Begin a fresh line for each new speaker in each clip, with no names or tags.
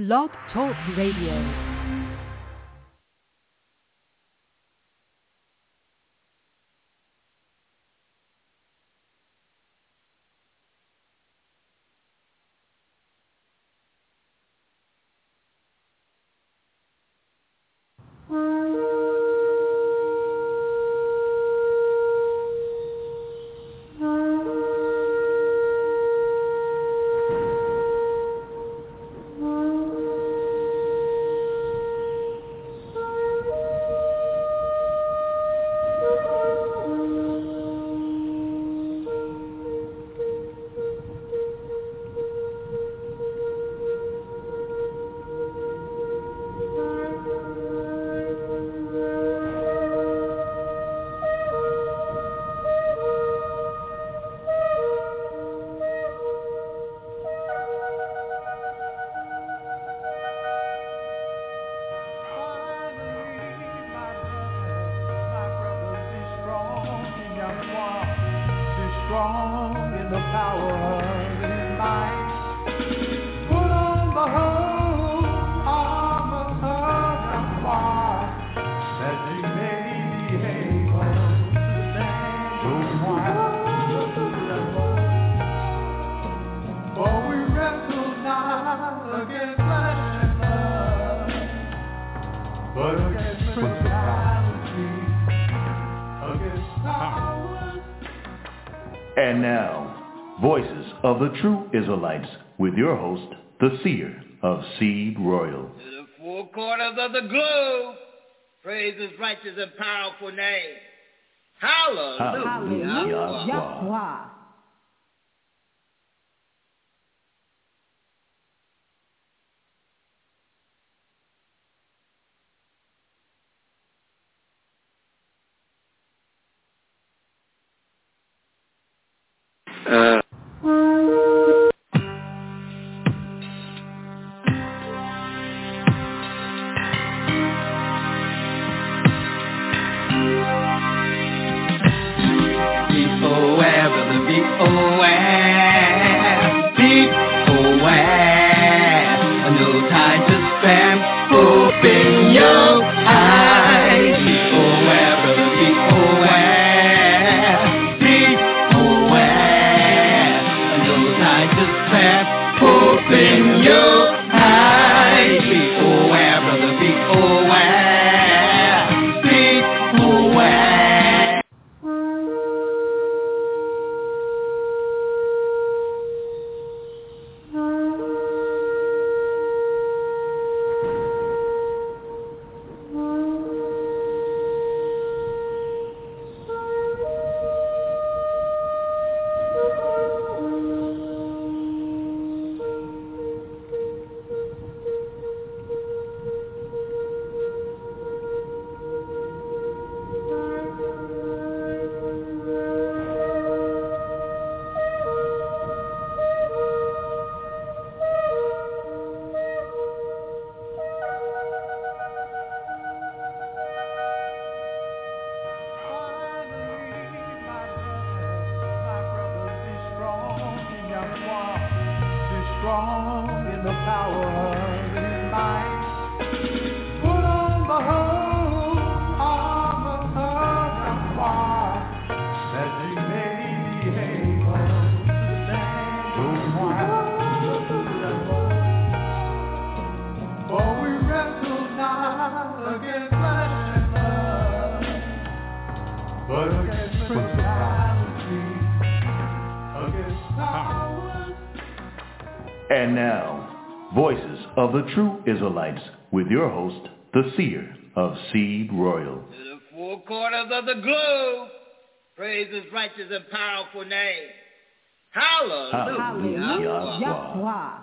Blog Talk Radio.
Of the True Israelites with your host, the seer of Seed Royal.
To the four corners of the globe, praise his righteous and powerful name. Hallelujah.
Hallelujah.
Yahweh.
Be
of the
True Israelites with your host, the seer of Seed Royal.
To the four corners of the globe, praise his righteous and powerful name. Hallelujah.
Hallelujah.
Yahweh.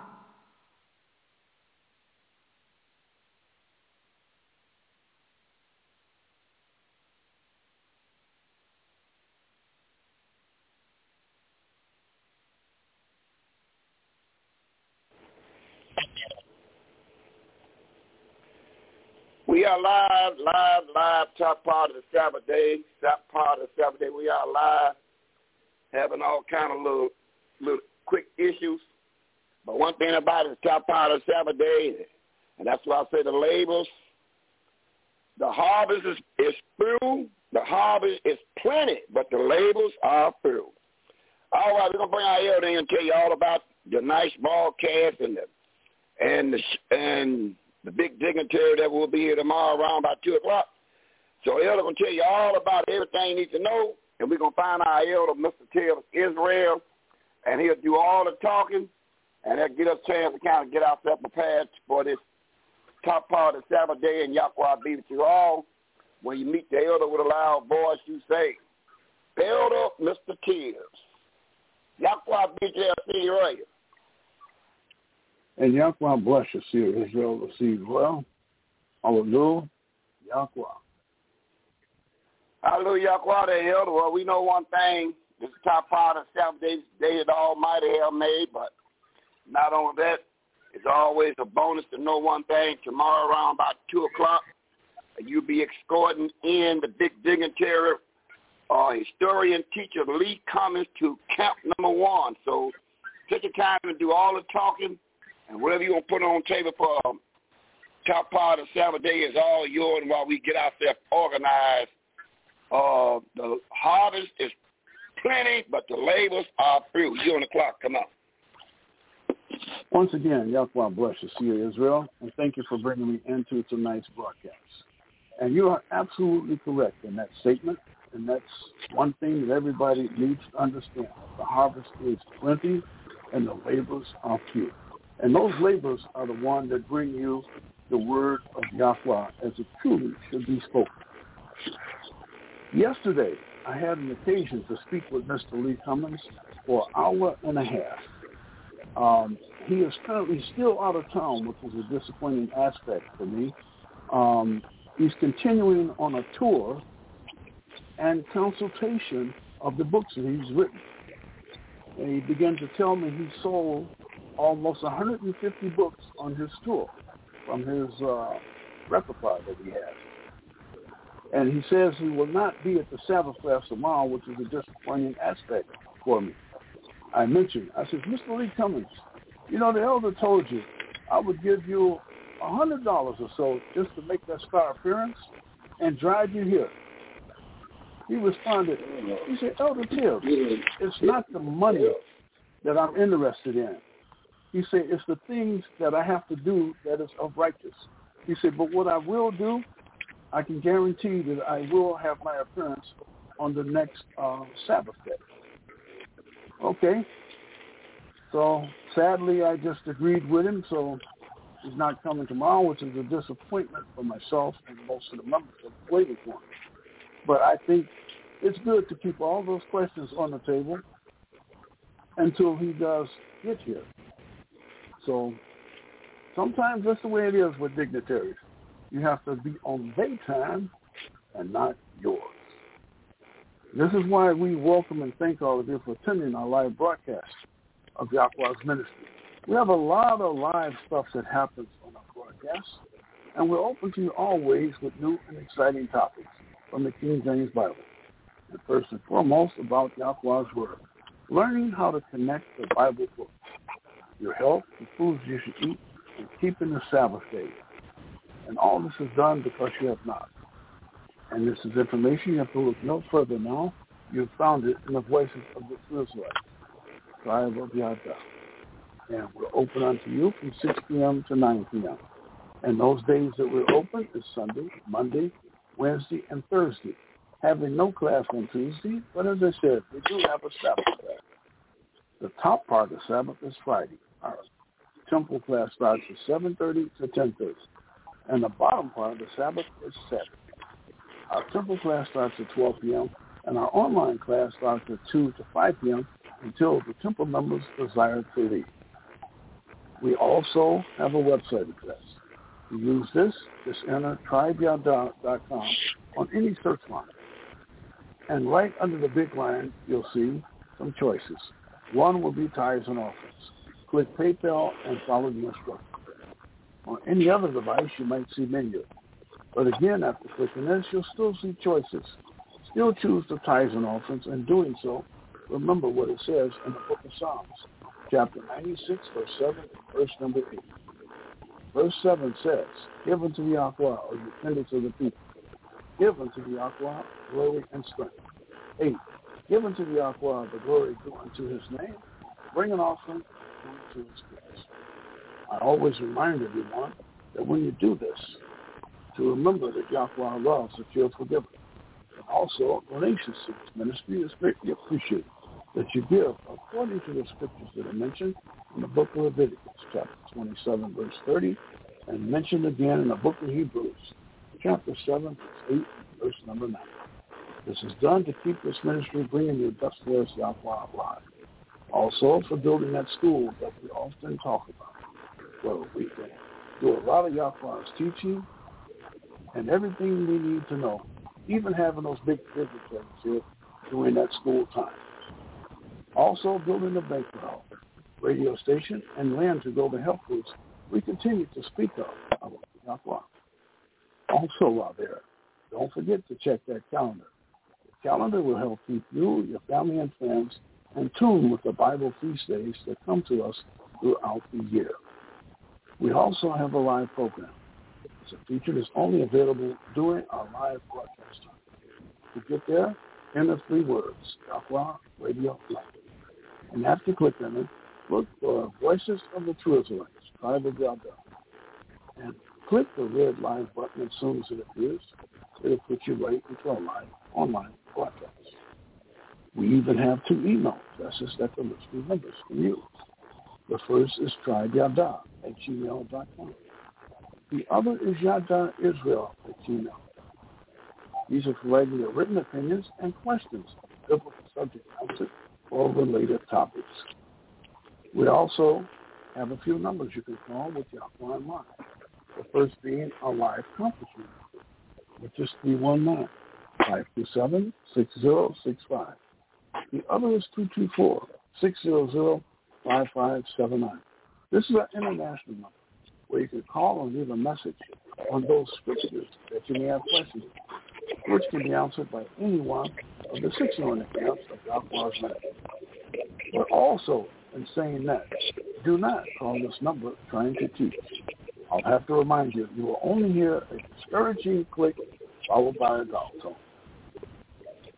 We are live, live, live, top part of the Sabbath day, top part of the Sabbath day. We are live, having all kind of little, little quick issues, But one thing about it, top part of the Sabbath day, and that's why I say the labels, the harvest is, is through, the harvest is plenty, but the labels are through. All right, we're gonna bring our elder in and tell you all about the nice broadcast and the and the and the big dignitary that will be here tomorrow around about two o'clock. So elder gonna tell you all about everything you need to know, and we're gonna find our elder, Mr. Taylor Israel, and he'll do all the talking, and that'll get us a chance to kind of get ourselves prepared for this top part of the Sabbath day, and Yahweh be with you all. When you meet the elder with a loud voice, you say, Elder Mr. Tears. Yahweh be see you right.
And Yahweh bless you, see Israel receive well. Hallelujah. Yahweh.
Hallelujah, Yahweh, the elder. Well, we know one thing. This is top part of the seventh day, day the Almighty have made, but not only that, it's always a bonus to know one thing. Tomorrow around about 2 o'clock, you'll be escorting in the big dignitary uh, historian teacher Lee Cummings to camp number one. So take your time and do all the talking, and whatever you want to put on table for um, top part of Saturday is all yours while we get ourselves organized. Uh, the harvest is plenty, but the labors are few. You on the clock. Come on.
Once again, Yahweh bless you, see Israel, and thank you for bringing me into tonight's broadcast. And you are absolutely correct in that statement, and that's one thing that everybody needs to understand. The harvest is plenty, and the labors are few. And those labors are the one that bring you the word of Yahweh as it truly should be spoken. Yesterday, I had an occasion to speak with Mr. Lee Cummings for an hour and a half. Um, he is currently still out of town, which is a disappointing aspect for me. Um, he's continuing on a tour and consultation of the books that he's written. And he began to tell me he sold almost 150 books on his tour from his uh, repertoire that he has. And he says he will not be at the Sabbath class tomorrow, which is a disappointing aspect for me. I mentioned, I said, Mr. Lee Cummings, you know, the elder told you I would give you a hundred dollars or so just to make that star appearance and drive you here. He responded, he said, Elder Till, it's not the money that I'm interested in. He said, it's the things that I have to do that is of righteous. He said, but what I will do, I can guarantee that I will have my appearance on the next uh, Sabbath day. Okay. So sadly, I just agreed with him. So he's not coming tomorrow, which is a disappointment for myself and most of the members that waited for him. But I think it's good to keep all those questions on the table until he does get here. So sometimes that's the way it is with dignitaries. You have to be on their time and not yours. This is why we welcome and thank all of you for attending our live broadcast of Yahweh's ministry. We have a lot of live stuff that happens on our broadcast, and we're open to you always with new and exciting topics from the King James Bible. And first and foremost, about Yahweh's Word. Learning how to connect the Bible book, your health, the foods you should eat, and keeping the Sabbath day. And all this is done because you have not. And this is information you have to look no further now. You've found it in the voices of the Israelites. Tribe of Yada. And we're open unto you from 6 p.m. to 9 p.m. And those days that we're open is Sunday, Monday, Wednesday, and Thursday. Having no class on Tuesday, but as I said, we do have a Sabbath class. The top part of Sabbath is Friday. Our temple class starts at 7.30 to 10.30. And the bottom part of the Sabbath is Saturday. Our temple class starts at 12 p.m., and our online class starts at 2 to 5 p.m. until the temple members desire to leave. We also have a website address. To use this, just enter tribeyada.com on any search line. And right under the big line, you'll see some choices. One will be tithes and offerings. Click PayPal and follow the instructions. On any other device, you might see menu. But again, after clicking this, you'll still see choices. Still choose the tithes and offerings, and doing so, remember what it says in the book of Psalms. chapter 96, verse 7, verse number 8. Verse 7 says, Give unto the Yahweh, or defenders of the people. Give unto the Yahweh glory and strength. 8. Give unto the Yahweh the glory due unto his name. Bring an offering grace. I always remind everyone that when you do this, to remember that Yahweh loves cheerful giver. And also, donations to this ministry is greatly appreciated that you give according to the scriptures that are mentioned in the book of Leviticus, chapter 27, verse 30, and mentioned again in the book of Hebrews, chapter 7, verse 8, verse number 9. This is done to keep this ministry bringing you thus far as Yahweh alive. Also for building that school that we often talk about. Well, we can do a lot of Yahweh's teaching and everything we need to know, even having those big visitors here during that school time. Also building a banquet hall, radio station, and land to go to health groups we continue to speak of Yahweh. Also while there, don't forget to check that calendar. The calendar will help keep you, your family, and friends in tune with the Bible feast days that come to us throughout the year. We also have a live program. It's a feature that's only available during our live broadcast time. To get there, enter three words, Yahweh Radio Live. And after clicking on it, look for Voices of the True of Yahweh. And click the red live button as soon as it appears. It'll put you right into our live online broadcast. We even have two email addresses that the listening members can use. The first is tribeyada at gmail.com. The other is yada israel at gmail. These are for providing your written opinions and questions, biblical subject matter, or related topics. We also have a few numbers you can call with your in mind. The first being our live conference room, which is 319 527 6065. The other is 224-600-5579. This is an international number where you can call and leave a message on those scriptures that you may have questions, which can be answered by any one of the six known accounts of name. But also, in saying that, do not call this number trying to teach. I'll have to remind you, you will only hear a discouraging click followed by a dial tone.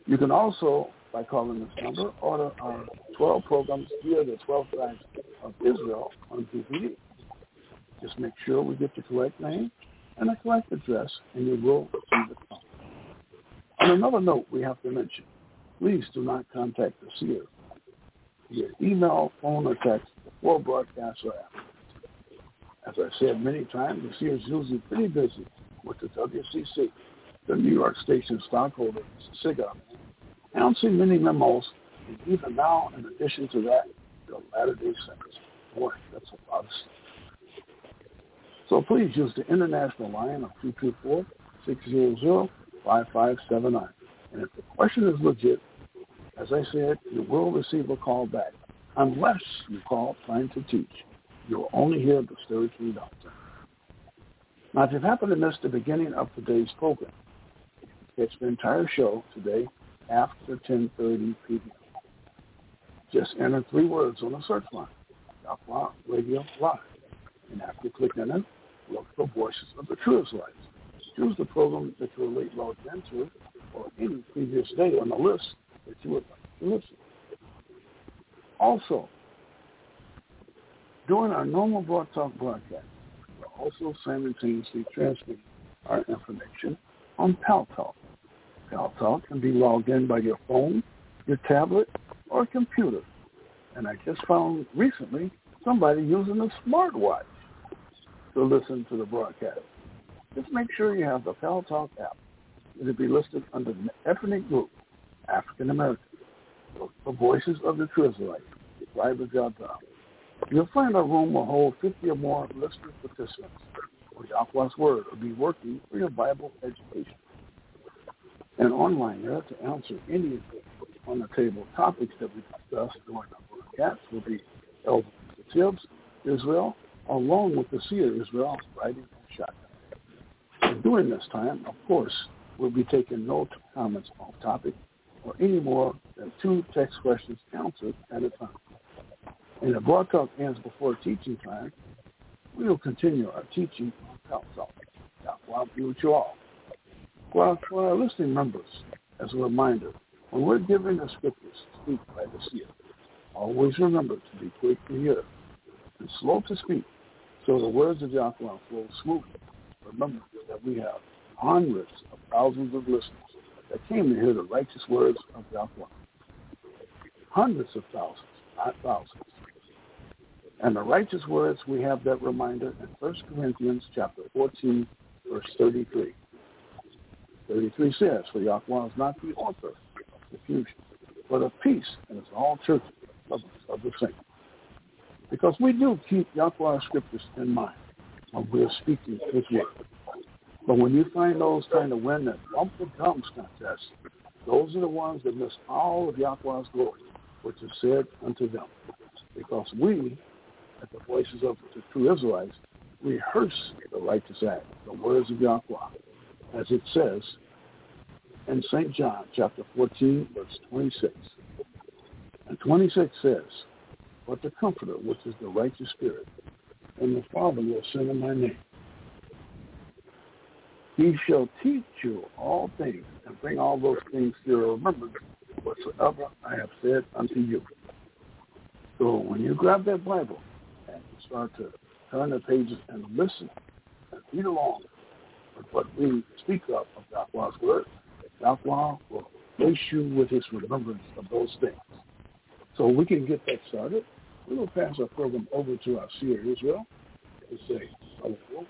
You can also by calling this number. Order our 12 um, programs via the 12 tribes of Israel on DVD. Just make sure we get the correct name and the correct address, and you will receive a call. On another note, we have to mention, please do not contact the seer via email, phone, or text before broadcast or after. As I said many times, the seer is usually pretty busy with the WCC, the New York Station stockholder, SIGA, See many memos, and even now, in addition to that, the Latter-day Saints. Boy, that's a lot of stuff. So please use the international line of 224-600-5579. And if the question is legit, as I said, you will receive a call back. Unless you call trying to teach, you will only hear the spiritual doctor. Now, if you happen to miss the beginning of today's program, catch the entire show today after 10.30 p.m. Just enter three words on the search line, Yahweh Radio Live. And after clicking it, look for Voices of the True Israelites. Choose the program that you're late logged into or any previous day on the list that you would like to listen. Also, during our normal Blog Talk broadcast, we're also simultaneously transmitting our information on Paltalk. Talk can be logged in by your phone, your tablet, or computer. And I just found recently somebody using a smartwatch to listen to the broadcast. Just make sure you have the Paltalk app. It'll be listed under the ethnic group, African American. The Voices of the Israelites, Private Job You'll find a room will hold 50 or more listener participants where Yahweh's Word will be working for your Bible education and online there to answer any of the on the table topics that we discussed during the broadcast will be Elder Tibbs, Israel, along with the seer Israel, writing and shotgun. During this time, of course, we'll be taking no comments on topic or any more than two text questions answered at a time. And the blog talk ends before teaching time. We will continue our teaching on council. God be with you all. Well, for our listening members, as a reminder, when we're giving the scriptures, to speak by the seer. Always remember to be quick to hear and slow to speak, so the words of Yahweh flow smoothly. Remember that we have hundreds of thousands of listeners that came to hear the righteous words of Yahweh. Hundreds of thousands, not thousands. And the righteous words, we have that reminder in 1 Corinthians chapter 14, verse 33. 33 says, For Yahweh is not the author of confusion, but of peace, and it's all churches of, of the saints. Because we do keep Yahweh's scriptures in mind when we're speaking his word. But when you find those trying to win that bump the gums contest, those are the ones that miss all of Yahweh's glory, which is said unto them. Because we, at the voices of the true Israelites, rehearse the righteous act, the words of Yahweh, as it says in St. John chapter 14, verse 26. And 26 says, But the Comforter, which is the righteous spirit, and the Father will send in my name. He shall teach you all things and bring all those things to your remembrance whatsoever I have said unto you. So when you grab that Bible and you start to turn the pages and listen and read along with what we speak of of Yahweh's word, Yahweh will place you with his remembrance of those things. So we can get that started. We will pass our program over to our seer Israel to say, Hello.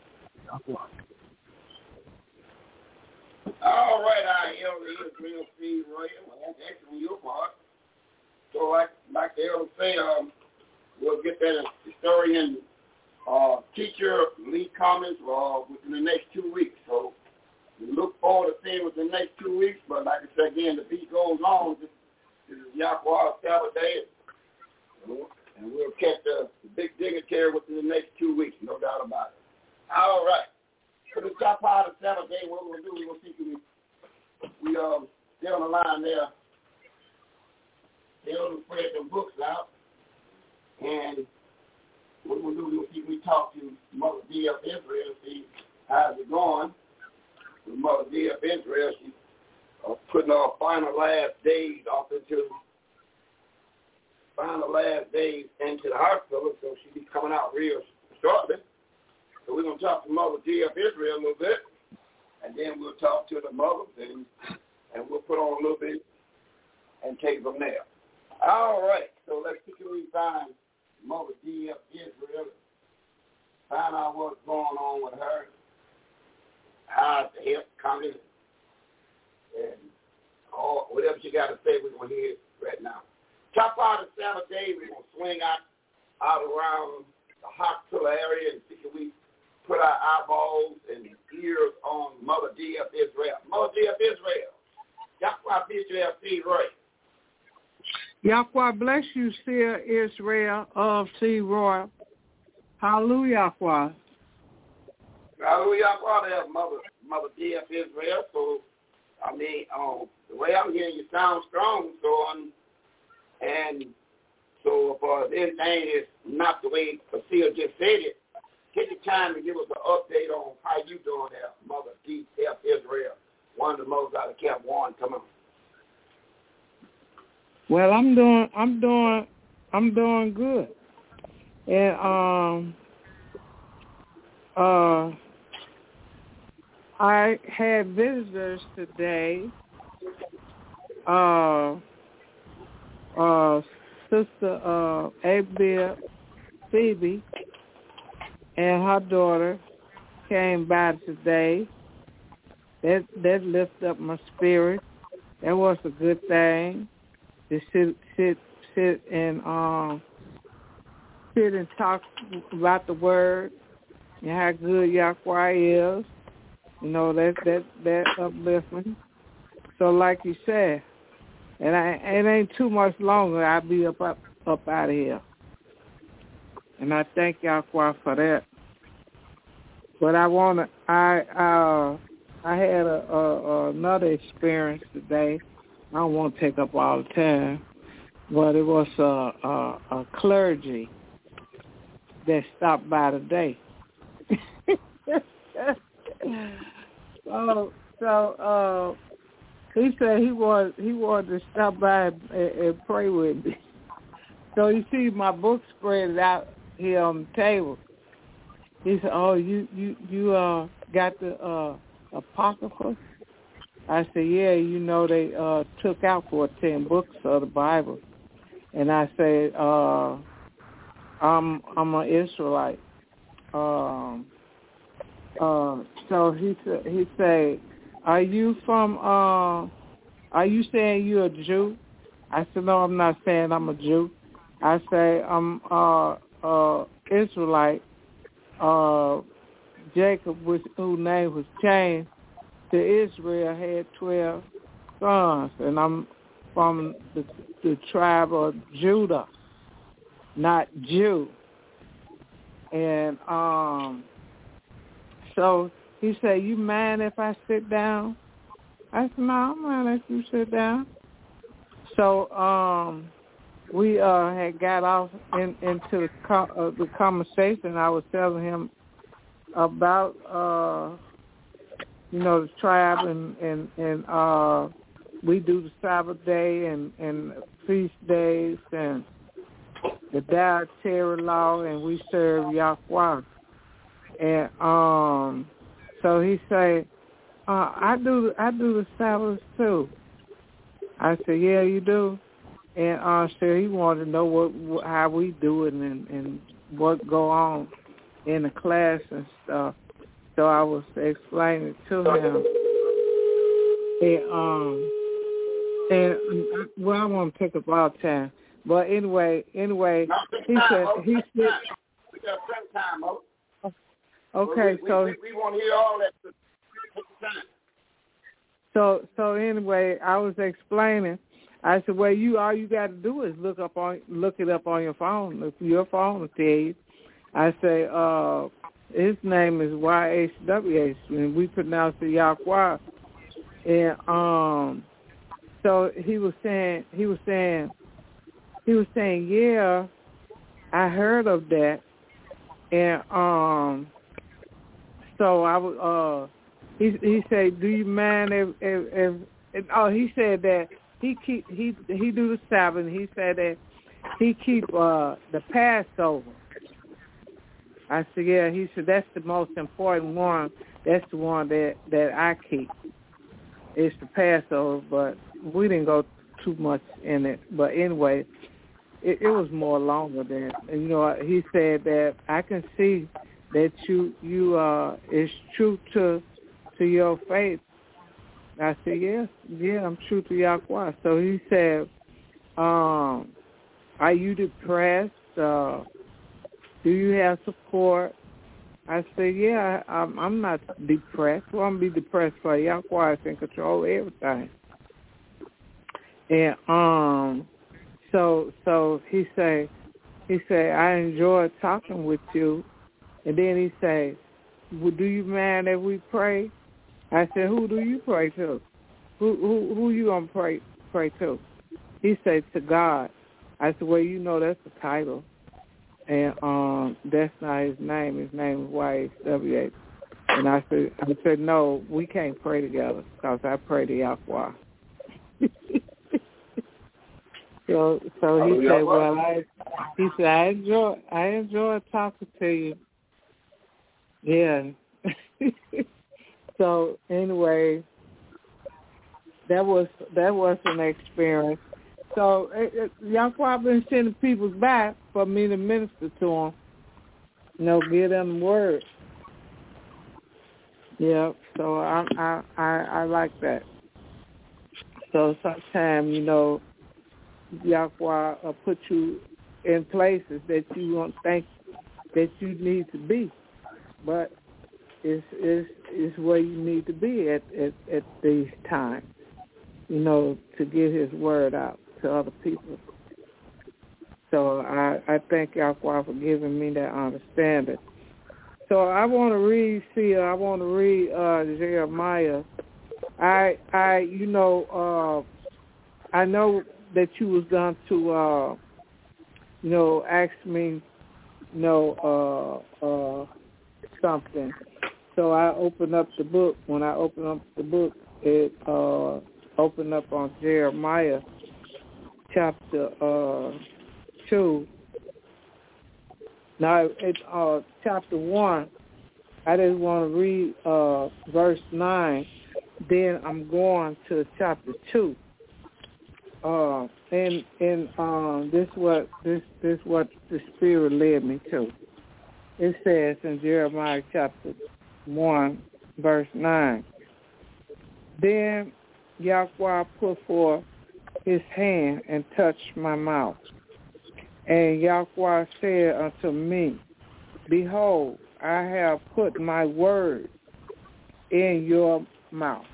All right, I am the Israel Steve actually your part. So like like the elder say, um, we'll get that historian uh, teacher Lee Cummings uh, within the next two weeks. So we look forward to seeing within the next two weeks. But like I said again, the beat goes on. This, is Yahweh Sabbath. And we'll catch the, the big dignitary within the next two weeks, no doubt about it. All right. For the top part of Sabbath what we'll do, we'll see if we, we um, get on the line there. They'll spread them books out. And what we'll do, we'll see if we talk to Mother D of Israel, see how's it going. With Mother D of Israel, she's uh, putting our final last days off into final last days into the hospital, so she'll be coming out real shortly. So we're going to talk to Mother D of Israel a little bit, and then we'll talk to the mothers, and, and we'll put on a little bit and take from there. All right, so let's quickly find Mother D of Israel, find out what's going on with her, how to help coming, and all, whatever she got to say, we're to hear right now. Top out of Sabbath day, we're to swing out, out around the hospital area and see if we put our eyeballs and ears on Mother D of Israel. Mother D of Israel. Yahweh Israel, see right.
Yahweh bless you, Seer Israel of Sea Royal. Hallelujah, Yahweh.
Hallelujah, Yahweh, there, Mother, Mother D of Israel. So, I mean, um, the way I'm hearing you sound strong, so I'm, and so if uh, anything is not the way Basir just said it, take the time to give us an update on how you doing there, Mother D of Israel. One of the mothers out of Camp One, come on.
Well, I'm doing, I'm doing, I'm doing good, and um, uh, I had visitors today. Uh, uh, Sister uh, Abia Phoebe and her daughter came by today. That that lifted up my spirit. That was a good thing to sit sit sit and um sit and talk about the word and how good Yahweh is. You know that that that upliftment. So like you said, and I it ain't too much longer. I'll be up up up out of here. And I thank Yahweh for that. But I wanna I uh I had a, a, a another experience today. I don't want to take up all the time, but it was a, a, a clergy that stopped by today. so so uh, he said he was he wanted to stop by and, and pray with me. So you see my book spread out here on the table. He said, "Oh, you you you uh got the uh apocrypha?" I said, "Yeah, you know they uh took out fourteen books of the Bible." And I said, uh I'm I'm an Israelite. Um uh so he he said, Are you from uh are you saying you're a Jew? I said, No, I'm not saying I'm a Jew. I say I'm uh uh Israelite. Uh Jacob which whose name was changed to Israel had twelve sons and I'm from the the tribe of Judah, not Jew. And um so he said, You mind if I sit down? I said, No, I'm mind if you sit down. So um we uh had got off in, into the, co- uh, the conversation. I was telling him about uh you know the tribe and and and uh we do the Sabbath day and and feast days and the dietary law and we serve Yahweh. And um so he say, uh, I do I do the Sabbath too. I said, Yeah, you do. And uh so he wanted to know what, how we do it and and what go on in the class and stuff. So I was explaining to him. And um and uh, well I won't take up all time. But anyway, anyway, he said he said
We got some time.
Okay,
we,
so
we, we, we want to hear all that. Take your time.
So so anyway, I was explaining. I said, well, you all you got to do is look up on look it up on your phone. If your phone will tell you. I say, uh, his name is Y H W H, and we pronounce it Yahweh. And um, so he was saying, he was saying, he was saying, yeah, I heard of that, and um, so I was uh he he said, "Do you mind if if, if, if oh he said that he keep he he do the Sabbath. He said that he keep uh the Passover. I said, yeah. He said that's the most important one. That's the one that that I keep. It's the Passover, but we didn't go too much in it. But anyway, it, it was more longer than you know. He said that I can see that you you uh is true to to your faith. I said, yes, yeah, I'm true to Yahweh. So he said, um, are you depressed? Uh, do you have support? I said, yeah, I'm, I'm not depressed. Well, I'm be depressed for Yahweh can control everything. And um, so so he said, he said, I enjoy talking with you. And then he say, well, do you mind if we pray? I said, who do you pray to? Who who who you gonna pray pray to? He said to God. I said, well, you know that's the title, and um, that's not his name. His name is YHWH. And I said, I said, no, we can't pray together because I pray to Yahweh. so so he said, well, I he said I enjoy I enjoy talking to you. Yeah. so anyway, that was that was an experience. So it, it, Yahweh been sending people back for me to minister to them. You know, give them the word. Yeah. So I I I, I like that. So sometimes you know, Yahweh uh, put you in places that you don't think that you need to be, but it's it's it's where you need to be at at at these times. You know, to get His word out to other people. So I I thank Yahweh for giving me that understanding. So I want to read. See, I want to read uh, Jeremiah. I I you know uh, I know that you was going to, uh, you know, ask me, you know, uh, uh, something. So I opened up the book. When I opened up the book, it uh, opened up on Jeremiah chapter uh, two. Now, it's uh, chapter one. I just want to read uh, verse nine. Then I'm going to chapter two. Uh, and and um, this what this this what the Spirit led me to. It says in Jeremiah chapter one, verse nine. Then Yahweh put forth his hand and touched my mouth. And Yahweh said unto me, Behold, I have put my word in your mouth.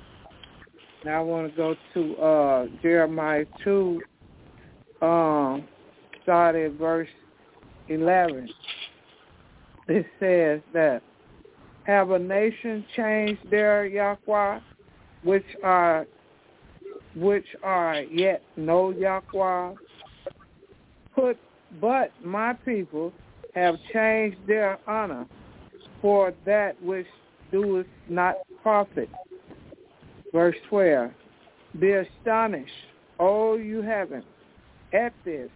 Now I want to go to uh, Jeremiah 2, um, start at verse 11. It says that, Have a nation changed their Yahweh, which are which are yet no Yahweh? Put, but my people have changed their honor for that which doeth not profit. Verse 12, Be astonished, O you heaven, at this,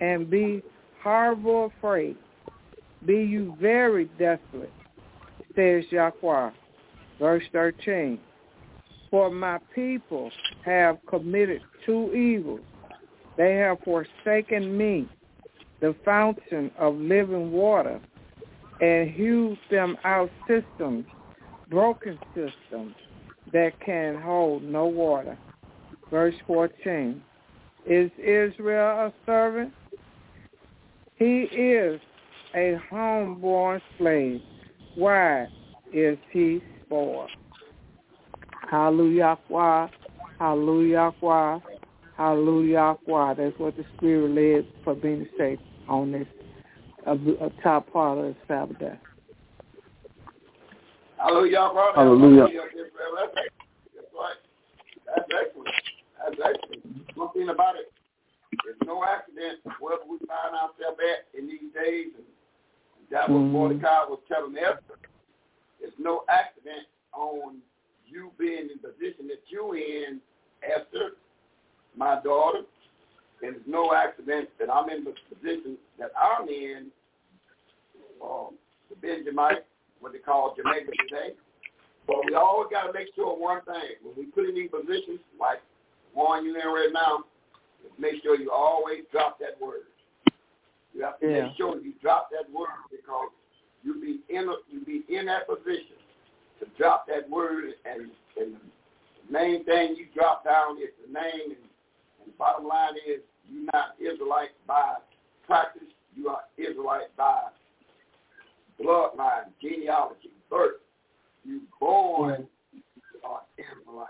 and be horrible afraid. Be you very desolate, says Yahweh. Verse 13, For my people have committed two evils. They have forsaken me, the fountain of living water, and hewed them out systems, broken systems, that can hold no water. Verse 14. Is Israel a servant? He is a homeborn slave. Why is he spoiled? Hallelujah, hallelujah, hallelujah. That's what the Spirit led for being to say on this uh, a, a uh, top part of the Sabbath day.
Hallelujah.
Hallelujah.
That's right. That's excellent. That's excellent. One thing about it, there's no accident wherever we find ourselves at in these days. And that was
Mhm.
Mordecai was telling Esther. There's no accident on you being in the position that you in, Esther, my daughter. And there's no accident that I'm in the position that I'm in, um, the Benjamite, what they call Jamaica today. But we always got to make sure one thing. When we put in these positions, like one you in right now, make sure you always drop that word. You have to
Yeah.
make sure you drop that word because you be in a, you be in that position to drop that word and, and the main thing you drop down is the name and, and the bottom line is you're not Israelite by practice, you are Israelite by bloodline, genealogy, birth. You born are Israelite.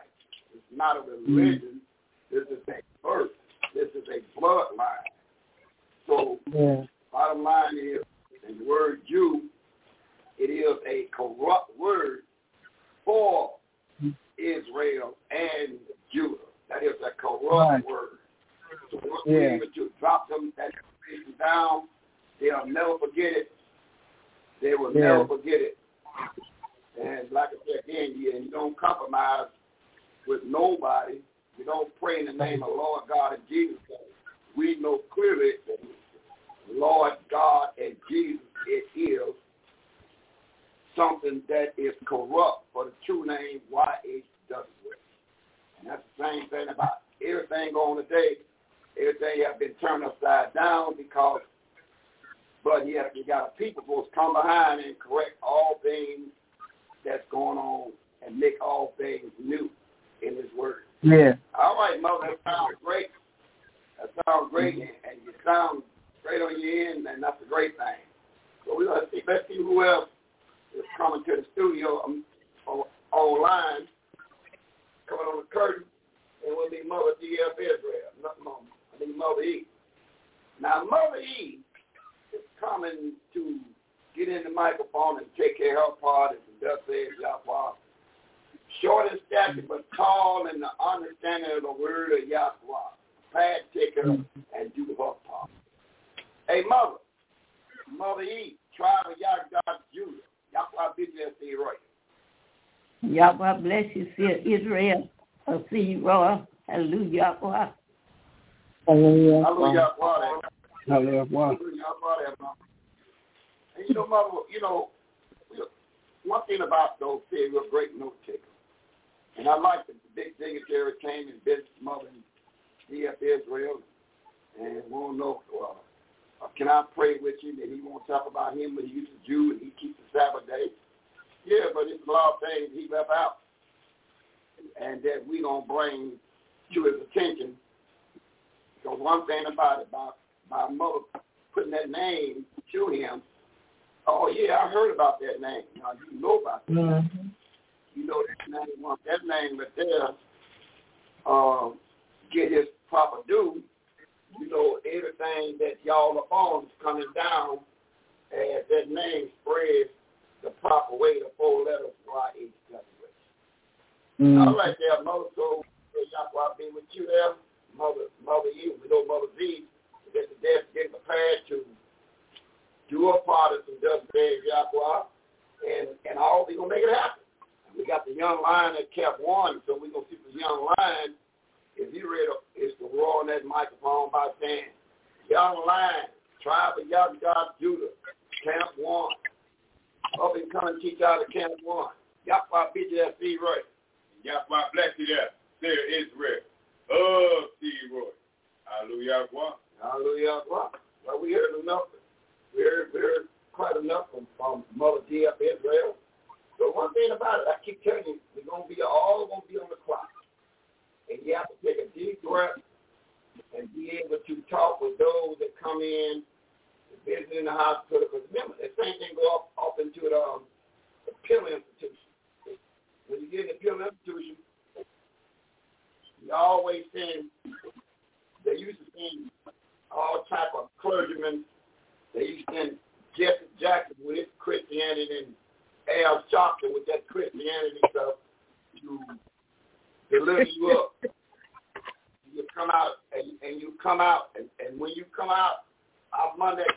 It's not a mm-hmm. religion. This is a birth. This is a bloodline. So
Yeah.
bottom line is, the word Jew, it is a corrupt word for Israel and Judah. That is a corrupt
Right.
word. So once
Yeah.
to drop them that information down, they'll never forget it. They will
Yeah.
never forget it. And like I said again, you, you don't compromise with nobody. You don't pray in the name of Lord God and Jesus. We know clearly that Lord God and Jesus, it is something that is corrupt for the true name YHWH. And that's the same thing about everything going today. Everything has been turned upside down because, but have you got a people to come behind and correct all things that's going on and make all things new in His Word.
Yeah.
All right, mother, that sounds great. That sounds great, and, and you sound great on your end, and that's a great thing. So we let's see, let's see who else is coming to the studio um, on, online, coming on the curtain, and we'll be Mother D.F. Israel, nothing more. I mean Mother E. Now, Mother E is coming to get in the microphone and take care of her part, the Dutch says, Yahweh. Short in stature, but tall in the understanding of the word of Yahweh. Pad taker mm. and do her part. Hey, mother, Mother E, tribe of Yahweh Judah, Yahweh Bidya say right.
Yahweh bless you, see Israel. I see you, Roy. Hallelujah. Yahweh.
Hallelujah.
Hallelujah.
Hallelujah. Wow.
And you know, mother, you know, one thing about those kids, we're great note takers. And I like the big dignitary came and visited mother and DF Israel and won't know, uh, can I pray with you? And he won't talk about him, but he's a Jew and he keeps the Sabbath day. Yeah, but it's a lot of things he left out and that we don't bring to his attention. Because one thing about it, by, by mother putting that name to him, oh yeah, I heard about that name. Now you know about that.
Mm-hmm.
You know that name, that name right there uh, get his proper due, you know, everything that y'all are on is coming down as that name spreads the proper way, the four letters Y-H-W-H.
Mm-hmm.
All right there, Mother so Yahweh be with you there. Mother Mother you, we know Mother Z is at the desk getting prepared to do her part of some dust days, Yahweh. And and all we gonna make it happen. We got the young lion that kept one, so we're gonna see the young lion if you ready to, is to roar on that microphone by saying, Young lion, tribe of young God Judah, camp one. Up and come and teach out of camp one. Yahweh bid you that see right.
Yahweh bless you there. There Israel. Oh, Steve Roy. Hallelujah.
Hallelujah. Well, we heard enough. We heard, we heard quite enough from, from Mother D up Israel. So one thing about it, I keep telling you, we're gonna be all gonna be on the clock, and you have to take a deep breath and be able to talk with those that come in, visit in the hospital. Because remember, the same thing go up up into the, um, the pill institution. When you get in the pill institution, you always send. They used to send all type of clergymen. They used to send Jesse Jackson with his Christianity and Al Sharpton with that Christianity stuff to deliver you up. You come out and, and you come out and, and when you come out off Monday,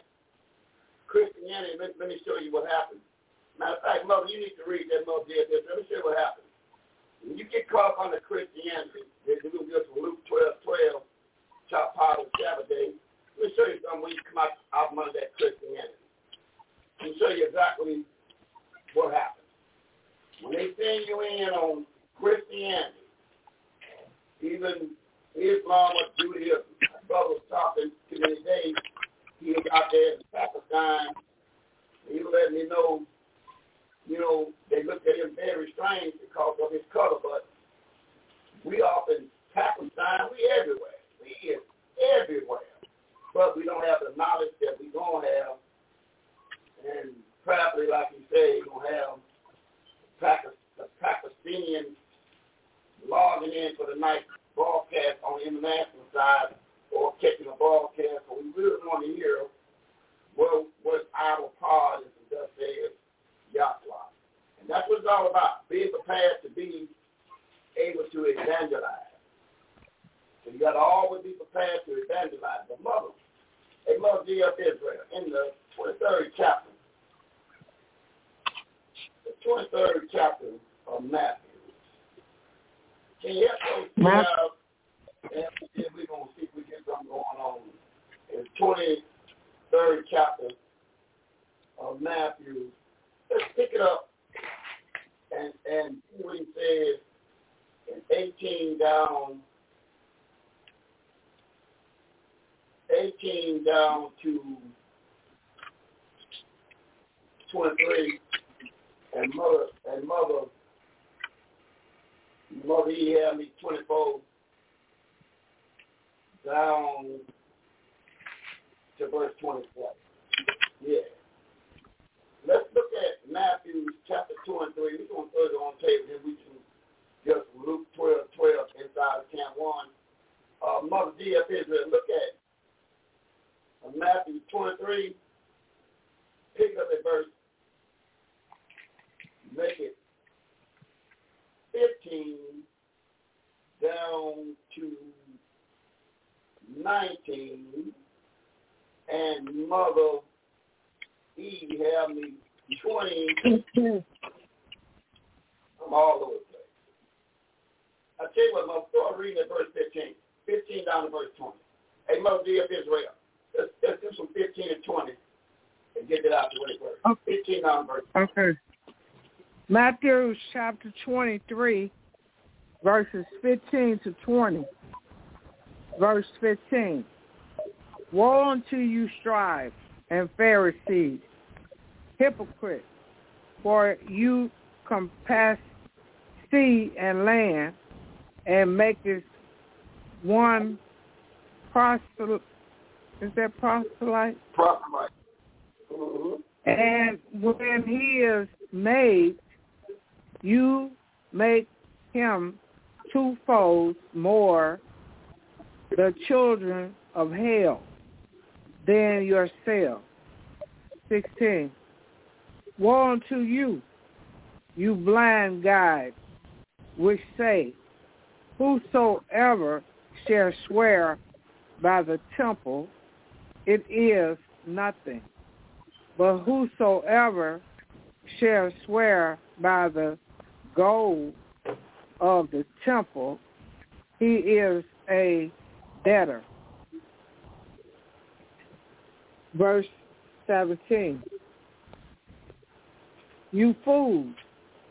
Christianity, let, let me show you what happens. Matter of fact, Mother, you need to read that Mother did this. Let me show you what happens. When you get caught up on the Christianity, there's a little bit from Luke 12, 12, chop part of Sabbath day. Let me show you something when you come out off Monday that Christianity. Let me show you exactly what happens. When they send you in on Christianity, even Islam or Judaism, my brother talking to me today, he was out there in Pakistan, he was letting me know, you know, they looked at him very strange because of his color, but we off in Pakistan, we everywhere. We is everywhere. But we don't have the knowledge that we to have. And probably, like you say, you're to have the Pakistani logging in for the night broadcast on the international side or catching a broadcast. So we really want to hear what, what our part is and thus says Yahweh. And that's what it's all about, being prepared to be able to evangelize. So you got to always be prepared to evangelize. The mother, a mother of Israel, in the 23rd chapter, the 23rd chapter of Matthew. Can you help us
Matthew.
out? And we're going to see if we get something going on. In 23rd chapter of Matthew, let's pick it up and, and see what he says in 18 down 18 down to 23 and mother and mother mother he had me 24 down to verse 24. yeah. Let's look at Matthew chapter 2 and 3 we're going to throw it on tape then we can just Luke 12 12 inside of camp 1 uh, mother D of Israel look at Matthew 23 pick up at verse make it 15 down to 19, and Mother Eve have me 20. I'm all over the place. I tell you what, Mother, start reading at verse 15. 15 down to verse 20. Hey, Mother D of Israel, let's, let's do some 15 and 20 and get it out the way first.
Okay.
15 down to verse
Okay. Matthew chapter 23, verses 15 to 20. Verse 15. Woe unto you, scribes and Pharisees, hypocrites, for you compass sea and land, and maketh one proselyte. Is that proselyte?
Proselyte. Mm-hmm.
And when he is made, you make him twofold more the children of hell than yourself. 16. Woe unto you, you blind guides, which say, Whosoever shall swear by the temple, it is nothing. But whosoever shall swear by the gold of the temple, he is a debtor. Verse 17. You fools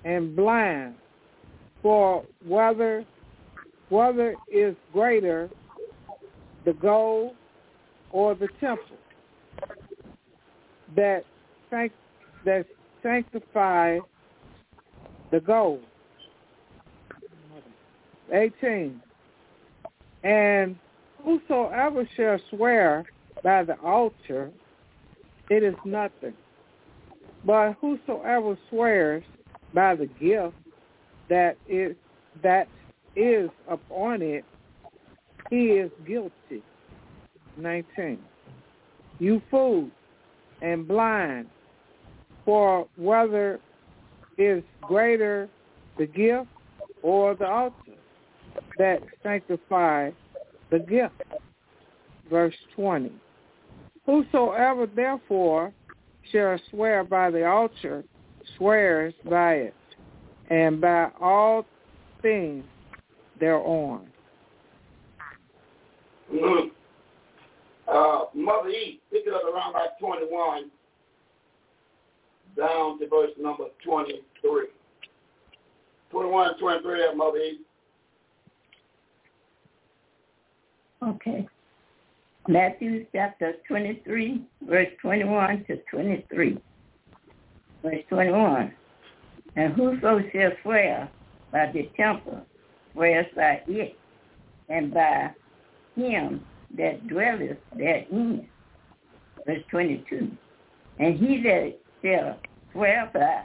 and blind, for whether whether is greater the gold or the temple that sanct- that sanctify the gold. 18. And whosoever shall swear by the altar, it is nothing. But whosoever swears by the gift that is that is upon it, he is guilty. 19. You fools and blind, for whether is greater the gift or the altar that sanctify the gift. Verse 20. Whosoever therefore shall swear by the altar swears by it, and by all things thereon.
Mm-hmm. Uh, Mother E, pick it up around like 21 down to verse number 23. 21 and 23 there, Mother E.
Okay. Matthew chapter 23, verse 21 to 23. Verse 21. And whoso shall swear by the temple, swears by it, and by him that dwelleth therein. Verse 22. And he that shall swear by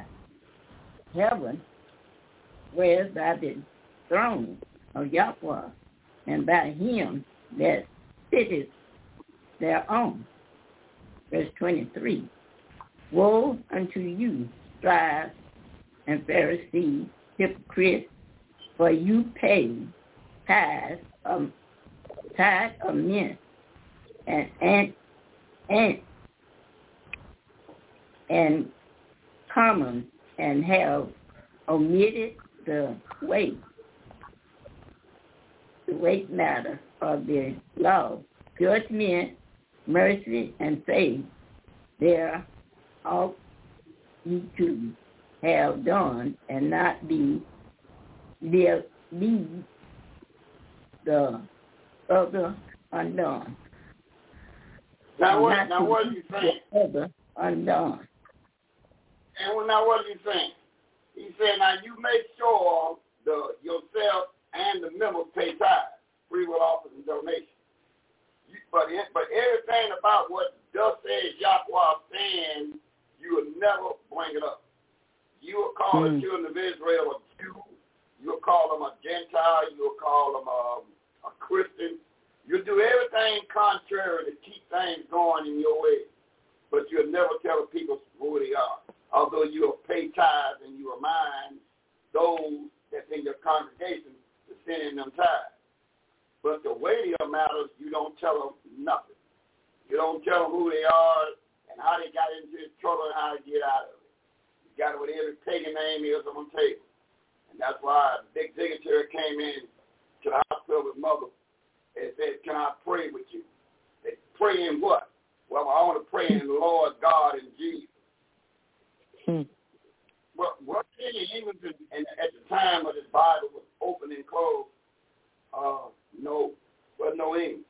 heaven swears by the throne of Yahweh, and by him that sitteth thereon. Verse 23. Woe unto you, scribes and Pharisees, hypocrites, for you pay tithes of tithe of mint and and and and common and have omitted the weight the weight matter of the law, judgment, mercy, and faith. There ought you to have done and not be there be the other undone.
Now what, now what are you saying?
the other undone.
And well, now what are you saying? He said, now you make sure the yourself and the members pay tithes, free will offers and donations. You, but it, but everything about what thus says Yahweh saying, you will never bring it up. You will call the
Mm.
children of Israel a Jew. You'll call them a Gentile. You'll call them a, a Christian. You'll do everything contrary to keep things going in your way. But you'll never tell the people who they are. Although you will pay tithes and you remind those that's in your congregation to send them tithes. But the weightier matters, you don't tell them nothing. You don't tell them who they are and how they got into this trouble and how to get out of it. You got what every pagan name is on the table. And that's why a big dignitary came in to the hospital with mother and said, can I pray with you? They pray in what? Well, I want to pray in the Lord God and Jesus.
Hmm.
What, what in the English and at the time of this Bible was open and closed? Uh, no, well, no English.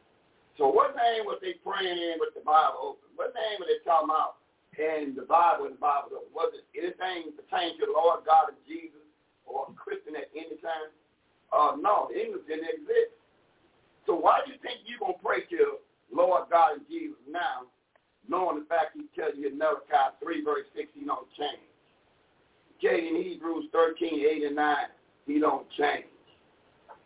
So what name was they praying in with the Bible open? What name were they talking about in the Bible and the Bible open? Was it anything pertaining to the Lord God and Jesus or Christian at any time? Uh, no, the English didn't exist. So why do you think you're going to pray to Lord God and Jesus now, knowing the fact he tells you in Malachi 3, verse 6, he don't change? Okay, in Hebrews 13, 8, and 9, he don't change.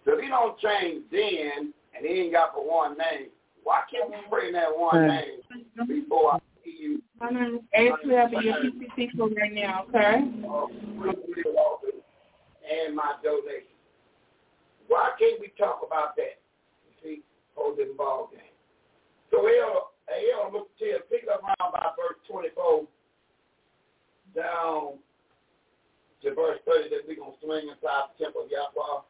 So if he don't change then, and he ain't got but one name, why can't we pray in that one name before I see you?
My name is A12 and your PCC for right now, okay?
And my donation. Why can't we talk about that? You see, holding ball game. So El, El, look to pick it up around by verse 24 down to verse 30 that we're going to swing inside the temple of Yahweh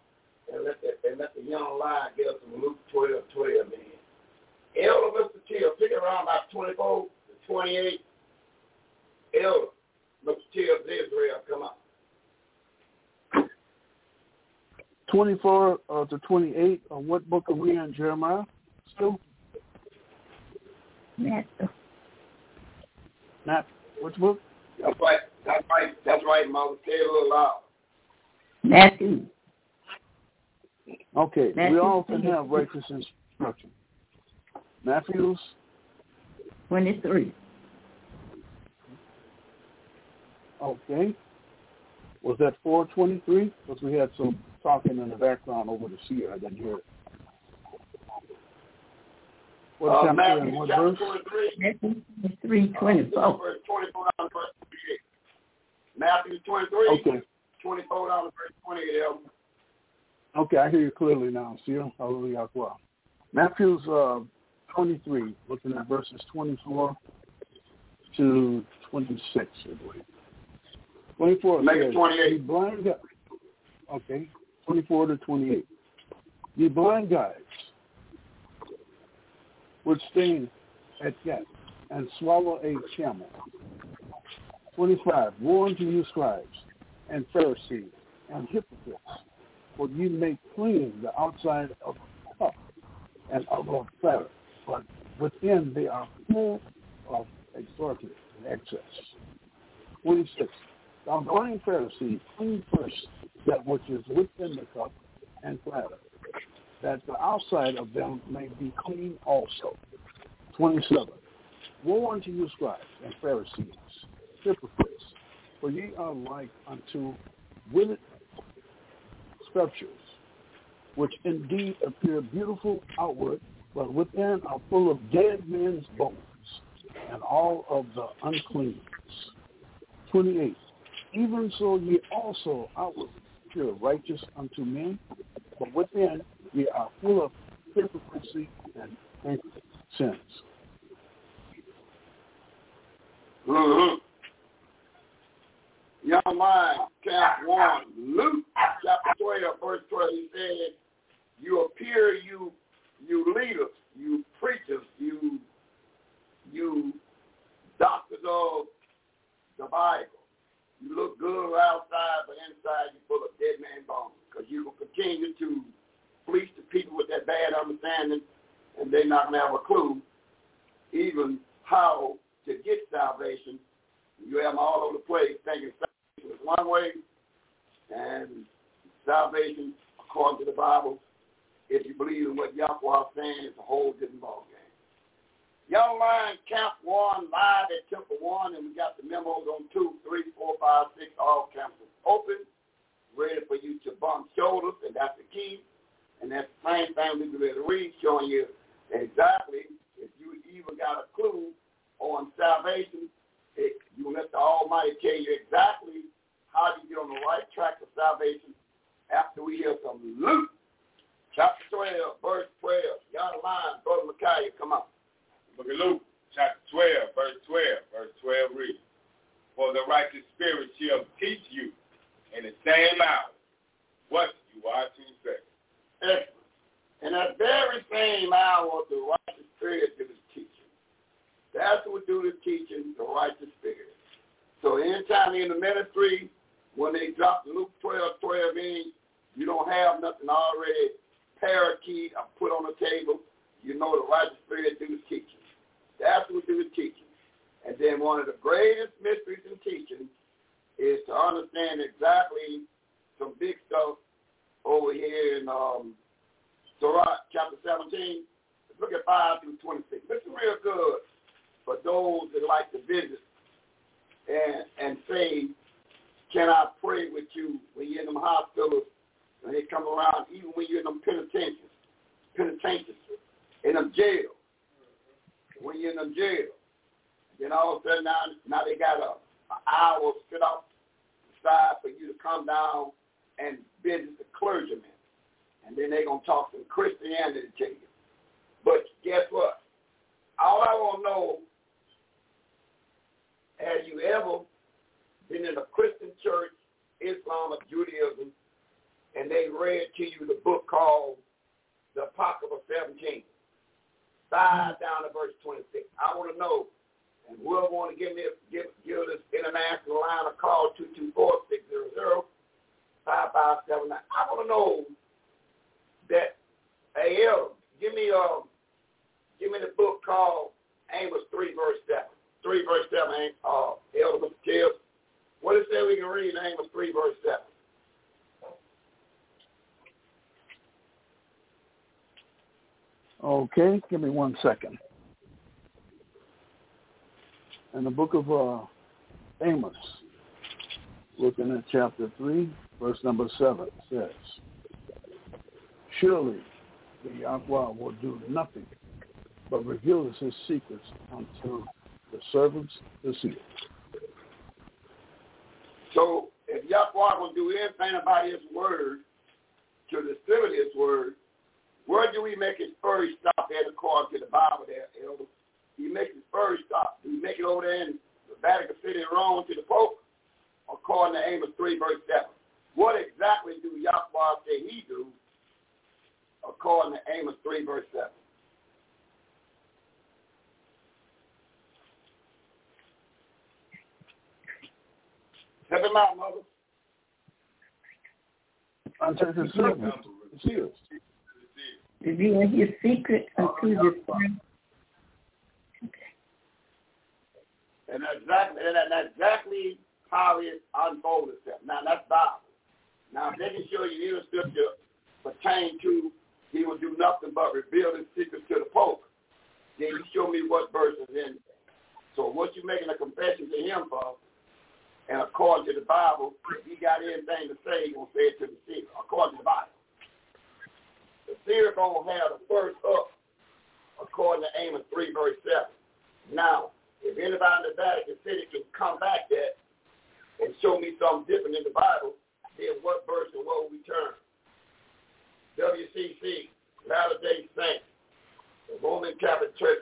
and let the, and let the young lion get us from Luke 12, 12, man. Elder Mr. Pick it around by 24 to 28. Elder Mr. Till Israel, come on.
24 uh, to 28. Uh, what book are we in, Jeremiah? Still?
Matthew.
Not which book?
That's right. That's right. That's right, Mother. Say it a little loud.
Matthew.
Okay, we
Matthew
all can
23.
have righteous instruction. Matthew's
23.
Okay. Was that 423? Because we had some talking in the background over the seer. I didn't hear it. What
Uh,
chapter
Matthew
and what
chapter
verse?
23.
Matthew 23, 24.
Verse 24 down to verse 28. Matthew 23.
Okay.
24 down to verse 28.
Okay, I hear you clearly now. Seer. Hallelujah. Well, Matthew's uh, 23, looking at verses 24 to 26, I believe. 24
Make it
says,
28.
"Ye blind guides. Okay, 24 to 28. Ye blind guides, which sting at death and swallow a camel. 25. Woe unto you, scribes and Pharisees and hypocrites, for you make clean the outside of a cup and of a platter, but within they are full of extortion and excess. 26. Thou blind Pharisee, clean first that which is within the cup and platter, that the outside of them may be clean also. 27. Woe unto you, scribes and Pharisees, hypocrites, for ye are like unto withered sculptures, which indeed appear beautiful outward, but within are full of dead men's bones and all of the uncleanness. 28. Even so ye also outwardly appear righteous unto men, but within ye are full of hypocrisy and sins.
Mm-hmm. Mind, chapter 1, Luke chapter 12, verse 12, he said, you appear, you you leaders, you preachers, you you doctors of the Bible. You look good outside, but inside you're full of dead man bones because you will continue to fleece the people with that bad understanding, and they're not to have a clue even how to get salvation. You have them all over the place thinking salvation is one way, and salvation, according to the Bible, if you believe in what Yahweh is saying, it's a whole different ballgame. Young Lion Camp 1 live at Temple 1, and we got the memos on 2, 3, 4, 5, 6, all campuses open, ready for you to bump shoulders, and that's the key. And that's the same thing we can to read, showing you exactly if you even got a clue on salvation, it, you let the Almighty tell you exactly how to get on the right track of salvation after we hear from Luke chapter 12, verse 12. Y'all line, Brother Micaiah, come on.
Book of Luke, chapter 12, verse 12. Verse 12 reads, For the righteous spirit shall teach you in the same hour what you are to say.
Excellent. In that very same hour, the righteous spirit do this teaching. That's what do the teaching, the righteous spirit. So anytime in the ministry, when they drop Luke 12, 12 in, you don't have nothing already parakeet or put on the table. You know the righteous spirit do the teaching. That's what do the teaching. And then one of the greatest mysteries in teaching is to understand exactly some big stuff over here in um, Sirach chapter 17. Let's look at 5 through 26. This is real good for those that like to visit and, and say, can I pray with you when you're in them hospitals and they come around, even when you're in them penitentiaries, penitentiaries, in them jails, when you're in them jails. Then all of a sudden now, now they got a, an hour sit off side for you to come down and visit the clergyman. And then they're going to talk some Christianity to you. But guess what? All I want to know, have you ever been in a Christian church, Islam or Judaism, and they read to you the book called The Apocrypha 17, 5 down to verse 26. I want to know, and whoever want to give me give, give this international line a call, 224-600-5579. I want to know that, hey, El, give me, uh, give me the book called Amos 3, verse 7. 3, verse 7, uh, Elder Mr. What it say we can read in Amos 3, verse 7?
Okay, give me one second. In the book of uh, Amos, looking at chapter 3, verse number 7, says, Surely the Yahweh will do nothing but reveals his secrets unto the servants, the seers.
So if Yahweh will do anything about his word to distribute his word, where do we make his first stop at according to the Bible there? He makes his first stop. Do we make it over there in the Vatican City in Rome to the Pope? According to Amos 3, verse 7. What exactly do Yahweh say he do according to Amos 3, verse 7? Help him out, mother.
Unto the servants, the seers.
Reveal his secret unto the servants.
And exactly, and that's exactly how it unfolds itself. Now, that's Bible. Now, can show you any scripture pertain to he will do nothing but reveal his secrets to the Pope, then you show me what verse is in. So what you making a confession to him for, and according to the Bible, if he got anything to say, he's going to say it to the seer, according to the Bible. The seer to have the first up, according to Amos 3, verse 7. Now, if anybody in the Vatican City can come back there and show me something different in the Bible, then what verse and what will we turn? WCC, Latter-day Saints, the Roman Catholic Church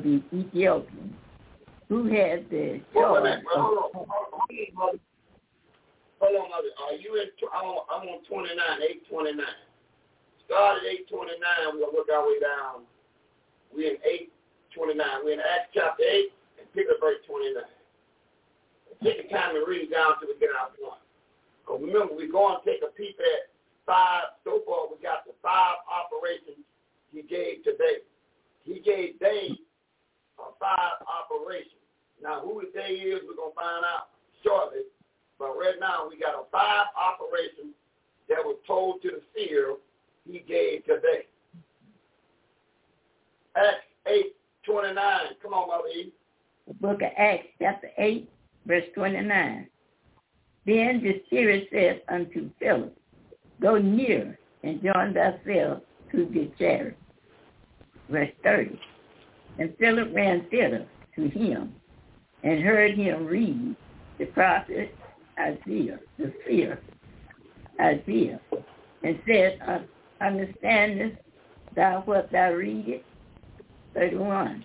of the
Ethiopians who had the charge.
Wait, hold on, hold on, hold on, Are you in? I'm on 29, 829. Start at 829. We're gonna work our way down. We're in 829. We're in Acts chapter 8 and pick up verse 29. Take the time to read down till we get our point. Because remember, we're going to take a peep at five. So far, we got the five operations he gave today. He gave Dave five operation. Now, who they is, we're going to find out shortly. But right now, we got a five operation that was told to the seer. he gave today. Acts 8, 29. Come on, Mother E.
The book of Acts, chapter 8, verse 29. Then the Spirit said unto Philip, Go near and join thyself to the chariot. Verse 30. And Philip ran thither to him and heard him read the prophet Isaiah, the seer Isaiah, and said, Understandest thou what thou readest? 31.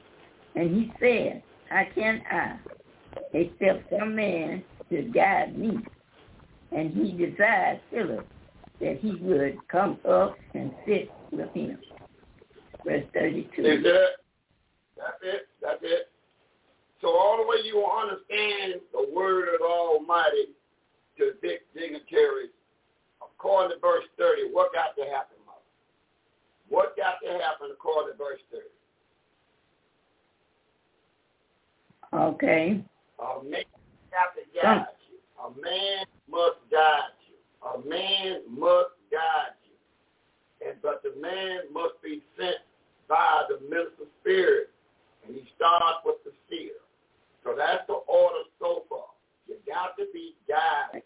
And he said, How can I, except some man should guide me? And he desired Philip that he would come up and sit with him. Verse 32.
That's it. That's it. So all the way you will understand the word of the Almighty to Dick dignitaries, according to verse 30, what got to happen, mother? What got to happen according to verse 30?
Okay.
A man have to guide you. A man must guide you. A man must guide you. And but the man must be sent by the minister spirit and he starts with the seer. So that's the order so far. You got to be guided.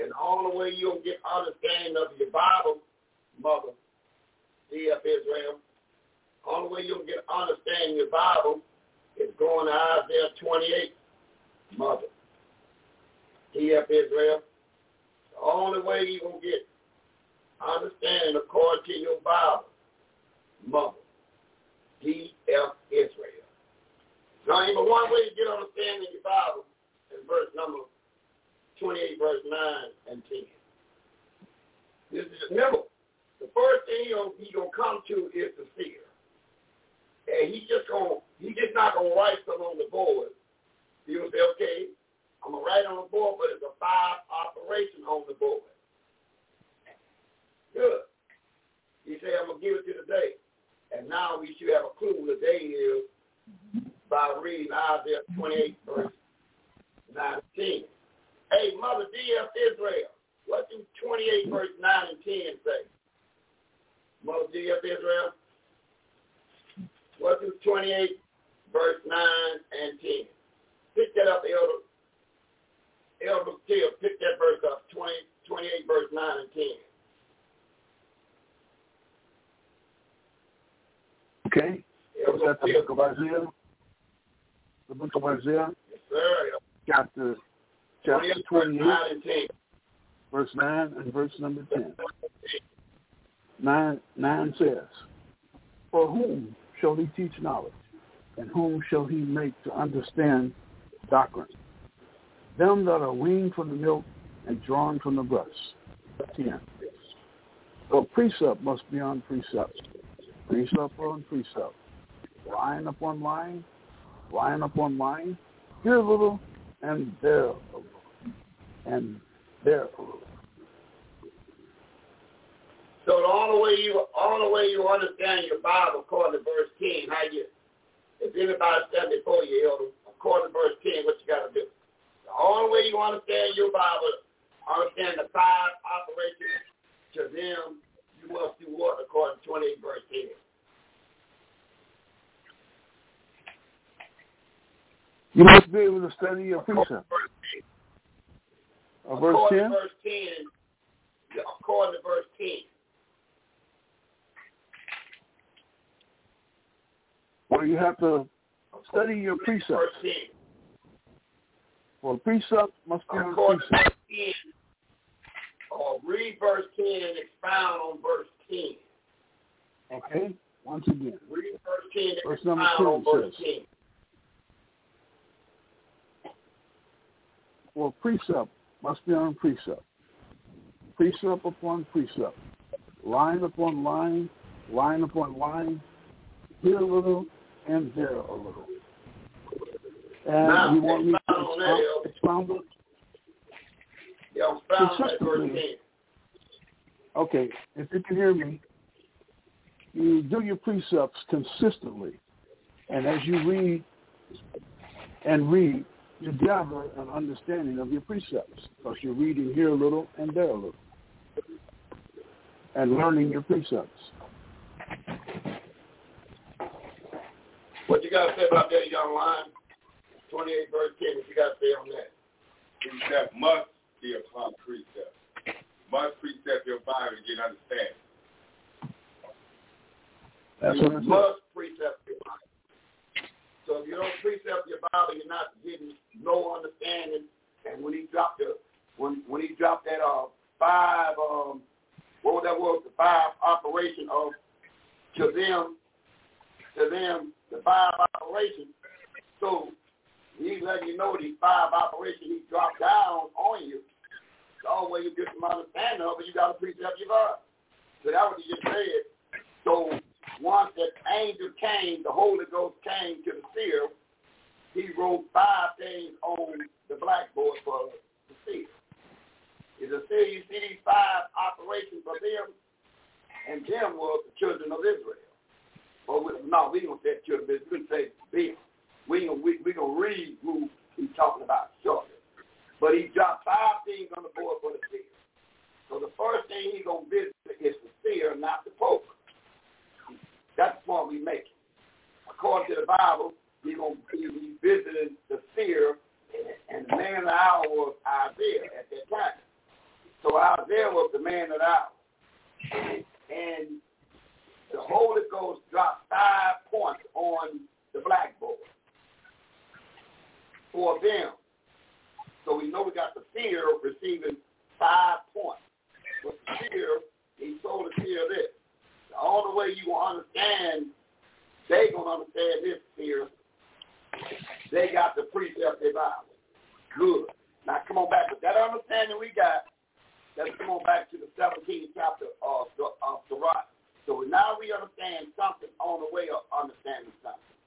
And all the way you'll get understanding of your Bible, mother, CF Israel, all the way you'll get understanding of your Bible is going to Isaiah 28, mother. CF Israel. The only way you're going to get understanding according to your Bible, mother. DF Israel. Now, even one way to get understanding your Bible is verse number 28, verse 9 and 10. This is, remember, the first thing he's gonna, he gonna come to is the seer. And he just gonna, he just not gonna write something on the board. He gonna say, okay, I'm gonna write on the board, but it's a five operation on the board. Good. He said, I'm gonna give it to the day. And now we should have a clue the day is by reading Isaiah 28, verse 19. Hey, Mother DF Israel, what do 28, verse 9 and 10 say? Mother DF Israel, what do 28, verse 9 and 10? Pick that up, Elder. Elder Till, pick that verse up, 20, 28, verse 9 and 10.
Okay. Is that the book of Isaiah? The book of Isaiah,
Yes, sir.
chapter chapter
28, verse 9 and
verse 9 and verse number 10. 9, 9 says, For whom shall he teach knowledge? And whom shall he make to understand doctrine? Them that are weaned from the milk and drawn from the breast. 10. For precept must be on precept, precept on precept, line upon line, line upon line, here a little and there a little, and there a little.
So all the way you all the way you understand your Bible according to verse ten, how you if anybody stand before you, according to verse ten, what you gotta do. The only way you understand your Bible, understand the five operations to them, you must do what according to twenty eight verse ten.
You must be able to study your precept. Uh, verse 10?
verse ten, according to verse ten.
Where you have to study your
ten.
For precept must be on
According to
precept.
verse. Or read verse ten and expound on verse ten.
Okay? Once again.
Read verse ten and
Verse
expound on verse
says,
ten.
For precept must be on precept. Precept upon precept. Line upon line, line upon line, here a little and there a little. And
Now,
you want me to
expound
expound, expound it?
Yeah, expound on that verse
Consistently. Okay, if you can hear me, you do your precepts consistently. And as you read and read, you gather an understanding of your precepts because you're reading here a little and there a little and learning your precepts.
What you got to say about that, young lion? 28 verse 10, what you got to say on that?
Precept must be upon precept. Must precept your Bible to get understanding.
That's
you
what
must precept your Bible. So if you don't precept your Bible, you're not getting no understanding. And when he dropped the, when when he dropped that uh five um what was that was the five operation of to them to them the five operations. So he's letting you know these five operations he dropped down on you always a different understanding of it. You got to preach up your love. So that what he just said. So once that angel came, the Holy Ghost came to the seal, he wrote five things on the blackboard for the seal. It's a seal, you see these five operations for them, and them were the children of Israel. But we, no, we don't say children, we say them. We, we, we going to read who he's talking about shortly he dropped five things on the board for the seer. So the first thing he's going to visit is the seer, not the pope. That's the point we make. According to the Bible, he's going to be visiting the seer, and the man of the hour was Isaiah at that time. So Isaiah was the man of the hour. And the Holy Ghost dropped five points on the blackboard for them. So we know we got the seer receiving five points. But the seer, he told the seer this. The only way you will understand, they going to understand this seer, they got the precept they Bible. Good. Now come on back. With that understanding we got, let's come on back to the 17th chapter of, of Sirach. So now we understand something on the way of understanding something.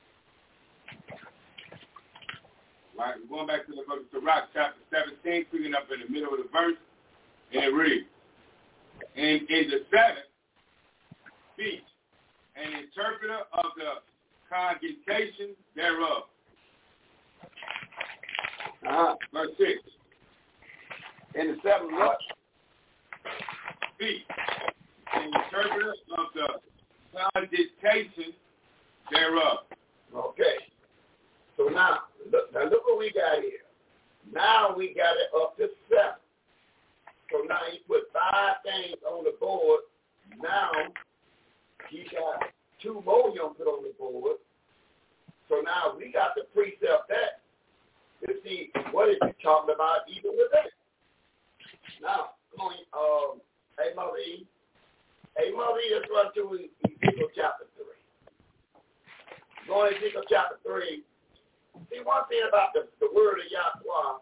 Right, we're going back to the book of Sirach, chapter 17, picking up in the middle of the verse, and it reads, And in the seventh speech, an interpreter of the congregation thereof.
Uh-huh.
Verse 6.
In the seventh what?
Speech, an interpreter of the congregation thereof.
Okay. So now, look, now look what we got here. Now we got it up to seven. So now he put five things on the board. Now he got two more young put on the board. So now we got the precept that to see what is he talking about even with that. Now, come on, um, hey Mother E. Hey Mother E, let's run to Ezekiel chapter 3. Go to Ezekiel chapter 3. See, one thing about the, the word of Yahweh,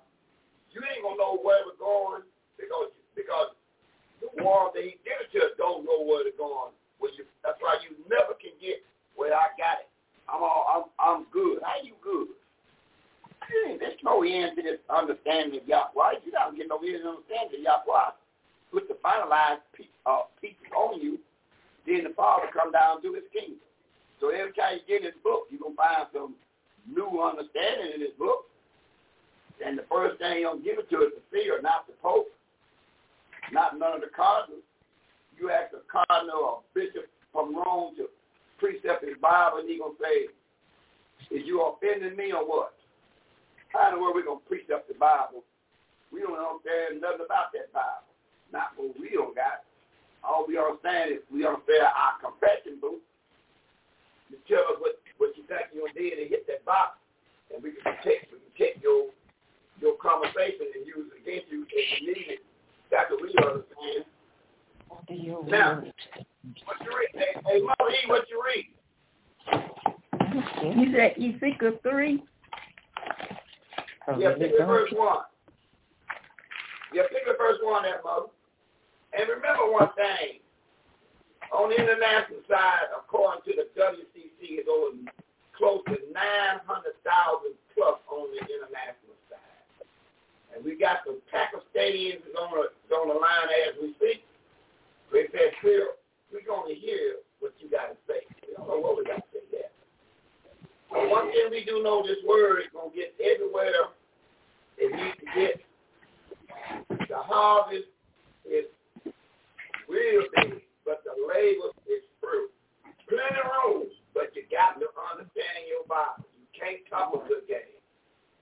you ain't to know where we're going because because the one that he to don't know where they're going. Well, you, that's why you never can get where I got it. I'm all, I'm I'm good. How you good? There's no end to this understanding of Yahweh. You don't get no end to understanding of Yahweh. Put the finalized piece, uh, pieces on you, then the Father come down to his kingdom. So every time you get this book, you're going to find some new understanding in this book. And the first thing he'll give it to is the seer, not the Pope, not none of the cardinals. You ask a cardinal or bishop from Rome to precept his Bible, and he's going to say, is you offending me or what? How in the world we going to precept the Bible? We don't understand nothing about that Bible. Not what we don't got. All we understand is we understand our confession book. You tell us what, what you think you did and hit that box, and we can take we can take your your conversation and use it against you if you need it. That's what we understand. Now, what you read? Hey, hey Mother E, what you read?
You said Ezekiel 3?
Yeah, pick the verse 1. Yeah, pick the verse 1 there, Mother. And remember one thing. On the international side, according to the WCC, is over close to 900,000 plus on the international side. And we got some Pakistanians on the, on the line as we speak. They said, Phil, we're going to hear what you got to say. We don't know what we got to say yet. But one thing we do know, this word is going to get everywhere it needs to get. The harvest is real big, but the labor is fruit. Plenty rules, but you got to understand your Bible. You can't a good game.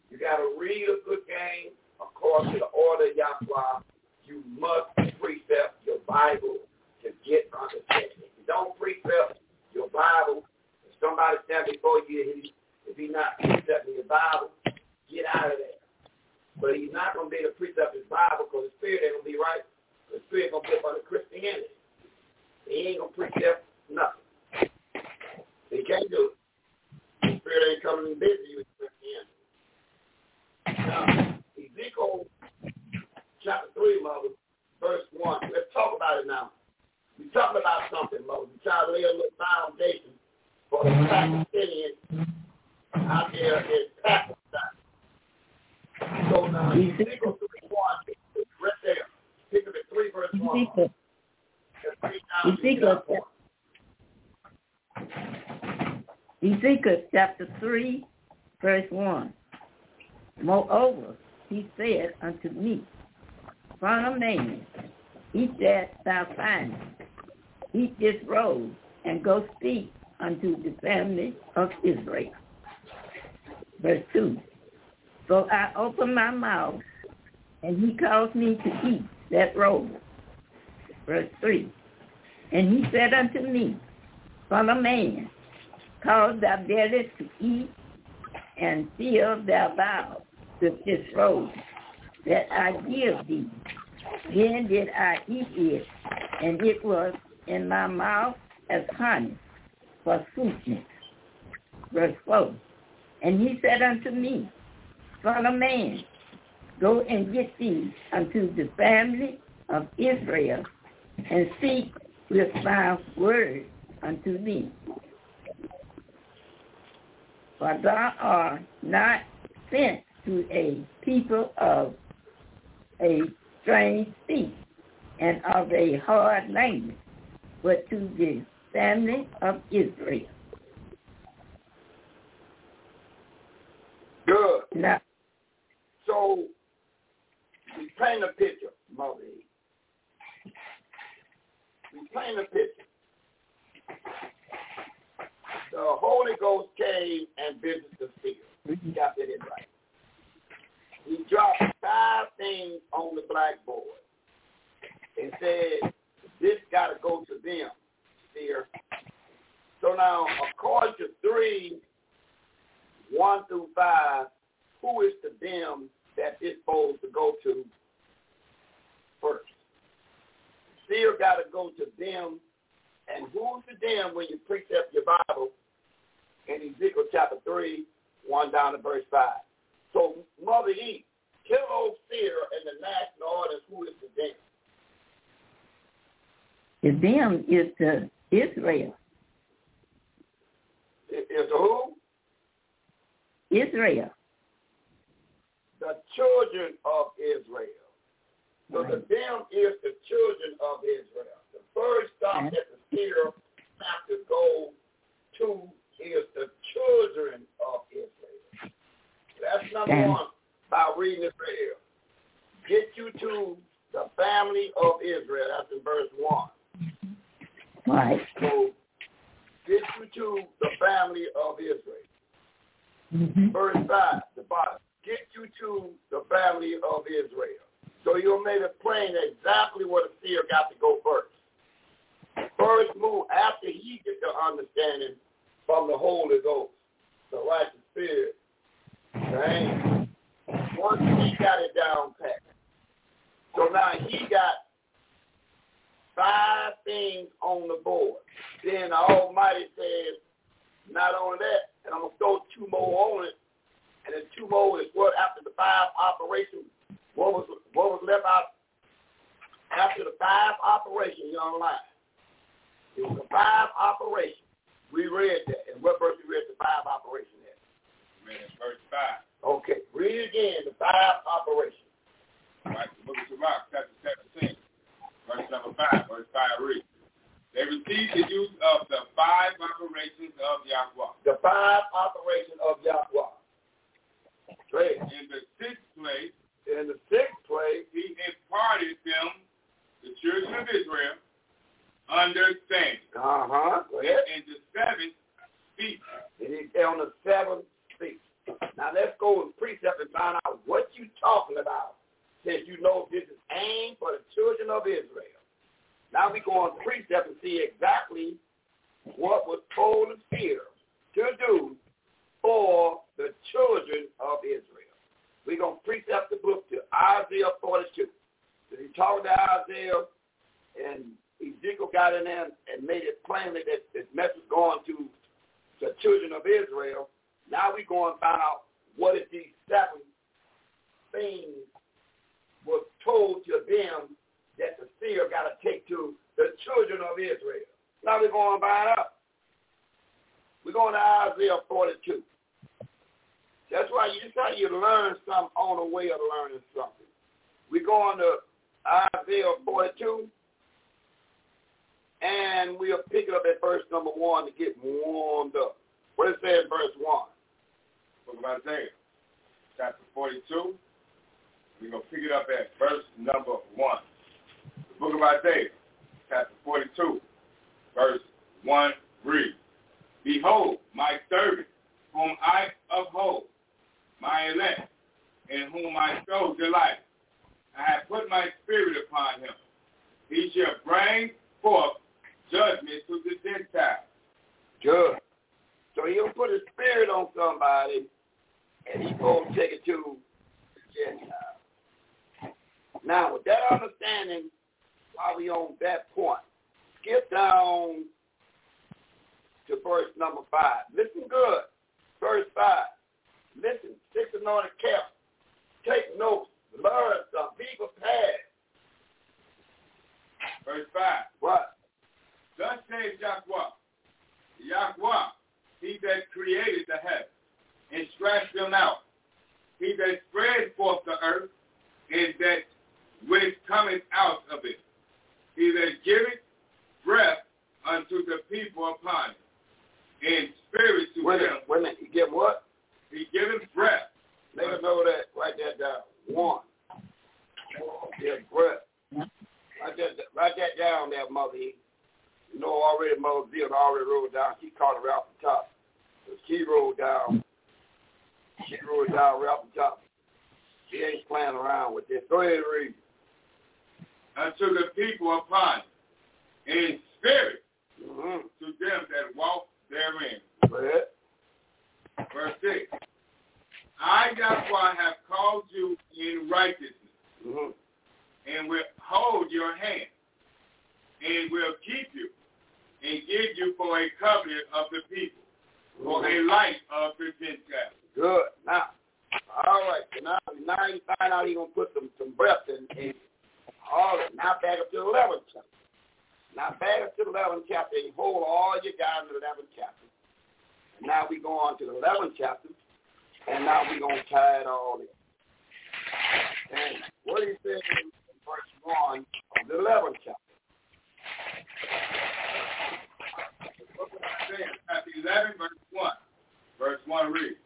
You got to read a good game according to the order of Yahweh. You must precept your Bible to get understanding. If you don't precept your Bible, if somebody stand before you, if he's not precepting your Bible, get out of there. But he's not going to be able to precept his Bible because the spirit ain't going to be right. The spirit going to be up under Christianity. He ain't to precept nothing. He can't do it. Spirit ain't coming and busy with Christianity. Now, Ezekiel chapter 3, mother, verse 1. Let's talk about it now. We're talking about something, mother. We're trying to lay a little foundation for the Pakistanians out there in Pakistan. So now, Ezekiel 3, 1, right there. Pick up at 3, verse 1.
Ezekiel. Ezekiel, chapter 3, verse 1. Moreover, he said unto me, Son of man, eat that thou findest, eat this roll, and go speak unto the family of Israel. Verse 2. So I opened my mouth, and he caused me to eat that roll. Verse 3. And he said unto me, Son of man, cause thy belly to eat, and fill thy bowels with this roll that I give thee. Then did I eat it, and it was in my mouth as honey for sweetness. Verse 4. And he said unto me, Son of man, go and get thee unto the family of Israel, and speak with my word unto thee. For thou art not sent to a people of a strange speech and of a hard language, but to the family of Israel.
Good.
Now,
So we paint a picture, Mother paint a picture. The Holy Ghost came and visited the field. You got that in right. He dropped five things on the blackboard and said, this got to go to them, seer. So now, according to 3, 1 through 5, who is the them that it's supposed to go to first? Still got to go to them. And who's the them when you precept your Bible in Ezekiel chapter 3, 1 down to verse 5? So, Mother E, tell old seer and the national audience who is the them.
the them is the Israel.
Is the who?
Israel.
The children of Israel. So the them is the children of Israel. The first stop that the seer have to go to is the children of Israel. That's number one by reading right here. Get you to the family of Israel. That's in verse one.
Right.
So get you to the family of Israel.
Mm-hmm.
Verse 5, the bottom. Get you to the family of Israel. So you'll make it plain exactly where the seer got to go first. First move after he get the understanding from the Holy Ghost, the righteous spirit. Right? Once he got it down pat. So now he got five things on the board. Then the Almighty says, not only that, and I'm gonna throw two more on it, and then two more is what after the five operations, what was what was left out after the five operations, young lion. It was a five operation. We read that. And what verse we read the five operations at?
Read in verse 5.
Okay, read again, the five operations.
Right, the book of Sirach, chapter 17, verse number 5, verse 5 reads, They received the use of the five operations of Yahweh.
The five operations of Yahweh. Great.
In the sixth place,
In the sixth place,
he imparted them, the children of Israel, understanding.
uh-huh,
And the seventh, speech.
And he on the seventh speech. Now let's go and precept and find out what you talking about. Since you know this is aimed for the children of Israel. Now we go on precept and see exactly what was told the seer to do for the children of Israel. We're going to precept the book to Isaiah 42. So he talked to Isaiah and Ezekiel got in there and made it plainly that this message going to the children of Israel. Now we go and find out what is these seven things was told to them that the seer got to take to the children of Israel. Now we're going to find out. We're going to Isaiah 42. That's why you try you learn something on the way of learning something. We're going to Isaiah 42, and we'll pick up at verse number 1 to get warmed up. What it says, verse 1.
Book of Isaiah, chapter 42, We're going to pick it up at verse number 1. The book of Isaiah, chapter 42, verse 1 reads, Behold, my servant, whom I uphold, my elect, in whom my soul delights. I have put my spirit upon him. He shall bring forth judgment to the Gentiles.
Good. So he'll put his spirit on somebody, and he's going to take it to the Gentiles. Now, with that understanding, while we on that point, skip down to verse number 5. Listen good. Verse 5. Listen, six anointed camp. Take notes. Learn some. Be prepared.
Verse 5.
What?
Thus says Yahweh, Yahweh, he that created the heavens and stretched them out, he that spread forth the earth, and that which cometh out of it, he that giveth breath unto the people upon it, and spirit to
Wait
them.
Wait a minute. You get what?
He giveth breath.
Let us know that. Write that down. One. Yeah, breath. Write that, write that down there, Mother E. You know already Mother Zia already wrote down. She caught right off the top. So she wrote down. She wrote it down right off the top. She ain't playing around with this. Go ahead and read.
unto the people upon and spirit
Mm-hmm.
to them that walk therein.
Go ahead.
Verse 6. I, Yahweh, have called you in righteousness,
Mm-hmm.
and will hold your hand, and will keep you, and give you for a covenant of the people, for a light of the Gentiles.
Good. Now, all right. Now, now you find out he's gonna put some some breath in. in all right. Now back up to the eleventh chapter. Now back up to the eleventh chapter. You hold all you got in the eleventh chapter. Now we go on to the eleventh chapter, and now we gonna tie it all in. And what he says in verse one of the eleventh chapter.
Book of Isaiah, chapter 11, verse 1. Verse 1 reads,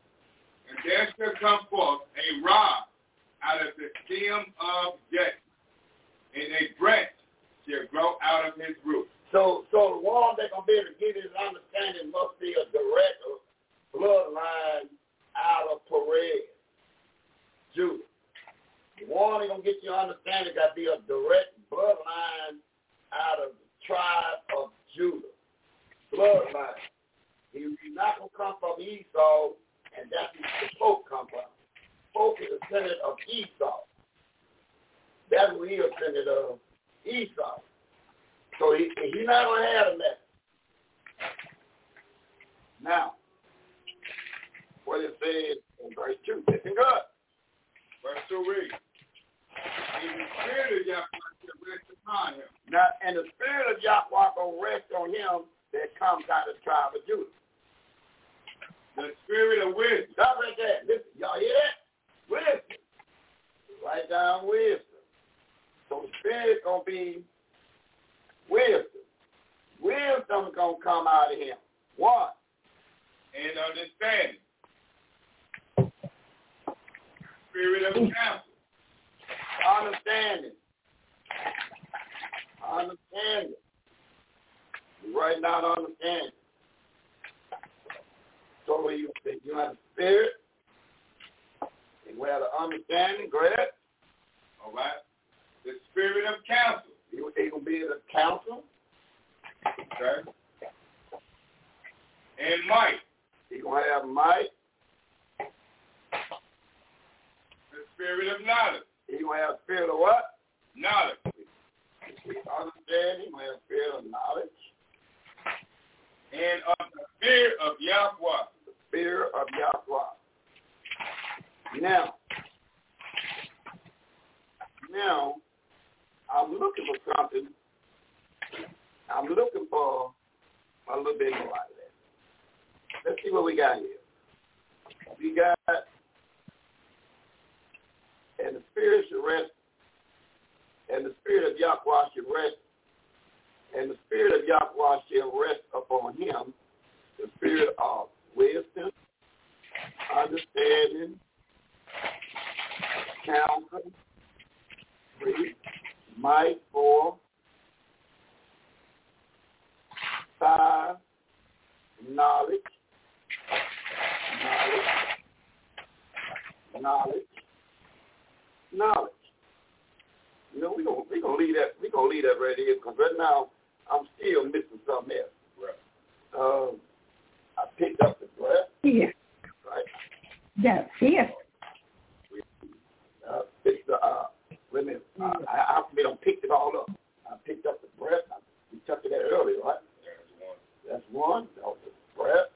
And there shall come forth a rod out of the stem of Jesse, and a branch shall grow out of his root.
So, so the one that gonna be able to get his understanding must be a direct bloodline out of Perez, Judah. The one that gonna get your understanding got to be a direct bloodline out of the tribe of Judah. Bloodline. He, he's not gonna come from Esau, and that's where the folk come from. Folk is a descendant of Esau. That's where he a descendant of Esau. So he he's not gonna have a message. Now, what it says in verse two, listen good.
Verse 2 reads, And the spirit of Yahweh shall rest upon him,
Now, and the spirit of Yahweh gonna rest on him that comes out of the tribe of Judah.
the spirit of wisdom,
Stop right there. Listen, y'all hear that? Wisdom. Write down wisdom. So the spirit gonna be wisdom. Wisdom gonna come out of him. What?
and understanding, spirit of counsel,
Understanding. Understanding. You write down understanding. So you, you have the spirit, and we have the understanding, ahead.
all right? The spirit of counsel,
You he gonna be the counsel,
okay? And might,
he gonna have might,
the spirit of knowledge,
he gonna have spirit of what?
knowledge,
Understanding, he gonna have spirit of knowledge,
and of the fear of Yahweh.
the fear of Yahweh. Now, now, I'm looking for something. I'm looking for a little bit more out of that. Let's see what we got here. We got, and the spirit should rest, and the spirit of Yahweh should rest, and the spirit of Yahweh shall rest upon him, the spirit of wisdom, understanding, counsel, might, four, five, knowledge, knowledge, knowledge, knowledge. You know, we gonna we gonna leave that we gonna leave that right here because right now I'm still missing something else. Right. Um, I picked up the breath.
Fear.
Right.
Yeah, fear.
Uh, picked the, uh, minute. Uh, I, I, I picked it all up. I picked up the breath. We took it that earlier, right? That's one. That was the breath.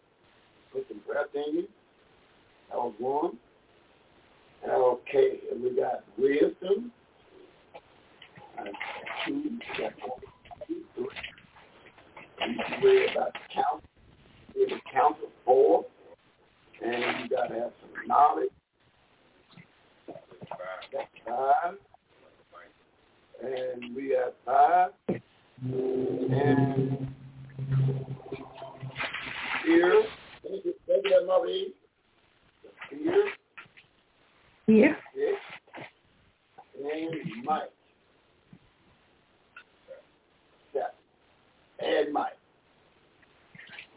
Put some breath in you. That was one. Okay, and we got wisdom. And two. Got two, three. We read about count. We of four. And you got to have some knowledge. That's five. And we have five. And. Let me just take that mother. Fear.
Fear.
And might. Seven. And might.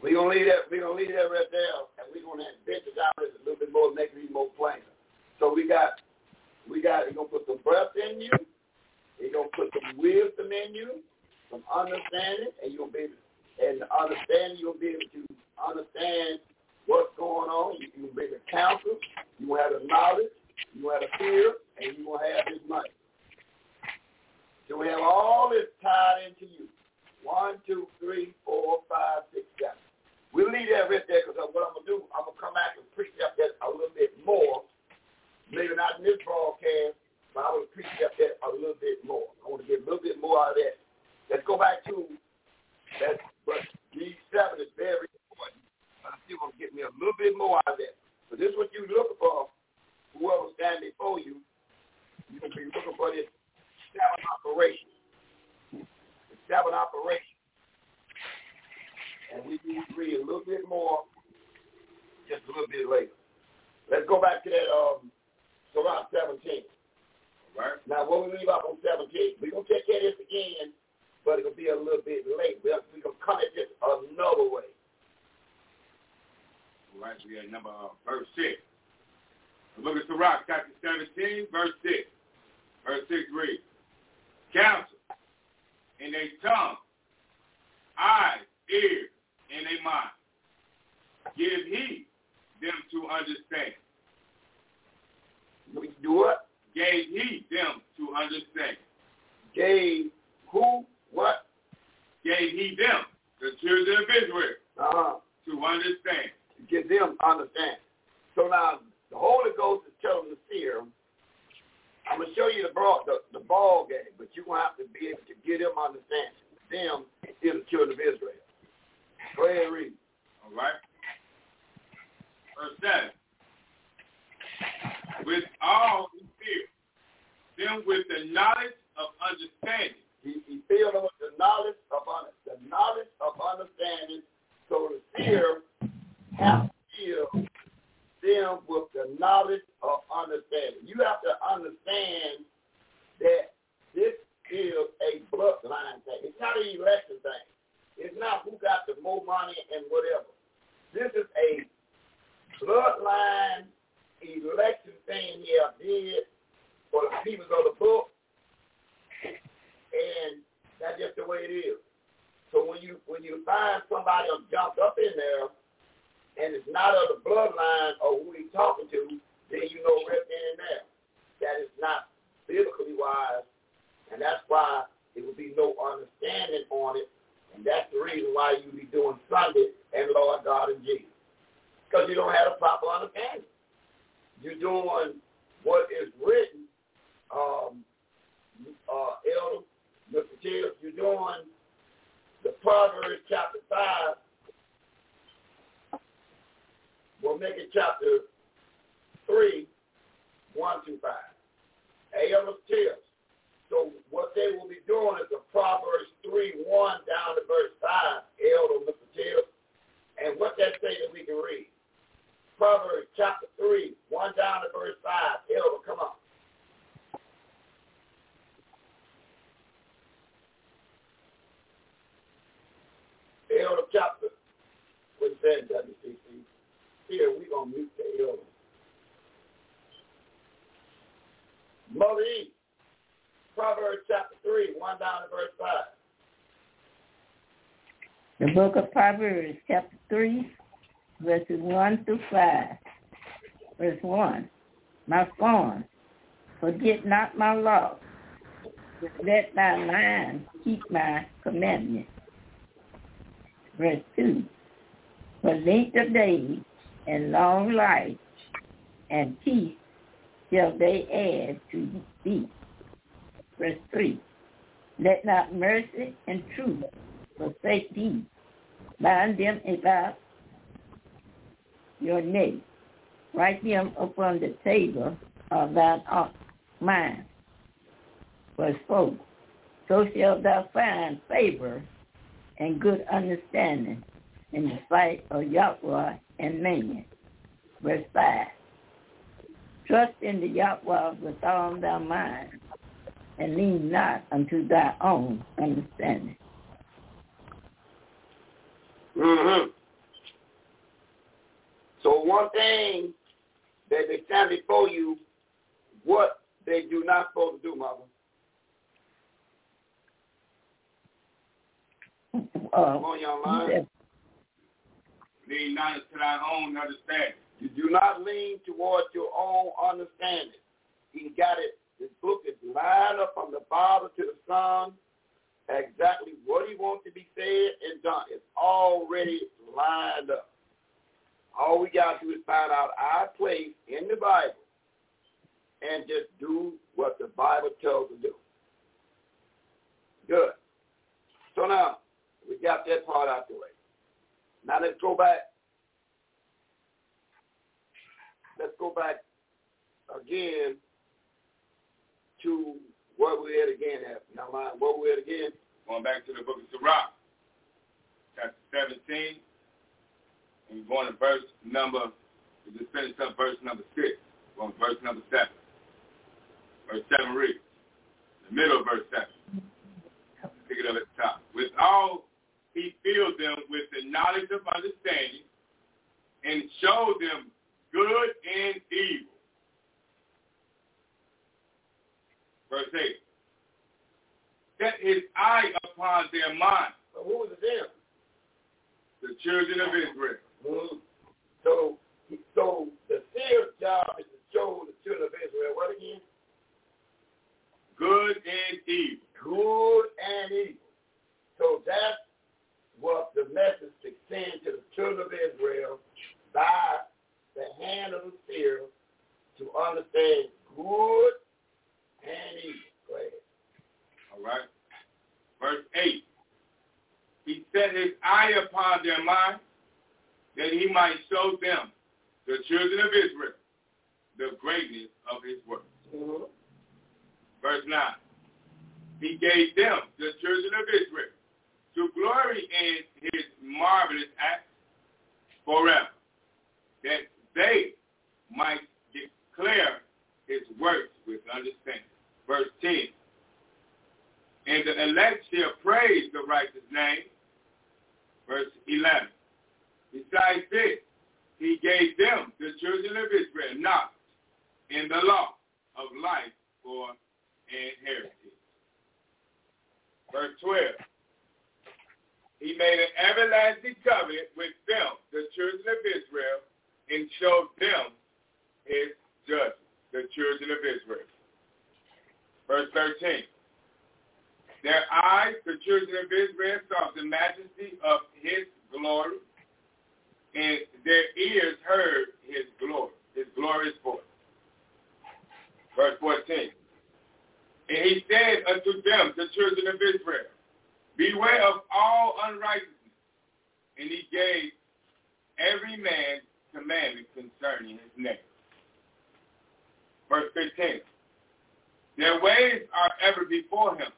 We're gonna leave that we're gonna leave that right there and we're gonna bench it down a little bit more, make it even more plain. So we got we got you're gonna put some breath in you, you're gonna put some wisdom in you, some understanding, and gonna be able and understanding you'll be able to understand what's going on. You can be able to counsel, you will have the knowledge, you will have the fear, and you will have this money. So we have all this tied into you. One, two, three, four, five, six, seven. We'll leave that right there because what I'm going to do, I'm going to come back and preach up that a little bit more. Maybe not in this broadcast, but I preach up that a little bit more. I want to get a little bit more out of that. Let's go back to that, but these seven is very important. I still want to get me a little bit more out of that. So this is what you're looking for. Whoever standing before you, you're going to be looking for this seven operation. The seven operation. And we to read a little bit more just a little bit later. Let's go back to that um Sirach 17. Right. Now, when we leave off on 17, we're going to take care of this again, but it'll be a little bit late. We're, we're going to come at this another way.
All right, we at number uh, verse 6. Look at Sirach chapter 17, verse 6. Verse 6 reads, Counsel in a tongue, eyes, ears, and a mind. Give heed them to understand.
We do what?
Gave he them to understand.
Gave who? What?
Gave he them, the children of Israel,
uh-huh.
to understand.
To give them understand. So now the Holy Ghost is telling the seer, I'm gonna show you the ball, the, the ball game, but you're gonna have to be able to get them understanding. Them is the children of Israel. Go ahead and read.
All right. Verse 7. With all them with the knowledge of understanding.
He, he filled them with the knowledge of the knowledge of understanding. So the seer has to fill them with the knowledge of understanding. You have to understand that this is a bloodline thing. It's not an election thing. It's not who got the more money and whatever. This is a bloodline election thing here did for the people of the book. And that's just the way it is. So when you when you find somebody jumped up in there and it's not of the bloodline or who he's talking to, then you know right then and there that is not biblically wise, and that's why there will be no understanding on it, and that's the reason why you be doing Sunday and Lord God and Jesus, because you don't have a proper understanding. You're doing what is written, um, uh, Elder, Mr. Tibbs, you're doing the Proverbs chapter 5, we'll make it chapter 3, 1 to 5. Elder Tibbs. So what they will be doing is the Proverbs 3, 1 down to verse 5, Elder Mr. Tibbs. And what that say that we can read? Proverbs chapter 3, 1 down to verse 5. Elder, come on. the elder chapter. What you WCC? Here, we're going to meet the elder. Mother E, Proverbs chapter 3, 1 down to verse 5.
The book of Proverbs, chapter 3, verses 1 through 5. Verse 1, my son, forget not my law. Let thy mind keep my commandments. Verse 2. For length of days and long life and peace shall they add to thee. Verse 3. Let not mercy and truth forsake thee. Bind them about your neck. Write them upon the table of thine mind. Verse 4. So shalt thou find favor and good understanding in the sight of Yahweh and man. Verse 5. Trust in the Yahweh with all thy mind, and lean not unto thy own understanding.
Mm-hmm. So one thing that they stand before you, what they do not supposed to do, mother.
Uh,
on, young man.
Lean not unto thy own understanding.
You do not lean towards your own understanding. He got it. This book is lined up from the Father to the Son, exactly what he wants to be said and done. It's already lined up. All we got to do is find out our place in the Bible and just do what the Bible tells us to do. Good. So now, we got that part out the way. Now let's go back. Let's go back again to where we at again at. Now, where we at again?
Going back to the book of Sirach, chapter 17. And we're going to verse number, we just finished up verse number 6. Going to verse number 7. Verse 7 reads, the middle of verse 7. Pick it up at the top. With all he filled them with the knowledge of understanding and showed them good and evil. Verse 8. Set his eye upon their mind.
So who is them?
The children of Israel.
Mm-hmm. So, so the seer's job is to show the children of Israel what again?
Good and evil.
Good and evil. So that's what the message to send to the children of Israel by the hand of the seer to understand good and evil. Go ahead.
All right. Verse 8. He set his eye upon their mind that he might show them, the children of Israel, the greatness of his work.
Mm-hmm.
Verse 9. He gave them, the children of Israel, to glory in his marvelous acts forever, that they might declare his works with understanding. Verse 10. And the elect shall praise the righteous name. Verse 11. Besides this, he gave them, the children of Israel, knowledge in the law of life for inheritance. Verse 12. He made an everlasting covenant with them, the children of Israel, and showed them his judgment, the children of Israel. Verse 13. Their eyes, the children of Israel, saw the majesty of his glory, and their ears heard his glory, his glorious voice. Verse 14. And he said unto them, the children of Israel, Beware of all unrighteousness. And he gave every man commandment concerning his name. Verse 15. Their ways are ever before him,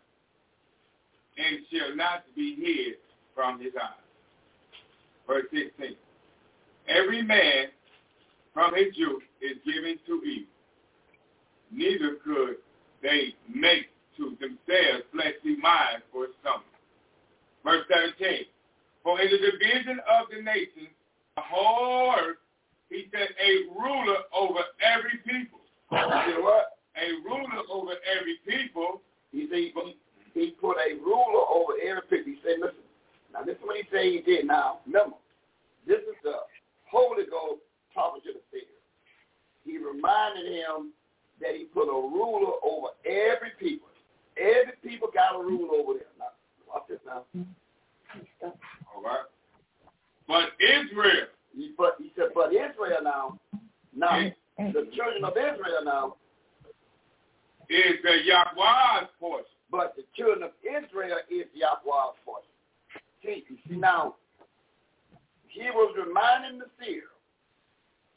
and shall not be hid from his eyes. Verse 16. Every man from his youth is given to evil. Neither could they make to themselves fleshly minds for stomach. Verse 17. For in the division of the nations, the whole earth, he set a ruler over every people.
You know what?
A ruler over every people.
He said he, put a ruler over every people. He said, listen, now this is what he said he did. Now, remember, this is the Holy Ghost talking to the seer. He reminded him that he put a ruler over every people. Every people got a ruler over them. Now, watch this now. Mm-hmm.
All right. But Israel.
He, but he said, but Israel now, now the children of Israel now
is the Yahweh's portion.
But the children of Israel is Yahweh's portion. See, you see now, he was reminding the seer,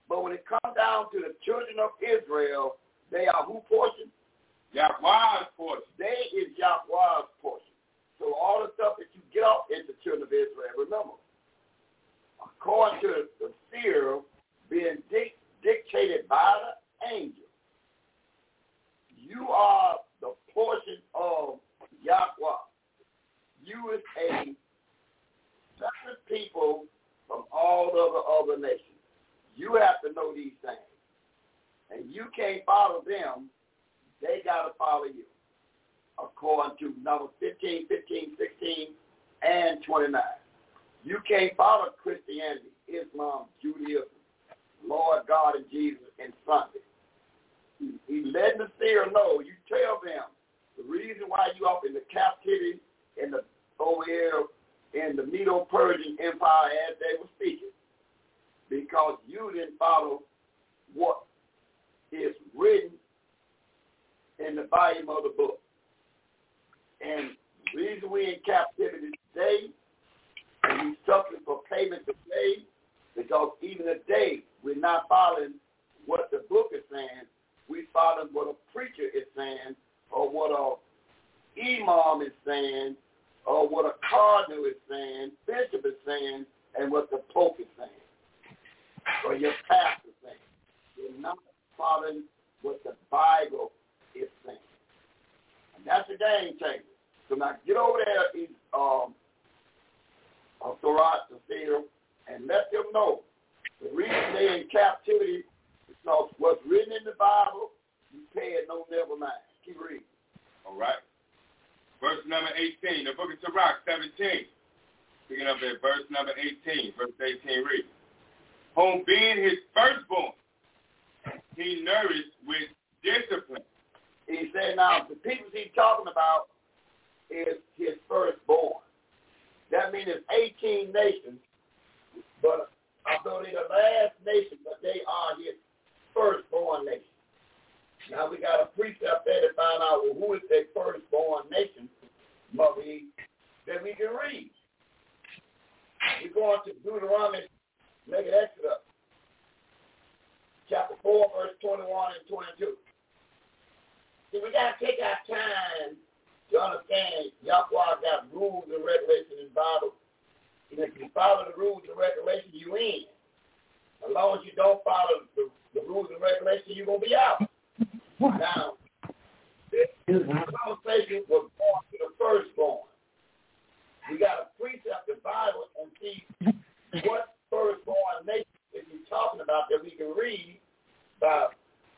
but when it comes down to the children of Israel, they are who portion?
Yahweh's portion.
They is Yahweh's portion. So all the stuff that you get off is the children of Israel. Remember, according to the seer being dic- dictated by the angel, you are the portion of Yahweh. You is a separate people from all the other, other nations. You have to know these things. And you can't follow them. They got to follow you. According to number 15, 15, 16, and 29. You can't follow Christianity, Islam, Judaism, Lord God and Jesus, and Sunday. He, letting the seer know. You tell them the reason why you up in the captivity in the over here in the Medo-Persian Empire as they were speaking, because you didn't follow what is written in the volume of the book. And the reason we in captivity today and we suffering for payment today because even today we're not following what the book is saying. We following what a preacher is saying or what a imam is saying or what a cardinal is saying, bishop is saying, and what the pope is saying or your pastor is saying. You're not following what the Bible is saying. And that's the game changer. So now get over there in um, uh, Thorat to Seer and let them know the reason they're in captivity is because what's written in the Bible, you pay it no never mind. Keep reading.
All right. Verse number 18, the book of Sirach 17. Picking up at verse number 18. Verse 18 reads, Whom being his firstborn, he nourished with discipline.
He said now, the people he's talking about is his firstborn. That means it's 18 nations, but although they're the last nation, but they are his firstborn nation. Now we got a precept there to find out well, who is their firstborn nation, Mother Eve, that we can read. We're going to Deuteronomy, make it Exodus, chapter 4, verse 21 and 22. See, we got to take our time to understand Yahweh got rules and regulations in the Bible. And if you follow the rules and regulations, you in. As long as you don't follow the, the rules and regulations, you're going to be out. Now, this conversation was born to the firstborn. We got to precept the Bible and see what firstborn nation is he talking about that we can read by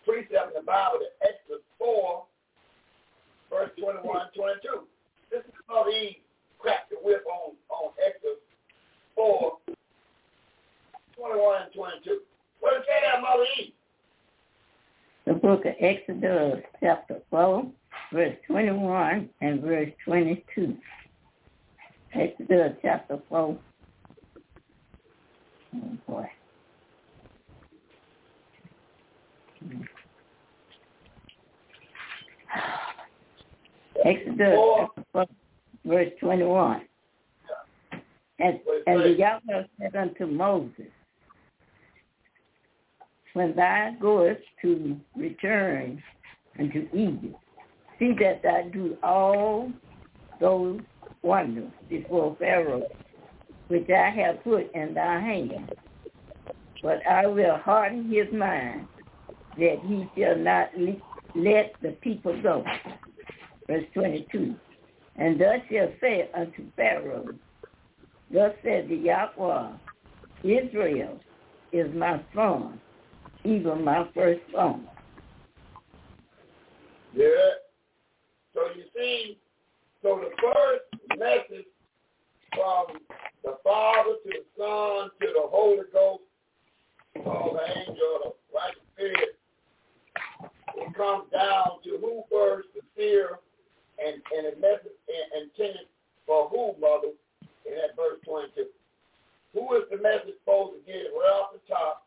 precepting the Bible to Exodus 4, verse 21 and 22. This is how he cracked the whip on, on Exodus 4, 21 and 22. What does it say there, Mother Eve?
The book of Exodus, chapter 4, verse 21 and verse 22. Exodus chapter 4. Oh boy. Exodus chapter 4, verse 21. And, and the Yahweh said unto Moses, When thou goest to return unto Egypt, see that thou do all those wonders before Pharaoh, which I have put in thy hand. But I will harden his mind, that he shall not le- let the people go. Verse 22. And thus shall say unto Pharaoh, Thus said the Yahweh, Israel is my son, even my firstborn.
Yeah, So you see, so the first message from the Father to the Son to the Holy Ghost, all the angel, the right spirit, it comes down to who first, the seer, and, and a message intended for who, mother, in that verse 22. Who is the message supposed to get it right off the top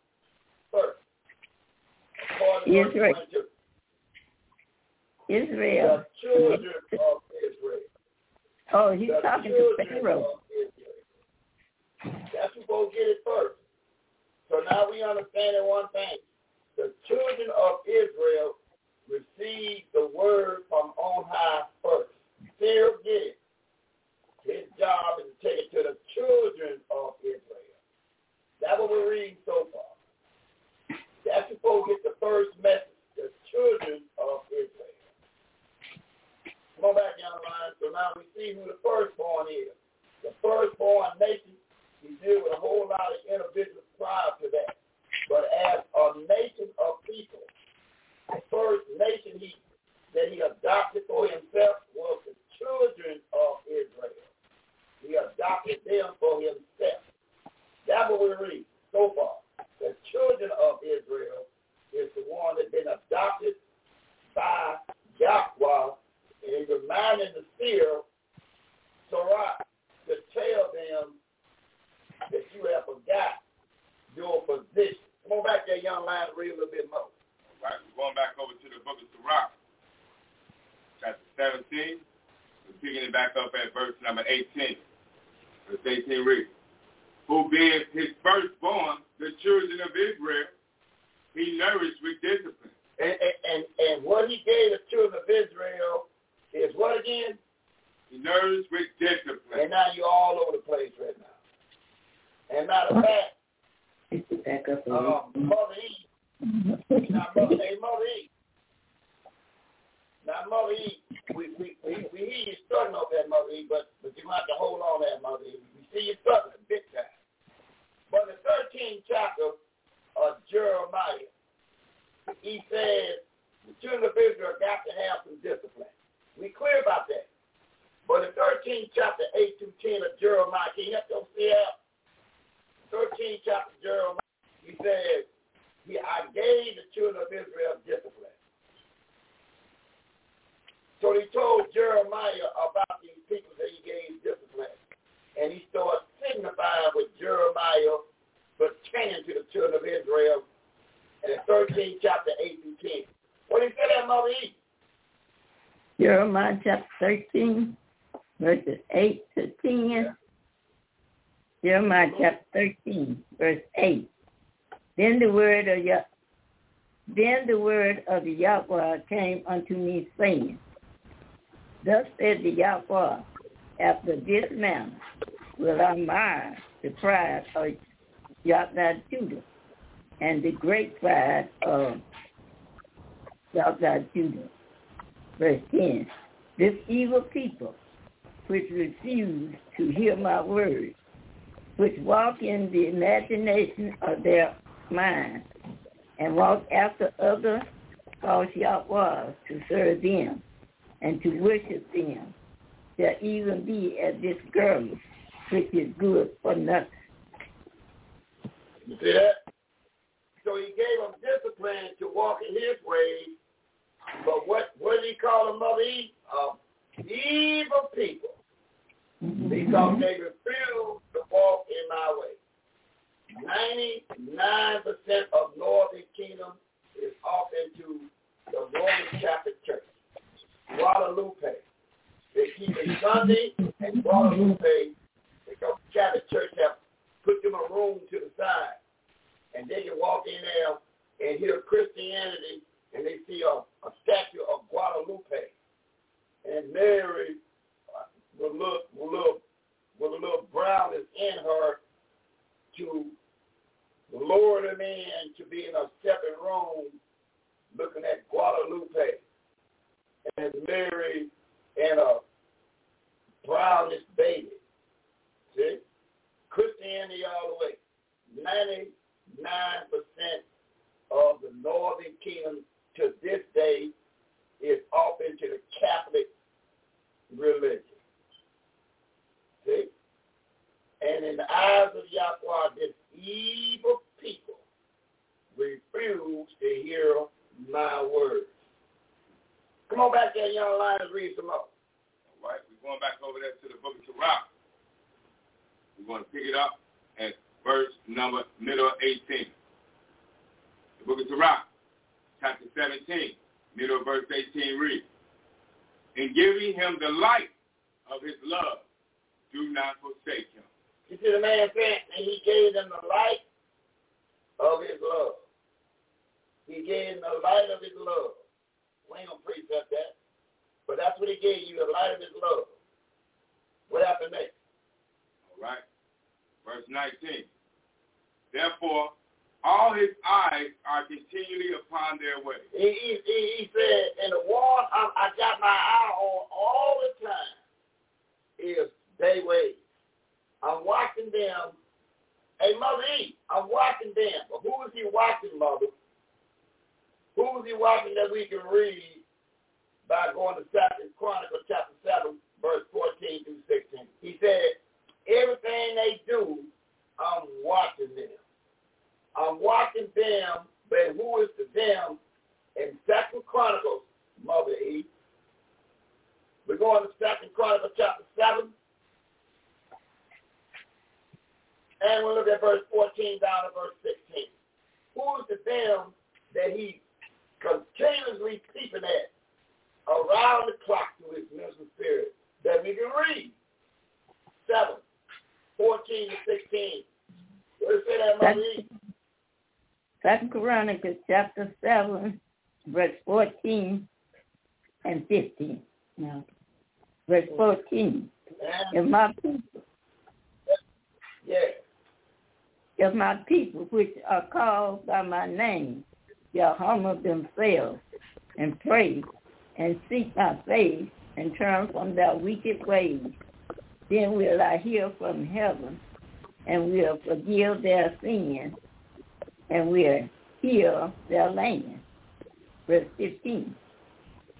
first? According to
Israel. Israel.
The children of Israel.
Oh, he's
The
talking to Pharaoh.
Israel. That's supposed to get it first. So now we understand one thing. The children of Israel received the word from on high first. Still get it. His job is to take it to the children of Israel. That's what we're reading so far. That's supposed to get the first message, the children of Israel. Go back down the line. So now we see who the firstborn is. The firstborn nation, he deal with a whole lot of individuals prior to that. But as a nation of people, first nation he that he adopted for himself
said the Yahweh, after this manner. Will I mar the pride of Yahweh Judah, and the great pride of Yahweh Judah. Verse 10, This evil people, which refuse to hear my words, which walk in the imagination of their mind, and walk after other false Yahwehs to serve them and to worship them, shall even be as this girl, which is good for nothing.
You see that? So he gave them discipline to walk in his ways. But what what did he call them, Mother Eve? Uh, evil people. Because they refuse to walk in my way. 99% of Northern Kingdom is off into the Roman Catholic Church. Guadalupe. They keep it Sunday and Guadalupe because the Catholic Church have put them a room to the side. And they can walk in there and hear Christianity and they see a, a statue of Guadalupe. And Mary uh, with a little, with a little, brownness in her to lure them in to be in a separate room looking at Guadalupe and Mary and a brownish baby. See? Christianity all the way. 99% of the Northern Kingdom to this day is off into the Catholic religion. See? And in the eyes of Yahweh, this evil people refuse to hear my words on back there, young lions, read some more.
All right, we're going back over there to the book of Sirach. We're going to pick it up at verse number middle 18. The book of Sirach, chapter 17, middle of verse 18 reads, In giving him the light of his love, do not forsake him.
You see the man saying, and he gave them the light of his love. He gave them the light of his love. We ain't gonna precept that. But that's what he gave you, the light of his love. What happened next?
All right. Verse 19. Therefore, all his eyes are continually upon their way.
He, he, he, he said, and the one I, I got my eye on all the time is they ways. I'm watching them. Hey, Mother E, I'm watching them. But who is he watching, Mother? Who is he watching that we can read by going to Second Chronicles chapter 7, verse 14 through 16? He said, everything they do, I'm watching them. I'm watching them, but who is the them in Second Chronicles, Mother E? We're going to Second Chronicles chapter 7. And we'll look at verse 14 down to verse 16. Who is the them that he continuously keeping at around the clock to his mental spirit that we can read? 7, 14 to 16. What say that, Mother E?
Second Chronicles chapter 7, verse 14 and 15. No. Verse 14. If my people,
Yeah.
if my people which are called by my name shall humble themselves and pray and seek my face and turn from their wicked ways, then will I hear from heaven and will forgive their sin and will heal their land. Verse 15.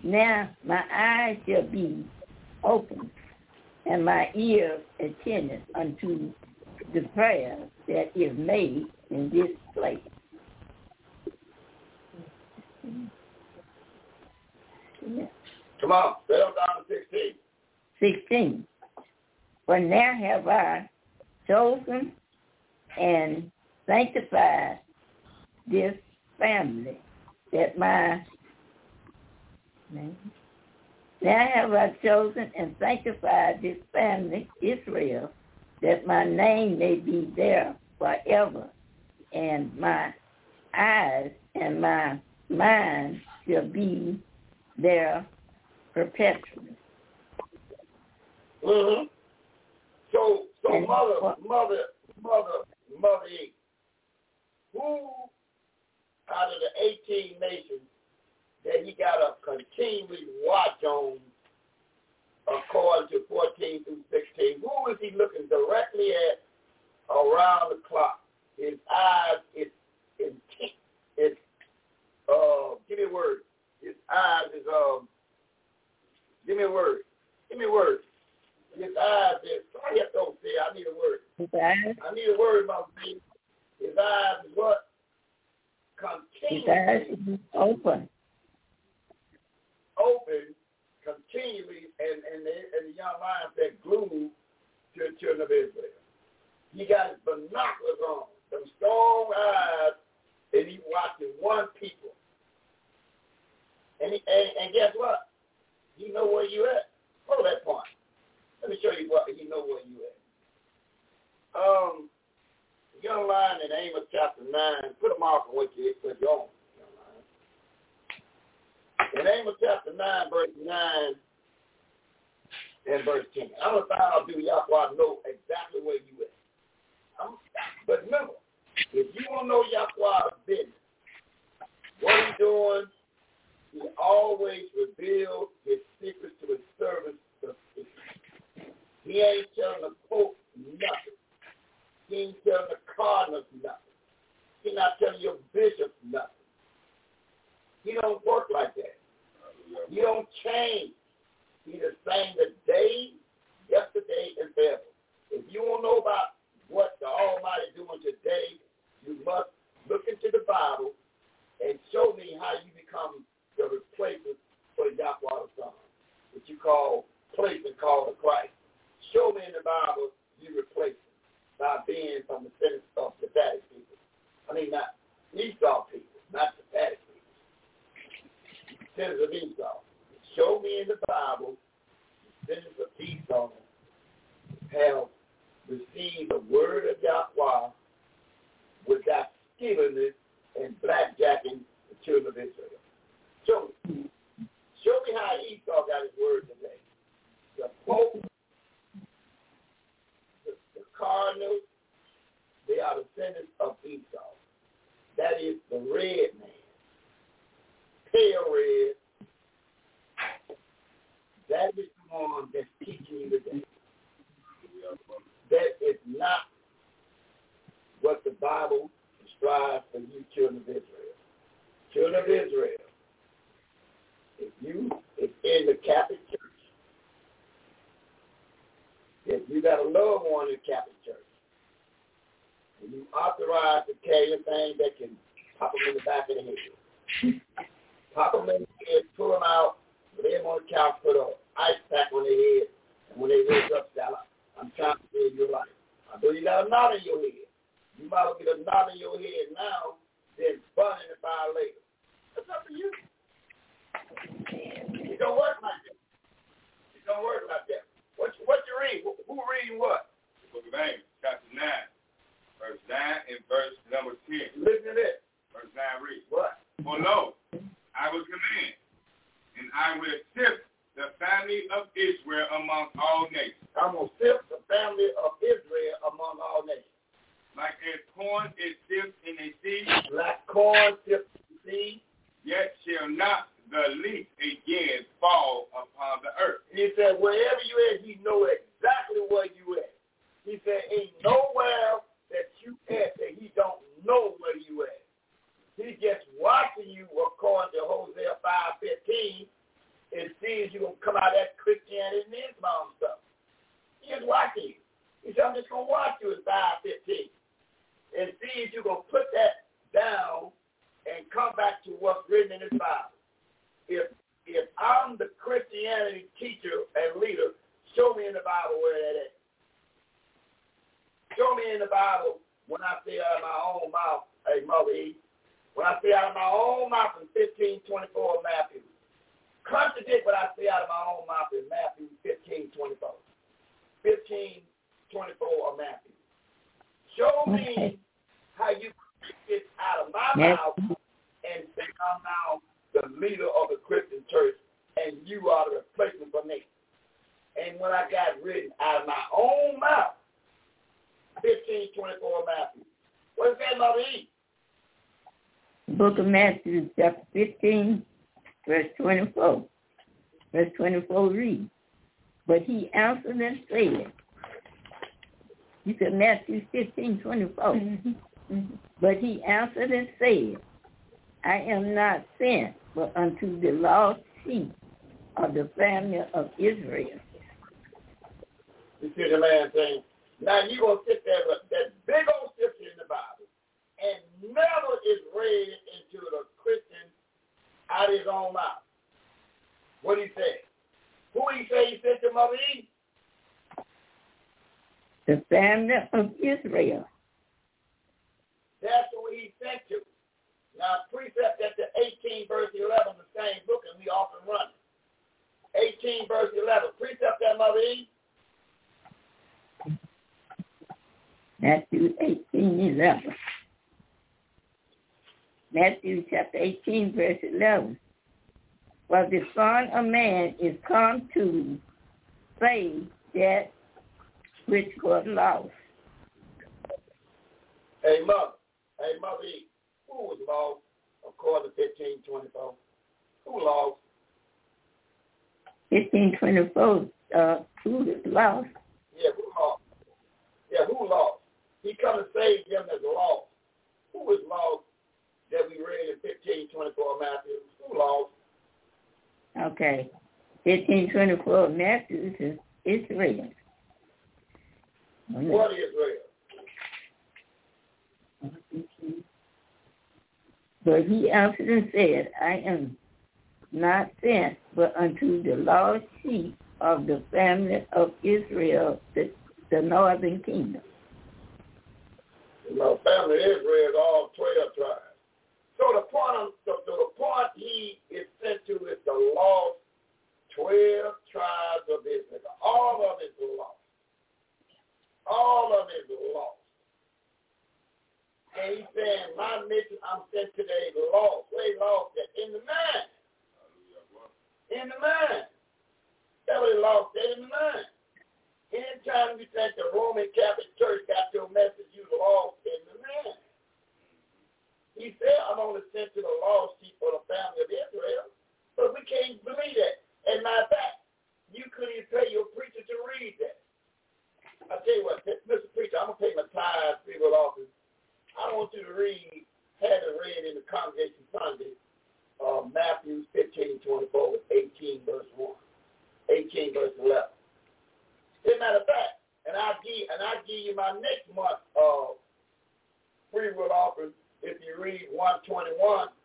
Now my eyes shall be open and my ears attentive unto the prayer that is made in this place.
Come on, settle down to 16.
16. For now have I chosen and sanctified this family that my now have I chosen and sanctified this family, Israel, that my name may be there forever, and my eyes and my mind shall be there perpetually.
Mm-hmm. So, so
And
mother,
what-
mother, mother, mother, who out of the 18 nations that he got to continually watch on according to 14 through 16, who is he looking directly at around the clock? His eyes is uh, give me a word. His eyes is, um, give me a word. Give me a word. His eyes is, I don't say, I need a word.
Eyes,
I need a word about me. His eyes is what?
his eyes
Continually
open.
open, continually, and, and, the, and the young lion said glued to the children of Israel. He got his binoculars on, them strong eyes, and he watching one people. And, and, and guess what? He know where you at. Hold that point. Let me show you what he know where you at. Um, young lion in Amos chapter 9, put a mark on what you, what you own. In Amos chapter 9, verse 9 and verse 10. I'm going to find out, do Yahweh know exactly where you at. Um, but remember, if you want to know Yahweh's business, what he's doing, he always reveals his secrets to his servants. He ain't telling the Pope nothing. He ain't telling the cardinals nothing. He not telling your bishop nothing. He don't work like that. He don't change. He the same today, yesterday, and forever. If you to know about what the Almighty doing today, you must look into the Bible and show me how you become the replacement for Yahweh the Son, which you call place and call the Christ. Show me in the Bible you replace him by being from the sentence of the Sadducees people. I mean, not Esau people, not the Sadducees people. Sentence of Esau. Show me in the Bible the sentence of Esau have received the word of Yahweh without it and blackjacking the children of Israel. Show me. Show me how Esau got his word today. The Pope, the, the Cardinals, they are descendants of Esau. That is the red man. Pale red. That is the one that's teaching you today. That is not what the Bible prescribes for you children of Israel. Children of Israel, if you is in the Catholic Church, if you got a loved one in the Catholic Church, and you authorize to carry a thing that can pop them in the back of the head, pop them in the head, pull them out, lay them on the couch, put a ice pack on their head, and when they wake up, say, I'm trying to save your life. I know you got a knot in your head. You might well get a knot in your head now than burning the fire later. That's up to you. It don't work like that. It don't work like that. What you, what you read? Who, who reading what?
The book of Amos, chapter 9, verse 9 and verse number 10.
Listen to this.
Verse 9 reads,
What?
Oh, For lo, I will command, and I will sift the family of Israel among all nations.
I'm going to sift the family of Israel among all nations.
Like as corn is sifted in a sea,
Like corn sifted in the sea,
yet shall not the leaf again fall upon the earth.
He said, wherever you at, he know exactly where you at. He said, ain't nowhere that you at that he don't know where you at. He's just watching you according to Hosea 5.15 and sees you going to come out of that Christianity and Islam stuff. He is watching you. He said, I'm just going to watch you at 5.15 and see if you're going to put that down and come back to what's written in his Bible. If if I'm the Christianity teacher and leader, show me in the Bible where that is. Show me in the Bible when I say out of my own mouth, hey, Mother E, when I say out of my own mouth in 1524 of Matthew, contradict what I say out of my own mouth in Matthew 1524. 1524 of Matthew. Show me how you get out of my
Yes.
mouth and say I'm now the leader of the Christian church and you are the replacement for me. And when I got written out of my own mouth, 1524 Matthew. What is that, Mother E?
Book of Matthew, chapter 15, verse 24. Verse 24 reads, But he answered and said, you said Matthew 15, 24. But he answered and said, I am not sent but unto the lost sheep of the family of Israel.
You see the man saying, now you going to sit there with that big old scripture in the Bible and never is read into the Christian out of his own mouth. What he say? Who he say he sent to Mother E?
The family of Israel.
That's who he sent to. Now, precept at the 18 verse 11, the same book, and we often run it. 18 verse 11. Precept that, Mother E.
Matthew 18, 11. Matthew chapter 18, verse 11. For the Son of Man is come to save that which was lost.
Hey, Mother. Hey, Mother E. Who was lost according to 1524? Who lost?
1524, uh, who is lost?
Yeah, who lost? Yeah, who lost? He come to save them that's lost. Who was lost that we read in 1524 Matthew? Who lost?
Okay. 1524 Matthew is Israel.
What Israel?
But he answered and said, I am not sent but unto the lost sheep of the family of Israel, the, the northern kingdom.
The family of Israel is all 12 tribes. So the part, of, the, the point he is sent to is the lost 12 tribes of Israel. All of it is lost. All of it is lost. And he's saying, my mission I'm sent today lost. Where lost that? In the mind. In the mind. That was lost that in the mind. Anytime you think the Roman Catholic Church got your message, you lost in the mind. He said, I'm only sent to the lost sheep of the family of Israel. But we can't believe that. And matter of fact, you couldn't even pay your preacher to read that. I tell you what, Mr. Preacher, I'm gonna pay my tithes, people office. I want you to read, had it read in the congregation Sunday, uh, Matthew 15, 24, 18, verse 1, 18, verse 11. As a matter of fact, and I give and I give you my next month uh, free will offering if you read 121.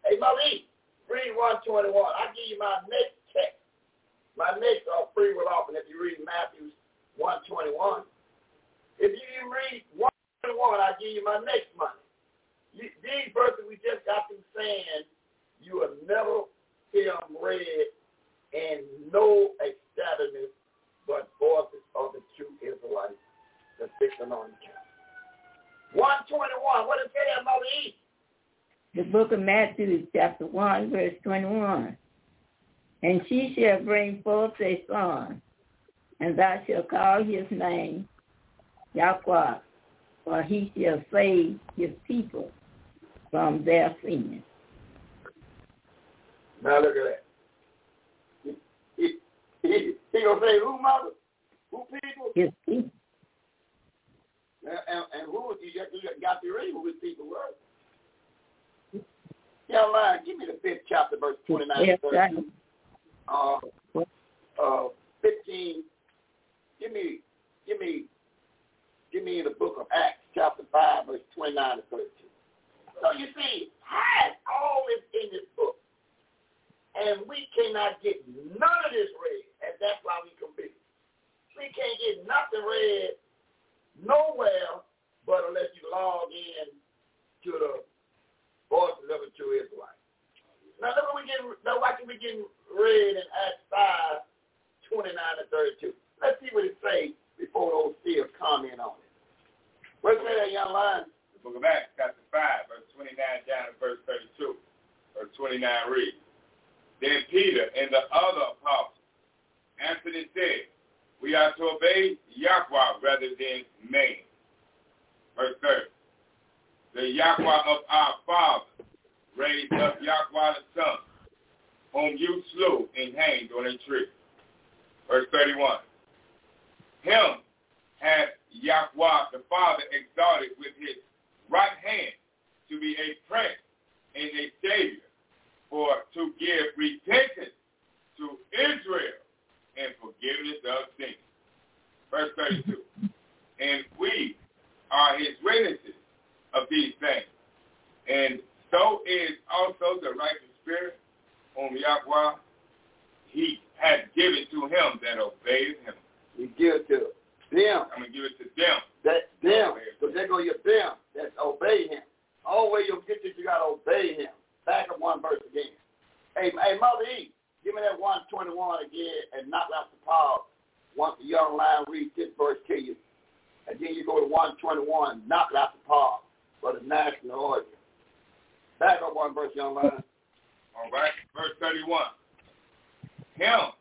Hey, Malik, read 121. I give you my next text, my next uh, free will offering if you read Matthew 121. If you read 121, I give you my next money. You, these verses we just got through saying, you will never see them read and no establishment but voices of the true Israelites that fixing on the camp. 121, what does it Mother E?
The book of Matthew, chapter 1, verse 21. And she shall bring forth a son, and thou shalt call his name Yahweh, for he shall save his people from their sins.
Now look at that. He, he, he gonna say who mother? Who people?
His people.
And, and, and who you got, you got to read who his people were. Young man, give me the fifth chapter, verse 29
Yes,
and
right.
32. Uh, uh, 15. Give me, give me, give me the book of Acts, chapter 5, verse 29 and 32. So you see, has all this in this book. And we cannot get none of this read, and that's why we compete. We can't get nothing read nowhere but unless you log in to the voices of the true Israelite. Now look what we get now why can we get read in Acts 5, 29 and 32. Let's see what it says before those still comment on it. What's that, young line?
The book of Acts, chapter 5, verse 29 down to verse 32. Verse 29 reads, Then Peter and the other apostles answered and said, We are to obey Yahweh rather than man. Verse 30. The Yahweh of our fathers raised up Yahweh the Son, whom you slew and hanged on a tree. Verse 31. Him hath Yahweh the Father exalted with his right hand to be a prince and a savior, for to give repentance to Israel and forgiveness of sins. Verse 32. and we are his witnesses of these things. And so is also the righteous spirit whom Yahweh he had given to him that obeyed him.
You give it to them.
I'm going to give it to them.
That them. So there go your them that obey him. All way you'll get this, you got to obey him. Back up one verse again. Hey, hey, Mother E, give me that 121 again and knock out the pause. Once the young line reads this verse to you, and then you go to 121, knock out the pause for the national origin. Back up one verse, young line.
All right. Verse 31. Him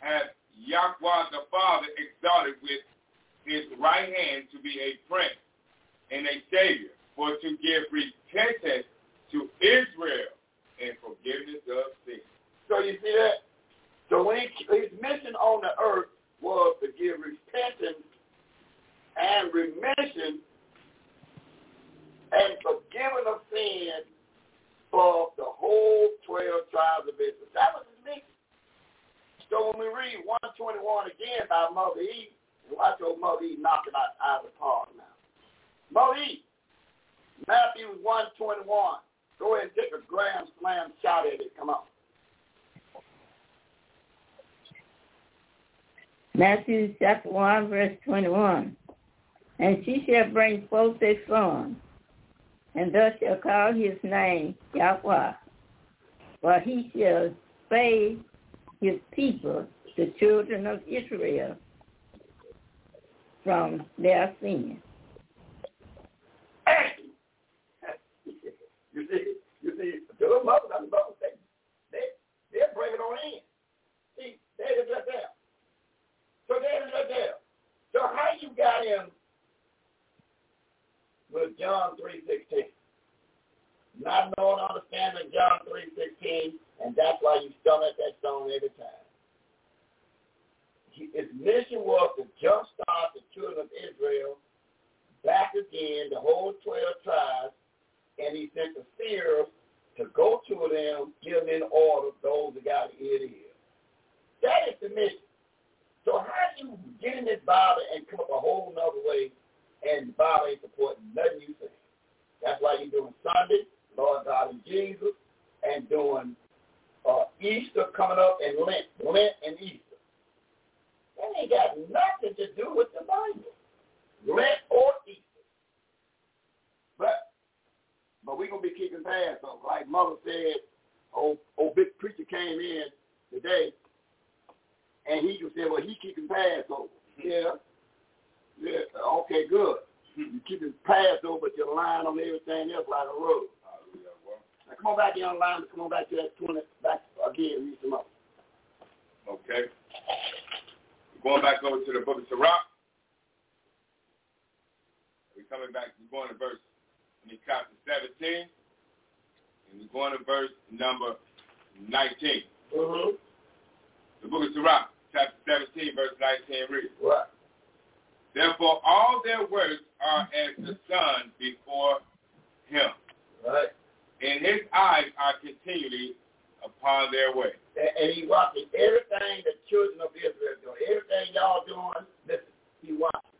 hath Yahweh the Father exalted with his right hand to be a prince and a savior, for to give repentance to Israel and forgiveness of sins.
So you see that? So when he, his mission on the earth was to give repentance and remission and forgiving of sin for the whole 12 tribes of Israel. That was so when we read 121 again by Mother E. Watch old Mother E knocking out, out of the park now. Mother E, Matthew 121. Go ahead and take a grand slam shot at it. Come on.
Matthew chapter 1, verse 21. And she shall bring forth a son, and thou shalt call his name Yahweh, for he shall save his people, the children of Israel, from their sin.
You see, you see, the mother, the mother, they, they, they're bringing on in. See, they right there. So they right there. So how you got him with John three sixteen? Not knowing, understanding John and that's why you stomach that song every time. His mission was to jumpstart the children of Israel back again, the whole twelve tribes, and he sent the seers to go to them, give them in order those that got ear to hear. That is the mission. So how do you get in this Bible and come up a whole nother way and the Bible ain't supporting nothing you say? That's why you're doing Sunday, Lord God and Jesus, and doing uh, Easter coming up and Lent, Lent and Easter. That ain't got nothing to do with the Bible. Lent or Easter. But but we're gonna be keeping Passover. Like mother said, old old big preacher came in today and he just said, Well he keeping Passover. Yeah. Yeah, okay, good. You keeping Passover but you're lying on everything else like a rug. Come on back here on line, come on back to that twenty back again, read some up.
Okay. Going back over to the book of Sirach. We're coming back, we're going to verse in chapter 17, and we're going to verse number 19.
Mm-hmm.
The book of Sirach, chapter 17, verse 19 reads.
What?
Therefore all their works are as the sun before him.
Right.
And his eyes are continually upon their way.
And, he watching everything the children of Israel doing. Everything y'all doing, listen, he watching.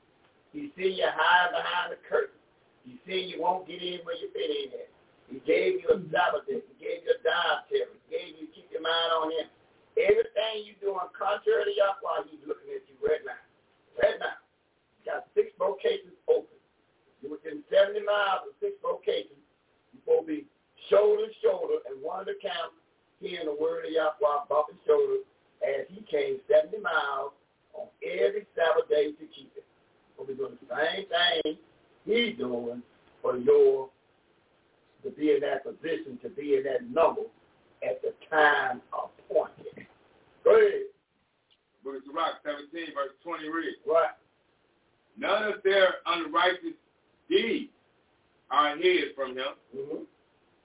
He see you hide behind the curtain. He see you won't get in where you fit in at. He gave you a Sabbath. He gave you a dietary. He gave you keep your mind on him. Everything you doing contrary to Yahweh, he's looking at you right now. Right now. Got six vocations open. You're within 70 miles of six vocations. You're supposed to be shoulder to shoulder, and one of the counts hearing the word of Yahweh bumping shoulders as he came 70 miles on every Sabbath day to keep it. We'll be doing the same thing he's doing for your to be in that position, to be in that number at the time appointed. Go ahead.
Book of Sirach 17, verse 20 reads.
Right.
None of their unrighteous deeds are hid from him,
Mm-hmm.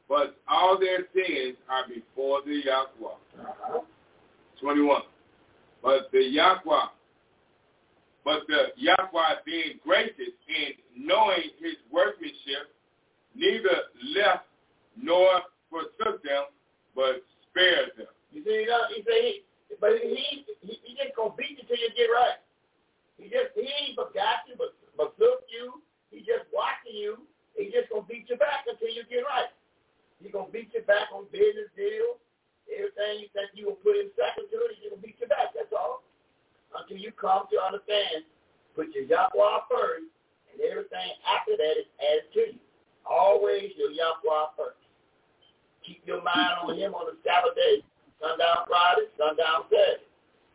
But all their sins are before the Yahweh.
Uh-huh.
21. But the Yahweh, but the Yahweh being gracious in knowing his workmanship, neither left nor forsook them, but spared them.
You see, you know, he said he, but he, he, he just gonna beat you till you get right. He just he ain't forgot you, but but look you. He just watching you. He just gonna beat you back until you get right. He gonna beat you back on business deals. Everything think you will put in to it, he's gonna beat you back. That's all. Until you come to understand, put your Yahweh first, and everything after that is added to you. Always your Yahweh first. Keep your mind on him on the Sabbath day, sundown Friday, sundown Saturday.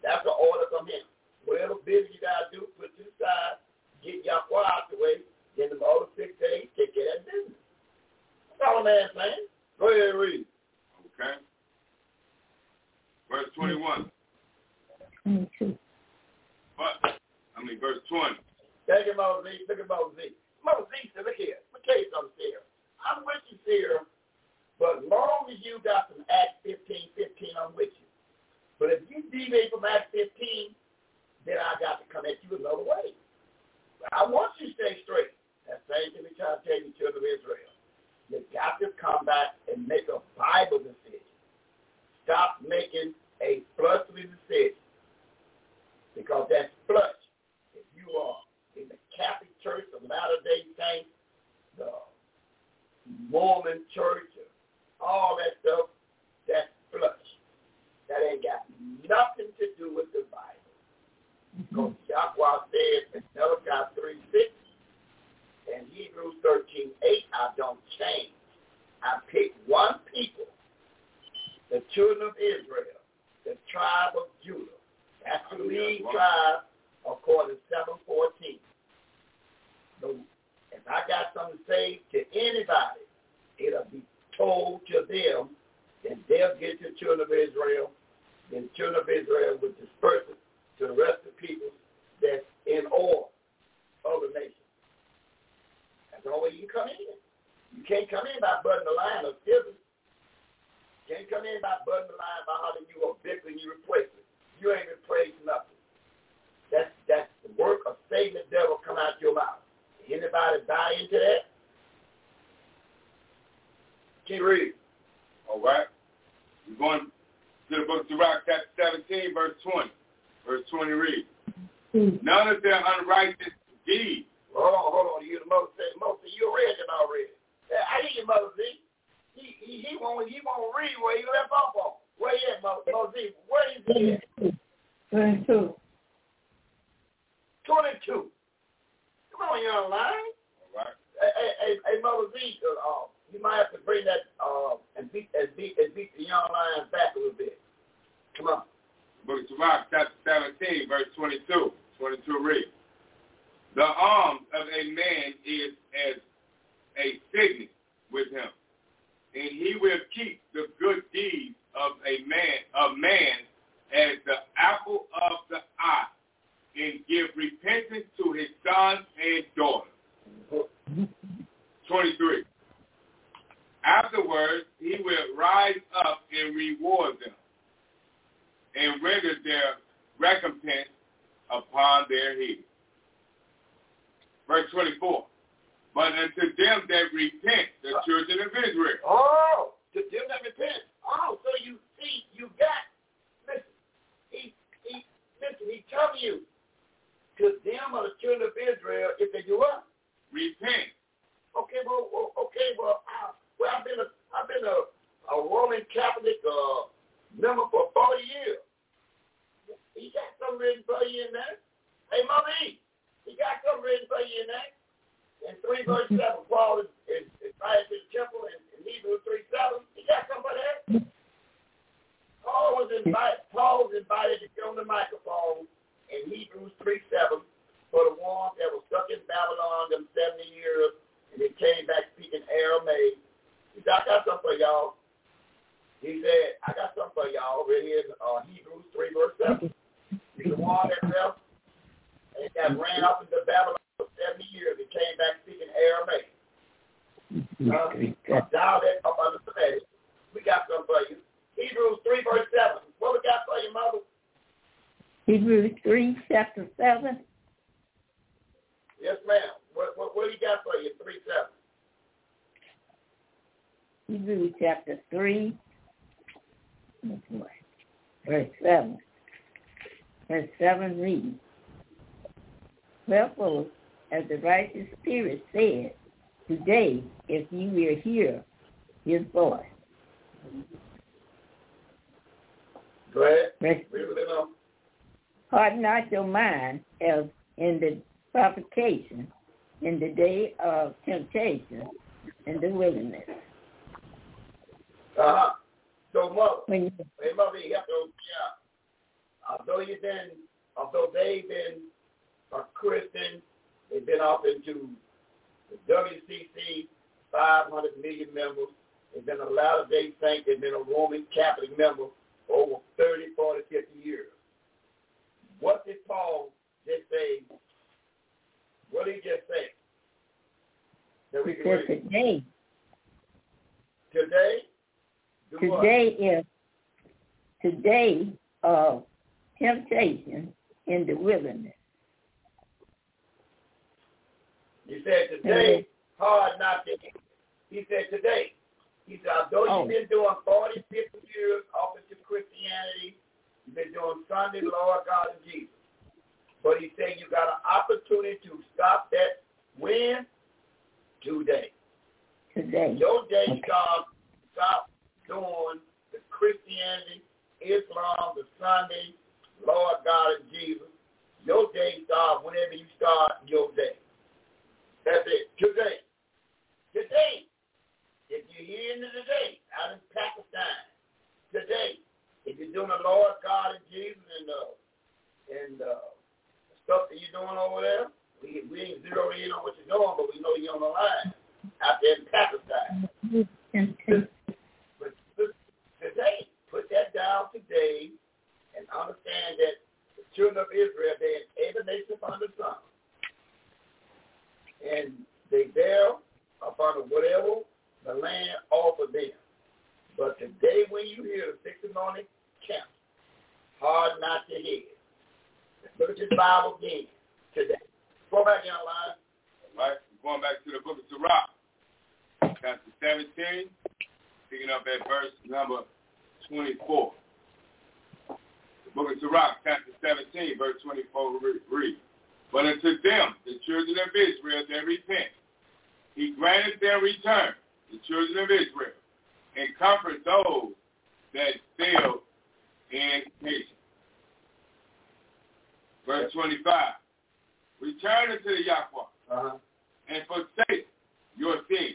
That's the order from him. Whatever business you gotta do, put to the side, get Yahweh out the way, then the other six days, take care of that business. That's all I'm saying. Go ahead and read.
Okay? Verse 21. 22. But, I mean, verse 20.
Take him over Z. Look at Moses. Moses said, look here. Let me tell you something, Sarah. I'm with you, Sarah, but as long as you got from Acts 15, 15, I'm with you. But if you deviate from Acts 15, then I got to come at you another way. But I want you to stay straight. That same thing we try to tell you, children of Israel. You got to come back and make a Bible decision. Stop making a fleshly decision because that's flesh. If you are in the Catholic Church, the Latter-day Saints, the Mormon Church, all that stuff, that's flesh. That ain't got nothing to do with the Bible. Go God said in Malachi 3, 6, and Hebrews 13, 8, I don't change. I pick one people, the children of Israel, the tribe of Judah. That's the lead tribe according to 714. So if I got something to say to anybody, it'll be told to them, and they'll get the children of Israel, then the children of Israel will disperse it to the rest of the people that's in all other nations. That's the only way you can come in. You can't come in by budding the line of scissors. You can't come in by budding the line by how you are bickering, you replace it. You ain't replaced nothing. That's that's the work of Satan the devil come out your mouth. Anybody buy into that? Keep reading.
All right. We're going to the book of Sirach, chapter 17, verse 20. Verse 20 reads, hmm. None of their unrighteous deeds.
Hold on, hold on. You the mother say, Moses, you read it already. Yeah, I hear you, Mother Z. He, he, he won't, he won't read where he left off on. Where he at, Mother, Mother Z? Where is he at?
22.
22. Come on, young line.
All right.
Hey, hey, hey, hey Mother Z, uh, you might have to bring that uh, and beat and beat and beat the young lion back a little bit. Come on.
Book of Sirach, chapter 17, verse 22. 22 reads, The arm of a man is as a signet with him, and he will keep the good deeds of a man of man as the apple of the eye, and give repentance to his sons and daughters. 23. Afterwards, he will rise up and reward them, and render their recompense upon their head. Verse 24. But unto them that repent, the children of Israel.
Oh, to them that repent. Oh, so you see, you got, listen, he, he, listen, he telling you, to them are the children of Israel, if they do what?
Repent.
Okay, well, well okay, well, I, well, I've been a, I've been a, a Roman Catholic uh, member for 40 years. He got something written for you in there. Hey, E, he got something written for you in there. In 3 verse 7, Paul is, is, is right to the temple, and in Hebrews 3 7, he got for that. Paul was invited, Paul was invited to get on the microphone in Hebrews 3 7 for the ones that were stuck in Babylon them 70 years, and they came back speaking Aramaic. He said, I got something for y'all. He said, I got something for y'all right here in uh, Hebrews 3 verse 7. He's the one that left and ran off into Babylon for 70 years and came back speaking Aramaic. Uh, dial that up under the. We got something for you. Hebrews 3 verse 7. What we got for you, mother?
Hebrews 3, chapter 7.
Yes, ma'am. What, what, what do you got for you, 3 7?
Hebrews chapter 3, verse 7. Verse 7 reads, Wherefore, as the righteous spirit said, Today, if you will hear his voice.
Go ahead. Read it.
Harden not your mind as in the provocation, in the day of temptation, in the wilderness.
Uh-huh. So, mother,
When you,
hey, mother, you have to, yeah. Although you've been, although they've been a Christian, they've been off into the WCC, 500 million members. They've been a Latter-day Saint. They've been a Roman Catholic member for over 30, 40, 50 years. What did Paul just say? What did he just say? That we can
today,
Today?
Today is today of temptation in the wilderness.
He said today, mm-hmm. hard not to. He said today. He said, although
Oh.
you've been doing 40, 50 years off into Christianity, you've been doing Sunday, Lord God and Jesus. But he said you got an opportunity to stop that when? Today.
Today.
Your day
Okay.
stop, stop doing the Christianity, Islam, the Sunday, Lord God and Jesus. Your day start when whenever you start your day. That's it. Today. Today. If you're here in the today, out in Pakistan, today, if you're doing the Lord God and Jesus and uh and uh stuff that you're doing over there, we we ain't zeroed in on what you're doing, but we know you're on the line out there in Pakistan. But today, put that down today and understand that the children of Israel, they in every nation upon the sun. And they bear upon whatever the land offered them. But today when you hear the six morning camp, hard not to hear. Look at this Bible again today. Go back in line.
All right, we're going back to the book of Sirach, chapter 17, picking up at verse number 24. The book of Sirach, chapter 17, verse 24 reads, But unto them, the children of Israel, that repent, he granted their return, the children of Israel, and comfort those that fail in patience. Verse 25. Return unto the Yahweh
Uh-huh.
and forsake your sin.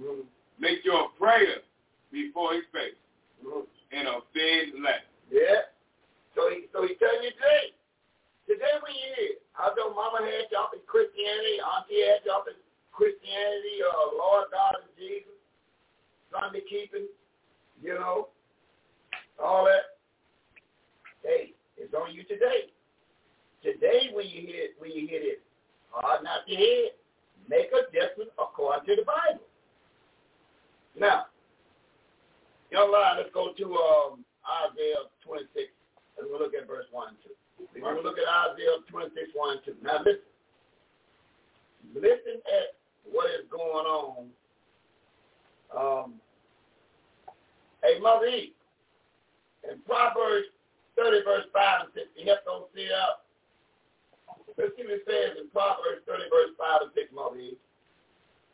Mm-hmm.
Make your prayer before his face
Mm-hmm.
and offend less.
Yeah. So he so he telling you today. Today we here. I know mama had y'all in Christianity, auntie had y'all in Christianity, uh, Lord God and Jesus, Sunday keeping, you know, all that. Hey, it's on you today. Today when you hear when you hear this, hard not hear it. Make adjustment according to the Bible. Now, young line, let's go to um, Isaiah 26 and we'll look at verse 1 and 2. We're going to look at Isaiah 26, 1 and 2. Now listen. Listen at what is going on. Um, hey, Mother E, in Proverbs 30, verse 5 and 6, you have to see out. Let's see what it says in Proverbs 30, verse 5 and 6, Mother E.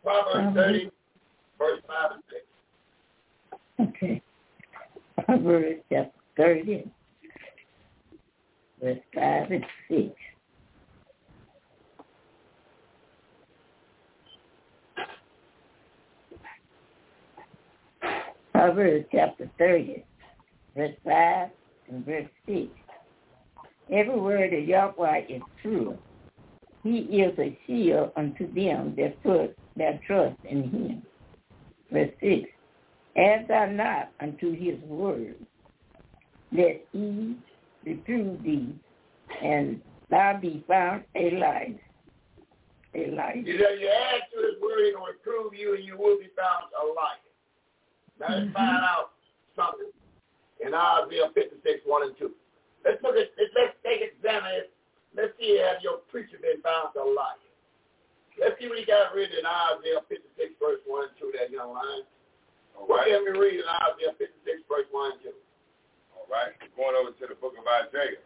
Proverbs 30, verse 5 and 6.
Okay. Proverbs chapter 30, verse 5 and 6. Proverbs chapter 30, verse 5 and verse 6. Every word of Yahweh is true. He is a shield unto them that put their trust in him. Verse 6. Add thou not unto his word, let he reprove thee, and thou be found a light. A light.
You know, you add to his word, he's going to reprove you, and you will be found a liar. Now let's mm-hmm. find out something in Isaiah 56, 1 and 2. Let's look at, let's take examine it. Let's see have your preacher been found a liar. Let's see what he got written in Isaiah 56, verse 1 and 2, that young line.
All
What
right.
can we read in Isaiah 56, verse 1 and 2?
Right. We're going over to the book of Isaiah,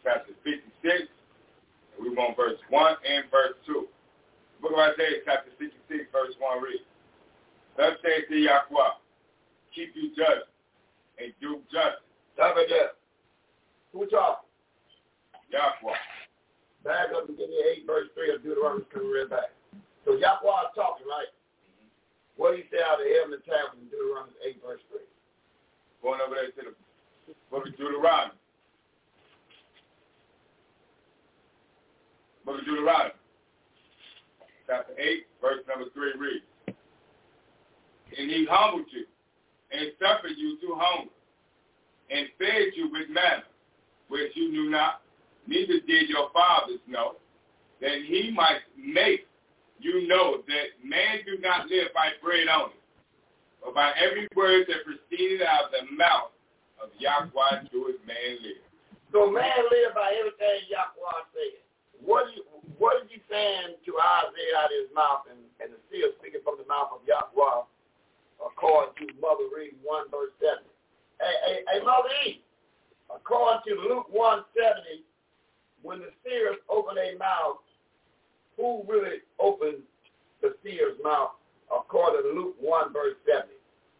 chapter 56. And we want verse 1 and verse 2. The book of Isaiah, chapter 56, verse 1 reads, Thus saith the Yahweh, keep you just and do justice.
Stop it there. Who talking?
Yahweh.
Back up and give me 8, verse 3 of Deuteronomy coming right back. So Yahweh is talking, right? Mm-hmm. What do you say out of heaven and tablets in Deuteronomy 8, verse 3?
Going over there to the book of Deuteronomy. Book of Deuteronomy, chapter 8, verse number 3 reads, And he humbled you and suffered you to hunger and fed you with manna, which you knew not, neither did your fathers know, that he might make you know that man do not live by bread only, but by every word that proceeded out of the mouth of Yahweh do his man live.
So man live by everything Yahweh said. What is, what is he saying to Isaiah out of his mouth and, and the seal speaking from the mouth of Yahweh according to Mother Read 1 verse 7? Hey, hey, hey Mother E, according to Luke 170, when the seers open their mouth, who really opened the seer's mouth according to Luke 1 verse 70?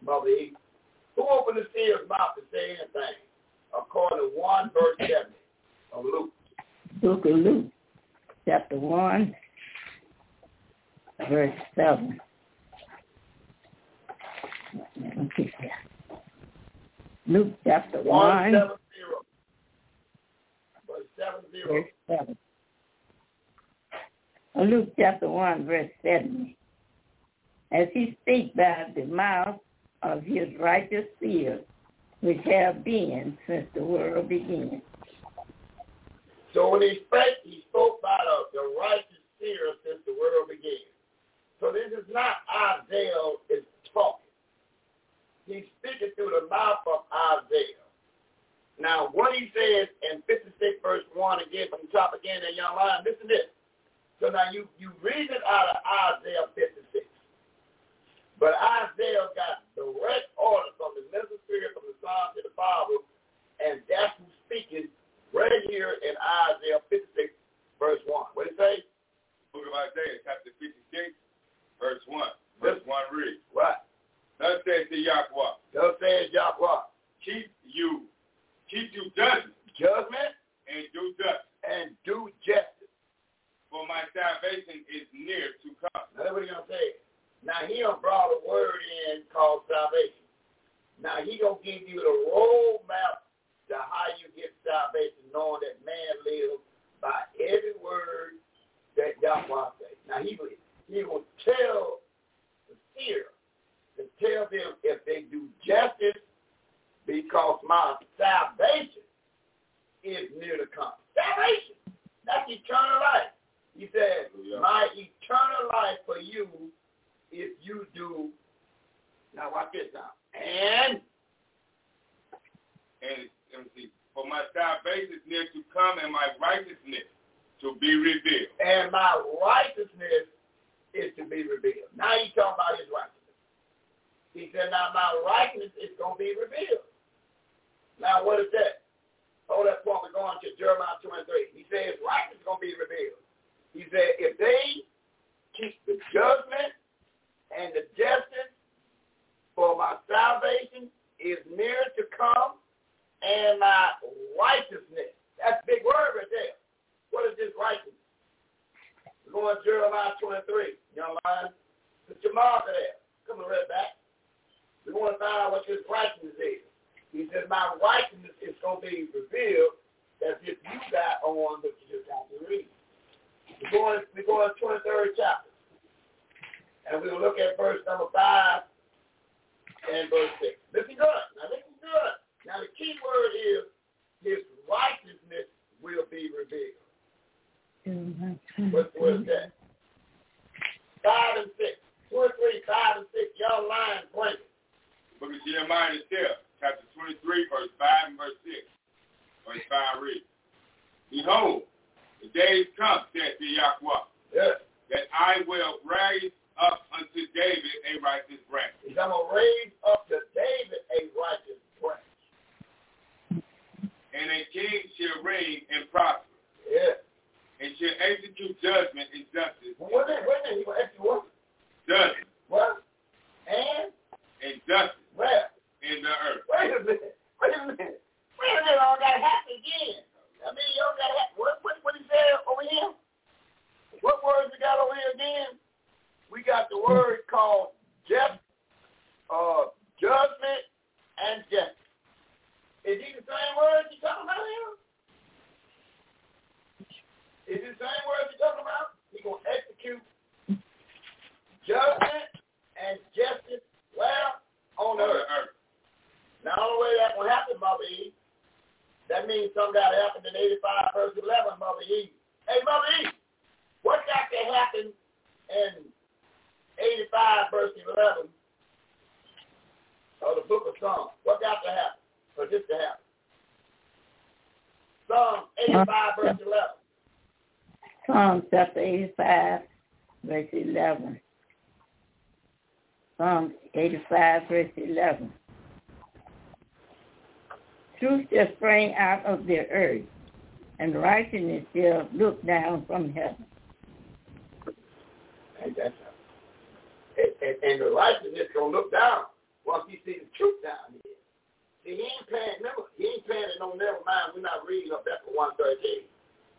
Mother E, who opened the seer's mouth to say anything? According to 1 verse 70 of Luke.
Book of Luke, chapter 1, verse 7. Okay. Luke chapter 1,
170. Verse 70.
verse 7. Uh, Luke chapter 1, verse 7. As he speak by the mouth of his righteous seers, which have been since the world began.
So when he spake, he spoke by the, the righteous seer since the world began. So this is not Isaiah is talking. He's speaking through the mouth of Isaiah. Now, what he says in 56 verse 1, again from the top again, that young lion, listen to this. So now you, you read it out of Isaiah 56. But Isaiah got direct orders from the spirit from the Psalms to the Bible, and that's who's speaking right here in Isaiah 56, verse 1. What did it say?
Book of Isaiah, chapter 56, verse 1. Verse 1 reads,
Right.
Thus says the Yahweh,
Thus says Yahweh,
keep you, keep you judgment
judgment
and do justice,
and do justice.
for my salvation is near to come.
Now that's what he's going to say. Now he done brought a word in called salvation. Now he to give you the roadmap to how you get salvation, knowing that man lives by every word that Yahweh says. Now he, he will tell the seer to tell them if they do justice because my salvation is near to come. Salvation. That's eternal life. He said, my eternal life for you if you do. Now watch this now. And
And let me see, for my salvation is near to come and my righteousness to be revealed.
and my righteousness is to be revealed. Now he's talking about his righteousness. He said, now my righteousness is going to be revealed. Now what is that? Oh, that's point. We're going to Jeremiah 23. He says righteousness is going to be revealed. He said, if they keep the judgment and the justice for my salvation is near to come and my righteousness. That's a big word right there. What is this righteousness? Going Jeremiah 23. Young man, put your marker there. Come and read back. We want to find out what this righteousness is. He says, my righteousness is going to be revealed as if you got on what you just got to read. We're going, we're going to 23rd chapter. And we're going to look at verse number 5 and verse 6. Listen good. Now listen good. Now the key word is his righteousness will be revealed. What's the word that? Five and six. Two or three, five and six. Y'all lying blank.
Book of Jeremiah itself, chapter 23, verse 5 and verse 6. Verse 5 reads, Behold, the days come, saith the Yahweh,
Yes.
that I will raise up unto David a righteous branch.
He's going to raise up to David a righteous branch.
And a king shall reign and prosper,
Yeah.
and shall execute judgment and justice,
Well, wait a minute, wait a minute. He going to you what?
judgment
What? And
and justice
where?
in the earth.
Wait a minute. Wait a minute. Wait a minute. All got to happen again. I mean, y'all got to happen. What, what, what he said over here? What words we got over here again? We got the word called just, uh, judgment and justice. Is he the same words you're talking about here? Is it the same words you're talking about? He going to execute judgment and justice where? On the
On the
earth.
earth.
Now, the only way that will happen, Mother Eve, that means something got to happen in 85 verse 11, Mother Eve. Hey, Mother Eve, what got to happen in 85 verse 11 of the book of Psalms? What got to happen for this to happen? Psalm 85 verse 11.
Psalm chapter 85, verse 11. Psalm 85, verse 11. Truth shall spring out of the earth, and righteousness shall look down from heaven.
And that's and, and, and the righteousness gonna look down once he see the truth down here. See, he ain't paying. Remember, he ain't paying it no never mind. We're not reading up that for one thirteen.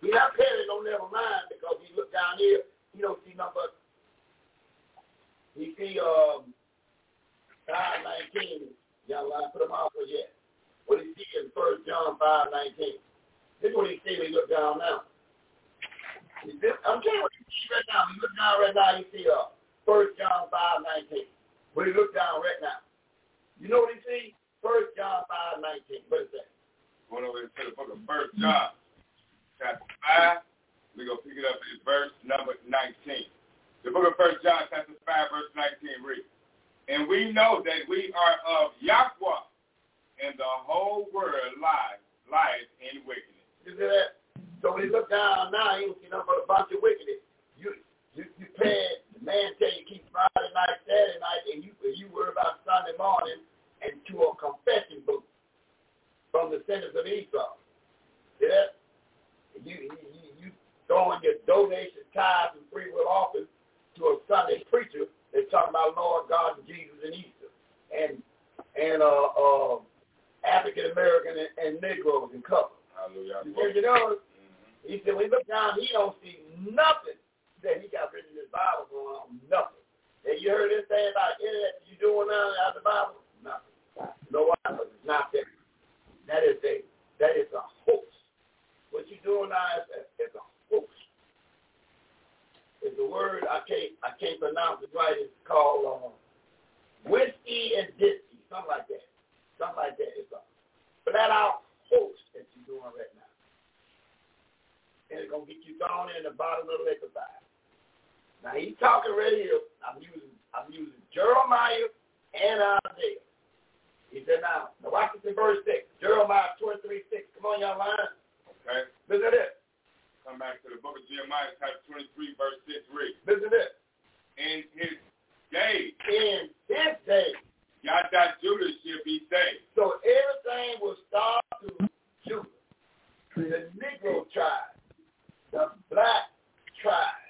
He not petty, no never mind, because he look down here, he don't see nothing he see um five nineteen, young line, put him off for yet. What he see in first John five nineteen. This is what he see when he look down now. See, I'm telling you what he see right now. He look down right now, he see uh first John five nineteen. When he look down right now. You know what he see? First John five nineteen. What is that?
Going over to the book of First John, chapter five. We're gonna pick it up at verse number nineteen. The book of First John, chapter five, verse nineteen reads, And we know that we are of Yahweh, and the whole world lies lies in wickedness.
You see that? So when you look down now, you don't see nothing but a bunch of wickedness. You you you pay the man tell you keep Friday night, Saturday night, and you and you worry about Sunday morning and to a confession booth from the sinners of Esau. See that? You you you, throwing your donation, tithes, and free will offerings to a Sunday preacher that's talking about Lord God and Jesus and Easter and and uh uh African American and, and Negroes and couples.
Hallelujah.
You, know, he said when he look down, he don't see nothing that he got written in his Bible going on. Nothing. And you heard this thing about internet you doing now out of the Bible? Nothing. No, it's not there. That is a that is a hoax. What you doing now is a, is a hoax. It's a word I can't I can't pronounce it right. It's called uh, whiskey and disky, something like that. Something like that. It's a flat out hoax that you're doing right now. And it's gonna get you thrown in the bottom of the liquor fire. Now he's talking right here. I'm using I'm using Jeremiah and Isaiah. He said now, now watch this in verse six. Jeremiah twenty three six. Come on, y'all line.
Okay.
Listen to this.
Come back to the book of Jeremiah, chapter 23, verse 6 reads,
Listen to this.
In his day,
In his day.
Yada Judah shall be saved.
So everything will start to Judah. The Negro tribe, the black tribe.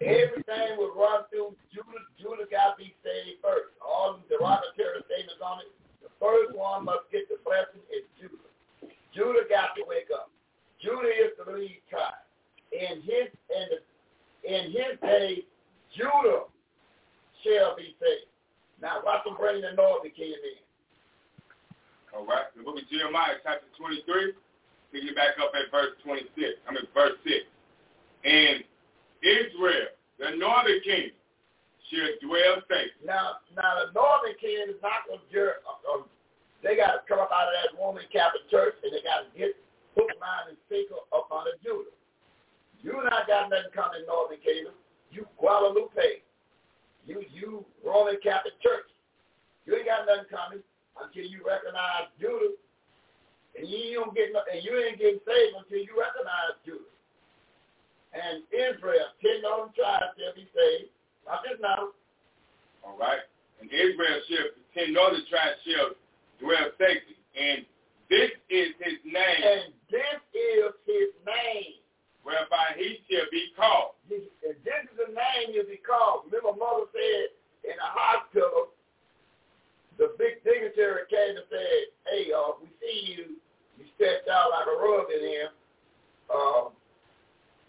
Everything will run through Judah. Judah got to be saved first. All the derogatory statements on it. The first one must get the blessing is Judah. Judah got to wake up. Judah is the lead tribe. In his in, the, in his day, Judah shall be saved. Now watch them bring the northern kingdom in.
All right. The book of Jeremiah, chapter 23, pick it back up at verse 26. I mean, verse 6. And Israel, the northern kingdom, shall dwell safe.
Now, now the northern kingdom is not going to. Uh, uh, they got to come up out of that Roman Catholic Church, and they got to get hook, line, and sinker up under Judah. You not got nothing coming northern kingdom. You Guadalupe. You you Roman Catholic Church. You ain't got nothing coming until you recognize Judah, and you don't get no, and you ain't getting saved until you recognize Judah. And Israel, ten northern tribes shall be saved. Watch this now.
All right. And Israel shall, ten northern tribes shall dwell safely. And this is his name.
And this is his name.
Whereby he shall be called.
And this is the name you'll be called. Remember mother said in the hospital, the big dignitary came and said, hey, uh, we see you, you stretched out like a rug in here. Um,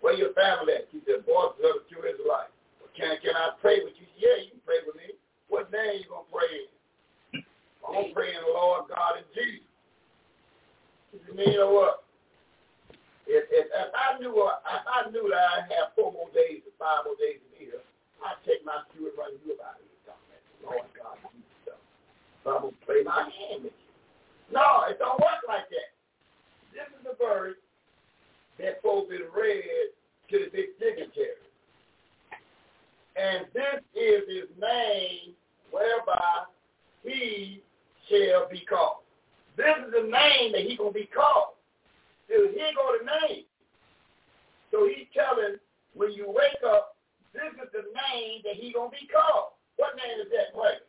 where your family at? She said, boy, brother, true Israelite. Well, can, can I pray with you? Yeah, you can pray with me. What name you going to pray in? I'm going to pray in the Lord God and Jesus. She said, you know what? If, if, if I knew uh, if I knew that I have four more days or five more days to be here, I'd take my shoe and run you about the Lord God Jesus I'm gonna play my hand with you. No, it don't work like that. This is the verse that supposed to read to the big dignitary. And this is his name whereby he shall be called. This is the name that he gonna be called. Dude, he ain't got a name. So he's telling when you wake up, this is the name that he gonna be called. What name is that place?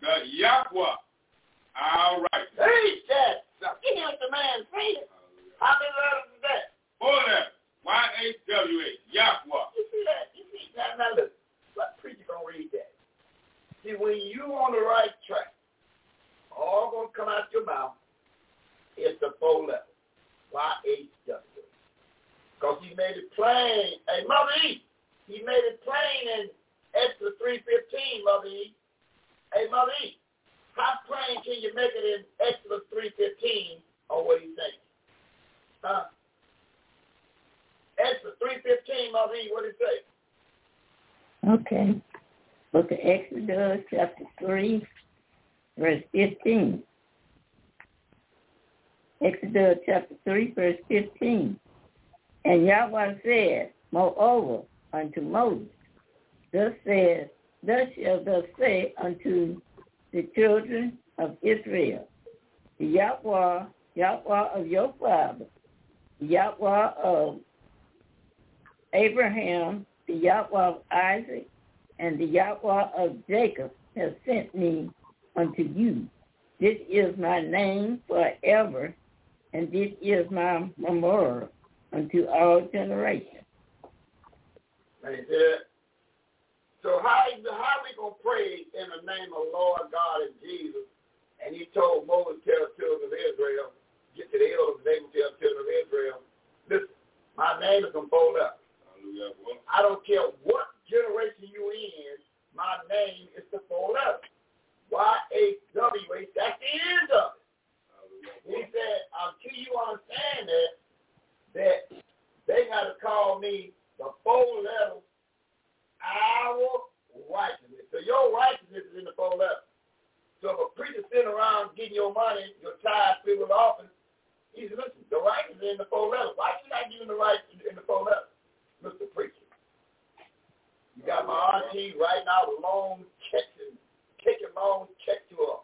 The Yahweh. All right.
Hey, that. Give me the man it. How many letters is that?
Four letters. Y-H-W-H. Yahweh.
You see that? You see that? Now look, what preacher gonna read that? See, when you on the right track, all gonna come out your mouth is the four letters. Y-H-W. Because he made it plain. Hey, Mother E, he made it plain in Exodus 3.15, Mother E. Hey, Mother E, how plain can you make it in Exodus 3.15 on what he's saying? Huh? Exodus 3.15, Mother E, what it say?
Okay. Book of Exodus, chapter 3, verse 15. Exodus chapter 3, verse 15. And Yahweh said, Moreover, unto Moses, Thus says, Thus shall thus say unto the children of Israel, the Yahweh, Yahweh of your father, Yahweh of Abraham, the Yahweh of Isaac, and the Yahweh of Jacob has sent me unto you. This is my name forever, and this is my memorial unto all generations.
There. So how how we gonna pray in the name of Lord God and Jesus? And he told Moses, tell the children of Israel, get to the elders, they will tell the children of Israel, listen, my name is gonna fold up. I don't care what generation you in, my name is to fold up. Y-H-W-H, that's the end of it. He said, until you understand that, that they got to call me the four letters, our righteousness. So your righteousness is in the four letters. So if a preacher sitting around getting your money, your tithe filled with offering, he said, listen, the righteousness is in the four letters. Why you not giving the righteousness in the four letters? Mr. Preacher. You got my auntie right now loan checks and taking loan check to a,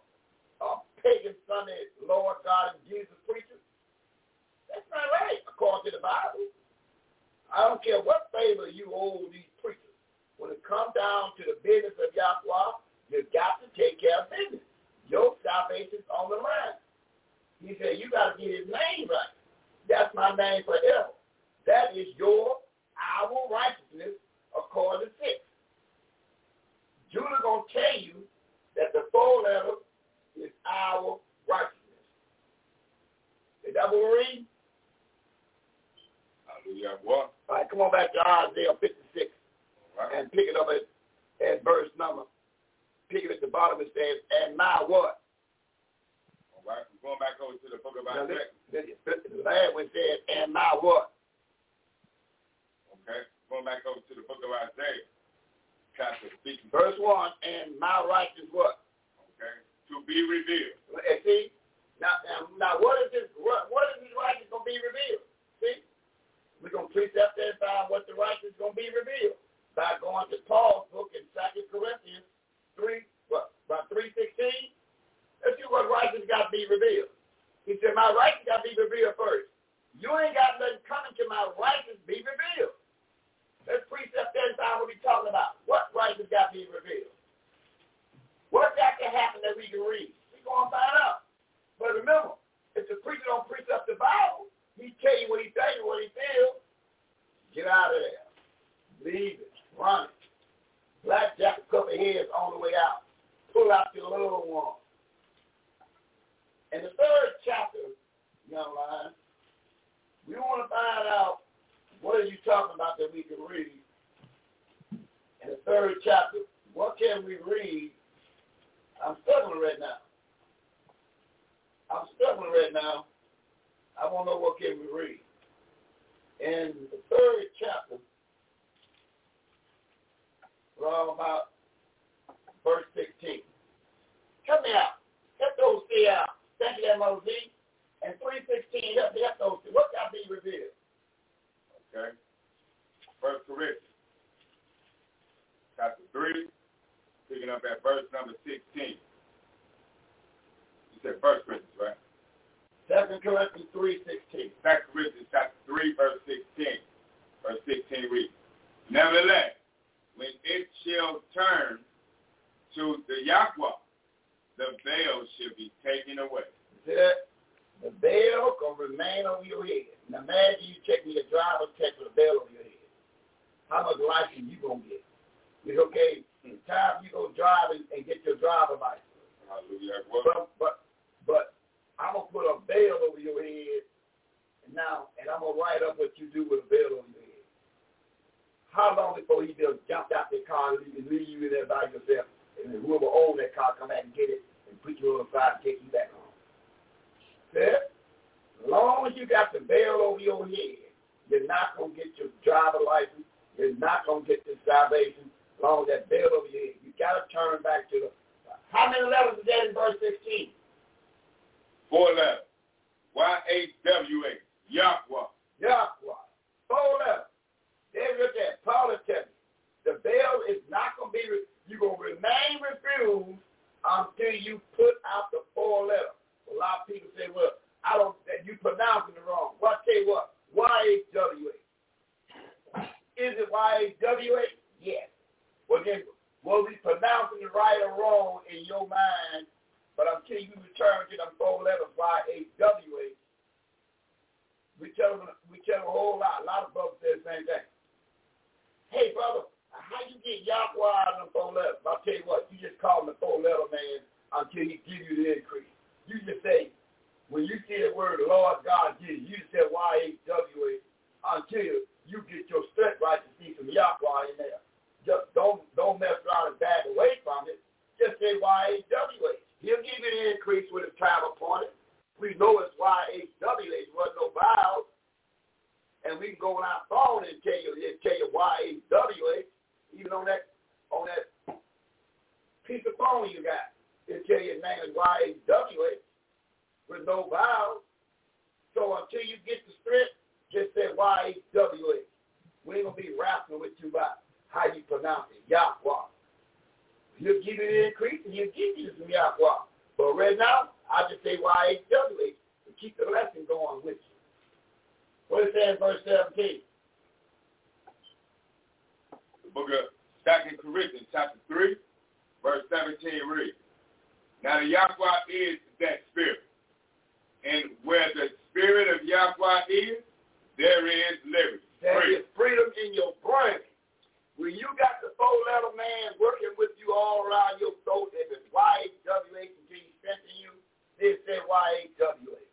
a pagan Sunday Lord God and Jesus preacher. That's not right, according to the Bible. I don't care what favor you owe these preachers. When it comes down to the business of Yahweh, you got to take care of business. Your salvation's on the line. He said, you got to get his name right. That's my name forever. That is your, our righteousness according to six. Judah going to tell you that the four letter is our righteousness. Is that what we're reading?
Hallelujah. What?
All right, come on back to Isaiah 56
Right.
and pick it up at, at verse number. Pick it at the bottom. It says, and my what?
All right. We're going back over to the book of
Now,
Isaiah.
the last one says, and my what?
Okay. Going back over to the book of Isaiah, chapter 6.
Verse 1, and my righteousness what?
Okay. To be revealed.
And see, now, now, what is this, what, what is this righteousness going to be revealed? See? We're going to precept and find what the righteousness is going to be revealed by going to Paul's book in 2 Corinthians 3, what, about 316. Let's see what righteousness got to be revealed. He said, my righteousness got to be revealed first. You ain't got nothing coming to my righteousness be revealed. Let's precept that and find what we're talking about. What righteousness got to be revealed? What got to happen that we can read? We're going to find out. But remember, if the preacher don't precept the Bible, he tell you what he tell you, what he feels. Get out of there. Leave it. Run it. Blackjack a couple of heads on the way out. Pull out your little one. In the third chapter, young line, we want to find out what are you talking about that we can read. In the third chapter, what can we read? I'm struggling right now. I'm struggling right now. I want to know what can we read. In the third chapter, we're all about verse 16. Help me out. Help those see out. Thank you, M.O.Z. And 316, help me help those see. What to be revealed?
Okay. First Corinthians, chapter 3, picking up at verse number 16. You said First Corinthians, right?
Second Corinthians 3.16.
Second Corinthians chapter 3, verse 16. Verse 16 reads, Nevertheless, when it shall turn to the Yahweh, the veil shall be taken away.
See that? The veil can remain over your head. Now imagine you checking your driver's test with a veil over your head. How much license you gonna get? It's okay. It's time you go drive and, and get your driver license.
Hallelujah.
But but but I'm gonna put a veil over your head now and I'm gonna write up what you do with a veil over your head. How long before he just jumped out the car and leave, leave you in there by yourself? And then whoever owned that car come back and get it and put you on the side and take you back home. As long as you got the veil over your head, you're not going to get your driver license. You're not going to get the salvation as long as that veil over your head. You got to turn back to the... How many levels is that in verse 16?
Four letters. Y-H-W-A. Yahweh.
Yahweh. Four levels. There's your that. Paul is telling you. The veil is not going to be... Re- you're going to remain refused until you put out the four letters. A lot of people say, well, I don't, you pronouncing it wrong. Well, I tell you what, Y-H-W-A. Is it Y-H-W-A? Yes. Well, then, will we pronouncing it right or wrong in your mind? But until you return to them four letters, Y-H-W-A, we tell them, we tell them a whole lot. A lot of brothers say the same thing. Hey, brother, how you get Yahweh of them four letters? I'll tell you what, you just call him the four letter man until he give you the increase. You just say, when you see the word Lord God gives you, just say Y-H-W-A until you get your strength right to see some Yahweh in there. Just don't don't mess around and back away from it. Just say Y-H-W-A. He'll give you the increase with his time appointed. We know it's. There wasn't no vowels. And we can go on our phone and tell you, tell you Y-H-W-A. Even on that on that piece of phone you got. It'll tell you his name is with no vowels. So until you get the script, just say Y-H-W-A. We ain't going to be wrestling with you about how you pronounce it, Yahweh. He'll give you the increase and he'll give you some Yahweh. But right now, I just say Y-H-W-A to keep the lesson going with you. What it says in verse 17?
The book of Second Corinthians, chapter 3, verse 17 reads, Now the Yahweh is that spirit. And where the spirit of Yahweh is, there is liberty.
There is freedom in your brain. When you got the four-letter man working with you all around your throat, if it's Y-H-W-H until he strengthen you, then say Y-H-W-H.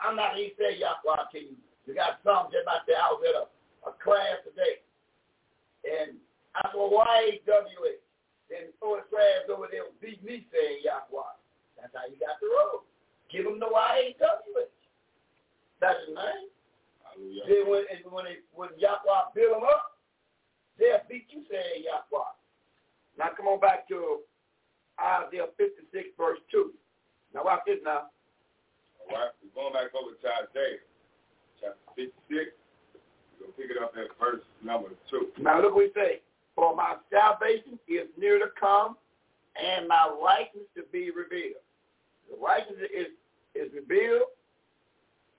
I'm not even saying Yahweh to you. You got some just like that. I was at a, a class today. And I said, well, Y-H-W-H. Then four class over there would beat me saying Yahweh. That's how you got the road. Give him the Y-H-W-H. That's his name.
Hallelujah.
Then when, when, they, when Yahweh build them up, they'll beat you saying Yahweh. Now come on back to Isaiah 56, verse 2. Now watch this now.
All right, we're going back over to Isaiah, chapter 56. We're going to pick it up at verse number 2.
Now look what he say. For my salvation is near to come, and my righteousness to be revealed. The righteousness is, is revealed,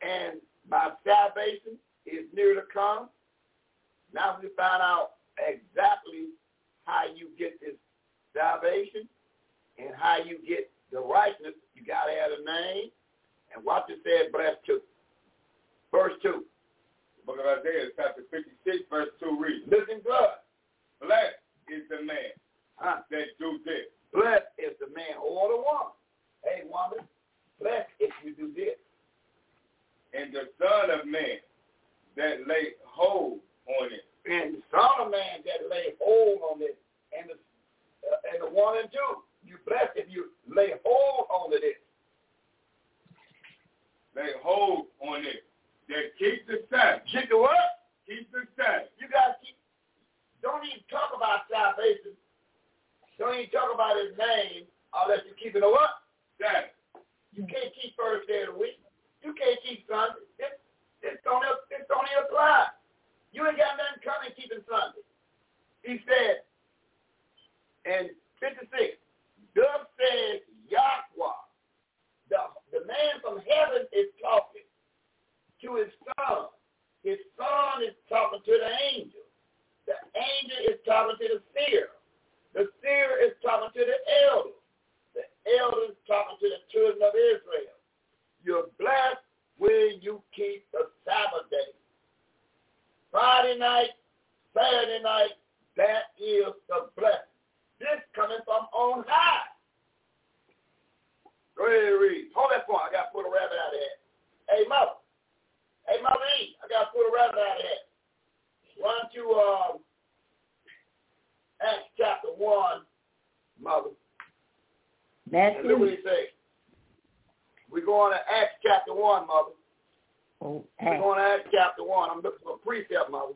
and my salvation is near to come. Now we find out exactly how you get this salvation and how you get the righteousness. You got to have a name. And watch it said, bless two. Verse 2.
The book of Isaiah, chapter 56, verse 2 reads,
Listen good.
Blessed is the man
Huh?
that do this.
Blessed is the man or the woman. Hey, woman, blessed if you do this.
and the Son of Man that lay hold on it.
And the Son of Man that lay hold on it, and the uh, and the one and two. You blessed if you lay hold on it.
Lay hold on it. That keep the Sabbath.
Keep the what?
Keep the Sabbath.
You gotta keep. Don't even talk about salvation. Don't even talk about His name unless you're keeping the what?
Sabbath.
You mm. can't keep first day of the week. You can't keep Sunday. This, this don't this don't even apply. You ain't got nothing coming keeping Sunday. He said, and 56, thus says Yahweh, the, the man from heaven is talking to his son. His son is talking to the angel. The angel is talking to the seer. The seer is talking to the elder. The elder is talking to the children of Israel. You're blessed when you keep the Sabbath day. Friday night, Saturday night, that is the blessing. This coming from on high. Go ahead read. Hold that point. I got to put a rabbit out of here. Hey, mother. Hey, mother I got to put a rabbit out of here. One, to um, Acts chapter 1, Mother.
That's
and look what he says. We're going to Acts chapter 1, Mother.
Oh,
We're going to Acts chapter 1. I'm looking for a precept, Mother.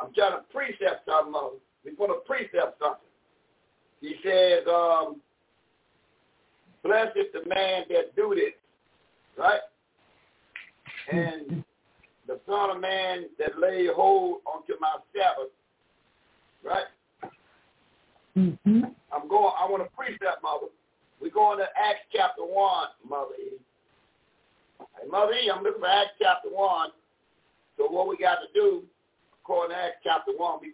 I'm trying to precept something, Mother. We're going to precept something. He says, um, blessed is the man that do this, right? And the Son of Man that lay hold onto my Sabbath, right?
Mm-hmm.
I'm going, I want to precept, Mother. We're going to Acts chapter 1, Mother E. Hey, Mother E, I'm looking for Acts chapter 1. So what we got to do, according to Acts chapter 1, we,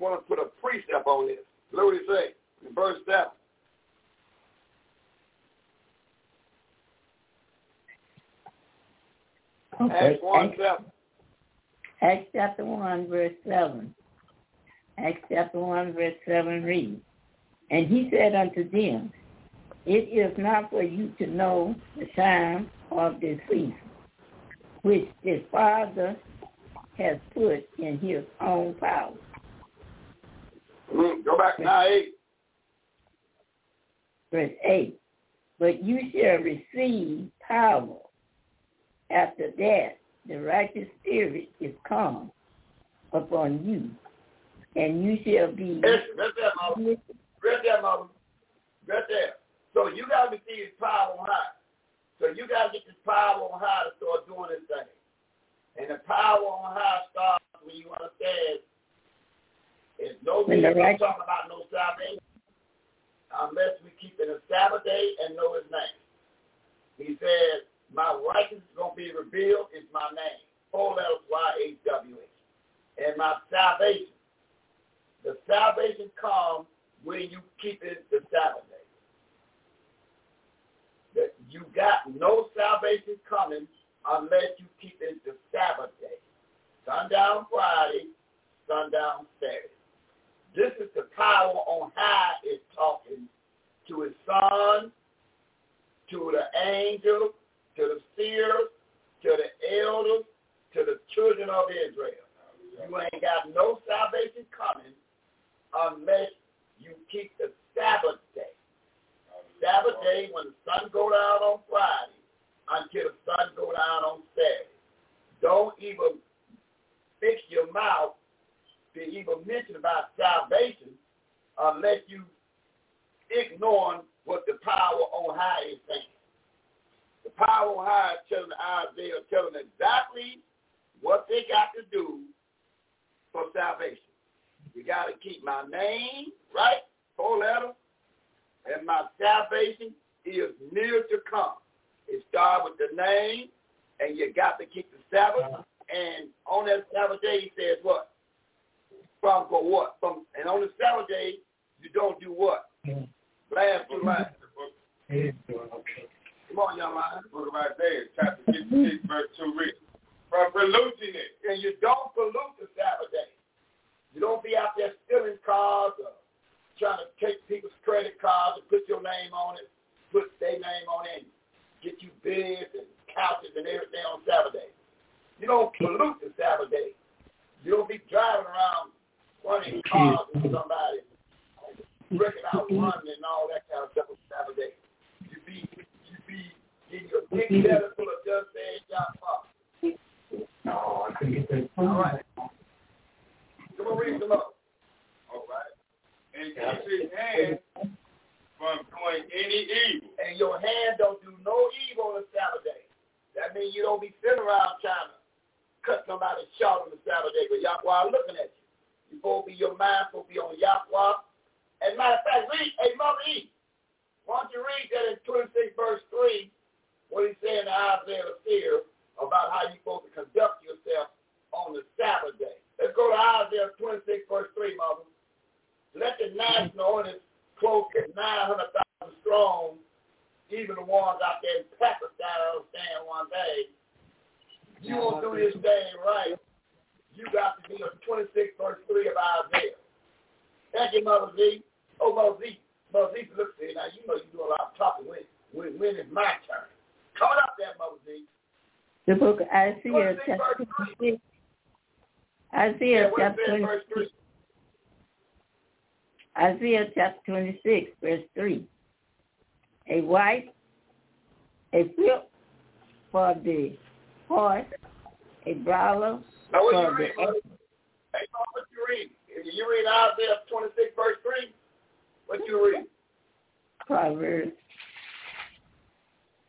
want to put a precept on this. Look what he say in verse 7.
Okay.
Acts 1, 7.
Acts chapter 1, verse 7. Acts chapter 1, verse 7 reads, And he said unto them, It is not for you to know the time of the season, which the Father has put in his own power.
Mm, go back now, 8.
Verse 8. But you shall receive power after that the righteous spirit is come upon you, and you shall be
right there, Mama. Right there, Mama. Right there. So you got to receive power on high. So you got to get this power on high to start doing this thing. And the power on high starts when you understand it's no
When
need
the
to
right-
talk about no salvation unless we keep it a Sabbath day and know his name. He said, my righteousness is going to be revealed is my name. Four letters. And my salvation. The salvation comes when you keep it the Sabbath day. That you got no salvation coming unless you keep it the Sabbath day. Sundown Friday, sundown Saturday. This is the power on high is talking to his son, to the angels, to the seers, to the elders, to the children of Israel. You ain't got no salvation coming unless you keep the Sabbath day. Sabbath day when the sun go down on Friday until the sun go down on Saturday. Don't even fix your mouth to even mention about salvation unless you ignoring what the power on high is saying. The power on high is telling Isaiah, telling exactly what they got to do for salvation. You got to keep my name, right? Four letters. And my salvation is near to come. It starts with the name, and you got to keep the Sabbath. And on that Sabbath day, he says what? From for what? From and on the Sabbath day, you don't do what? Mm-hmm. Two lines. Come on, young man.
Book of Isaiah, chapter 56, verse 2 reads, From polluting it.
And you don't pollute the Sabbath day. You don't be out there stealing cars or trying to take people's credit cards and put your name on it, put their name on it, and get you beds and couches and everything on Sabbath day. You don't pollute the Sabbath day. You don't be driving around running cars with somebody, breaking out running and all that kind of stuff on Sabbath day. You be you be
No, I couldn't get that.
All right. Come on, read some up.
All right. And keep his hand from doing any evil.
And your hand don't do no evil on the Sabbath day. That means you don't be sitting around trying to cut somebody short on the Sabbath day, but Yahweh looking at you. You to be your mind to be on Yahweh. As a matter of fact, read, hey, Mother E, why don't you read that in 26 verse 3, what he's saying to Isaiah seer about how you're supposed to conduct yourself on the Sabbath day. Let's go to Isaiah 26 verse 3, Mother. Let the national on its close to 900,000 strong, even the ones out there in Pakistan understand one day. You won't do this day right. You got to be on 26 verse 3 of Isaiah. Thank you, Mother Z. Oh, Mother Z. Mother Z, look there. Now, you know you do a lot of talking when, when, when it's my turn. Coming up there, Mother Z.
The book of Isaiah, chapter
verse
56. Isaiah
what it
chapter
says
26. Isaiah chapter 26, verse 3. A white, a whip for the horse, a bridle
what
for
you
the
read, brother? Hey, what you read? You read Isaiah 26, verse 3, what you read?
Proverbs.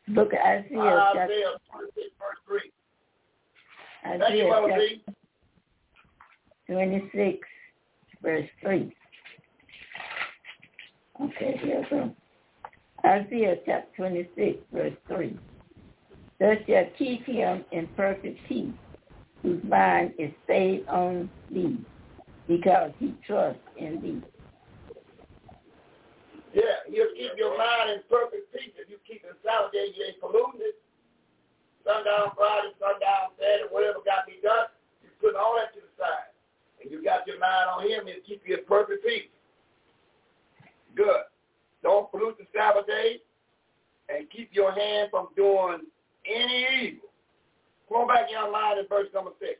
Look at Isaiah chapter,
Isaiah 26, verse 3. Thank you,
Isaiah chapter 26, verse 3. Okay, here we go. Isaiah chapter 26, verse 3. Thus shall keep him in perfect peace, whose mind is stayed on thee, because he trusts in thee.
You'll keep your mind in perfect peace. If you keep it Saturday, you ain't polluting it. Sundown Friday, sundown Saturday, whatever got to be done, you put all that to the side. And you got your mind on him, he'll keep you in perfect peace. Good. Don't pollute the Sabbath day and keep your hand from doing any evil. Go back in your mind in verse number 6.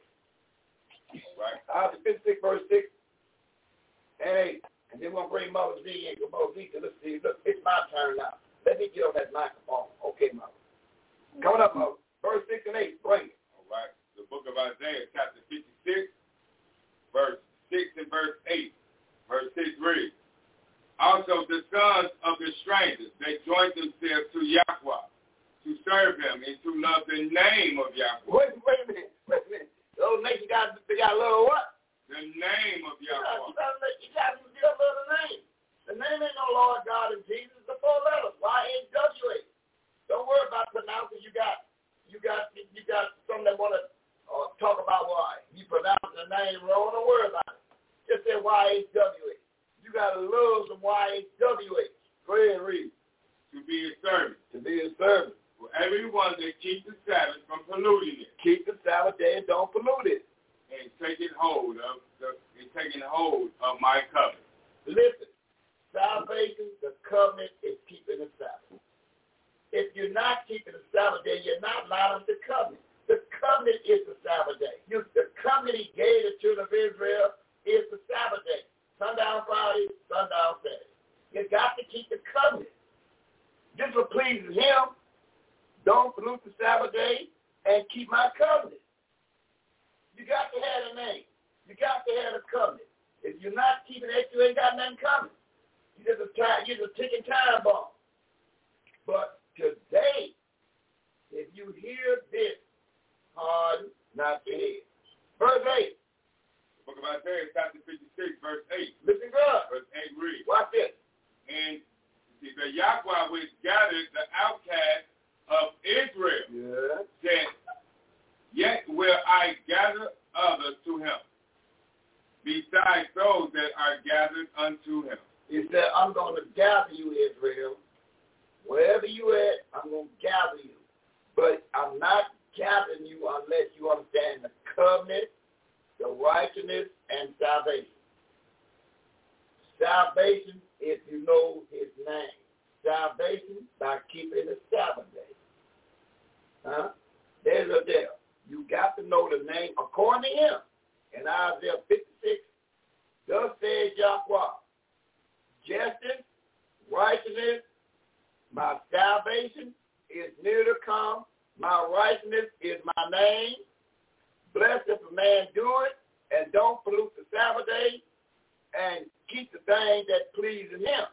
Right. Isaiah 56, verse 6 and 8. And then we're going to bring Mother Z in. Mother Z, let's see. Look, it's my turn now. Let me get on that microphone. Okay, Mother. Coming up, Mother. Verse 6 and 8. Bring it.
All right. The book of Isaiah, chapter 56, verse 6 and verse 8. Verse 6 reads, Also the sons of the strangers, they joined themselves to Yahweh, to serve him and to love the name of Yahweh.
Wait, wait a minute. Wait a minute. Those nations got, they got a little what?
The name of Yahweh.
you got, you got, you got to love the name. The name ain't no Lord God and Jesus. The four letters. Y-H-W-A. Don't worry about pronouncing. You got, you got, you got some that want to uh, talk about why. You pronounce the name wrong. Don't worry about it. Just say Y-H-W-A. You got to love some Y-H-W-A. Go ahead and read.
To be a servant.
To be a servant.
For everyone that keeps the Sabbath from polluting it
Keep the Sabbath day and don't pollute it.
And taking hold of the and taking hold of my covenant.
Listen, salvation, the covenant is keeping the Sabbath. If you're not keeping the Sabbath day, you're not allowed the covenant. The covenant is the Sabbath day. You, the covenant he gave the children of Israel is the Sabbath day. Sundown Friday, sundown Saturday. You got to keep the covenant. This will please him. Don't pollute the Sabbath day and keep my covenant. You got to have a name. You got to have a covenant. If you're not keeping it, you ain't got nothing coming. You just a time, you're just a ticking time bomb. But today, if you hear this, harden not your head. Verse 8.
The book of Isaiah, chapter 56, verse 8.
Listen good.
Verse 8 reads,
Watch this.
And see, the Yahweh which gathered the outcast of Israel
Yeah.
said, Yet will I gather others to him, besides those that are gathered unto him.
He said, I'm going to gather you, Israel. Wherever you at, I'm going to gather you. But I'm not gathering you unless you understand the covenant, the righteousness, and salvation. Salvation, if you know his name. Salvation by keeping the Sabbath day. Huh? There's a deal. You got to know the name according to him. In Isaiah 56, thus says Yahweh, justice, righteousness, my salvation is near to come. My righteousness is my name. Blessed if a man do it and don't pollute the Sabbath day and keep the things that pleases him.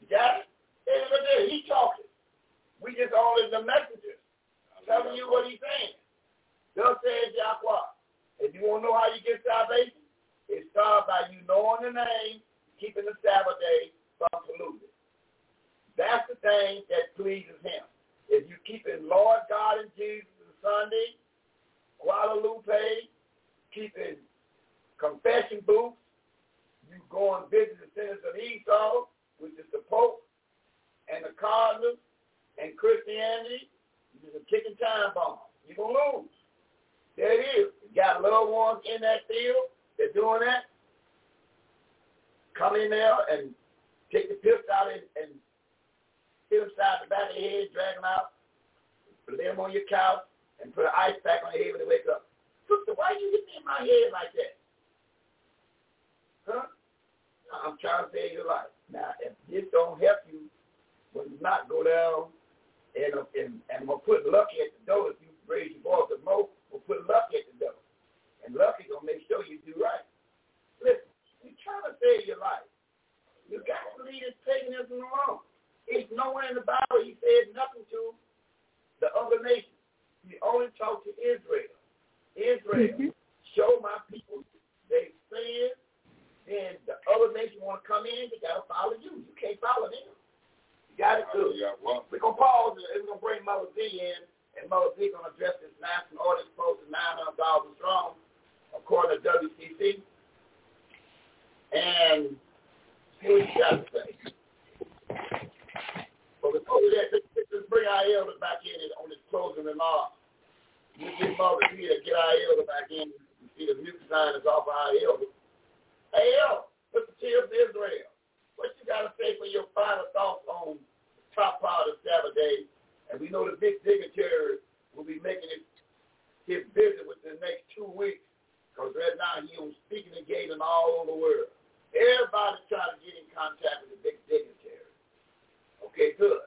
You got it? There, he talking. We just all only the messengers telling you what he's saying. Thus says Yahweh. If you want to know how you get salvation, it starts by you knowing the name, keeping the Sabbath day from polluting. That's the thing that pleases him. If you keep it Lord God and Jesus on Sunday, Guadalupe, keeping confession booths, you go and visit the sinners of Esau, which is the Pope and the Cardinals and Christianity, it's a ticking time bomb. You're going to lose. There it is. You got loved ones in that field. They're doing that. Come in there and take the pistol out and, and hit them side the back of the head, drag them out, lay them on your couch, and put an ice pack on your head when they wake up. Sister, why you hitting me in my head like that? Huh? I'm trying to save your life. Now, if this don't help you, we're not go down and, and, and we'll put Lucky at the door. If you raise your voice at Mo, we'll put Lucky at the door. And Lucky going to make sure you do right. Listen, you're trying to save your life. You got to leave this paganism alone. It's nowhere in the Bible he said nothing to the other nations. He only talked to Israel. Israel,
Mhm.
show my people they sin, and the other nation want to come in, they got to follow you. You can't follow them. Got to do. We're going to pause and we're going to bring Mother Z in, and Mother Z going to address this national order exposed to 900,000 strong, according to WCC. And see what you got to say. But before we that, let's, let's bring our elder back in on his closing remarks. We get Mother Z to get our elder back in. You see the mute sign is off our elder. Hey, elder, put the tears of Israel. What you got to say for your final thoughts on top part of Sabbath day? And we know the big dignitary will be making his, his visit within the next two weeks because right now he on speaking engagement all over the world. Everybody trying to get in contact with the big dignitary. Okay, good.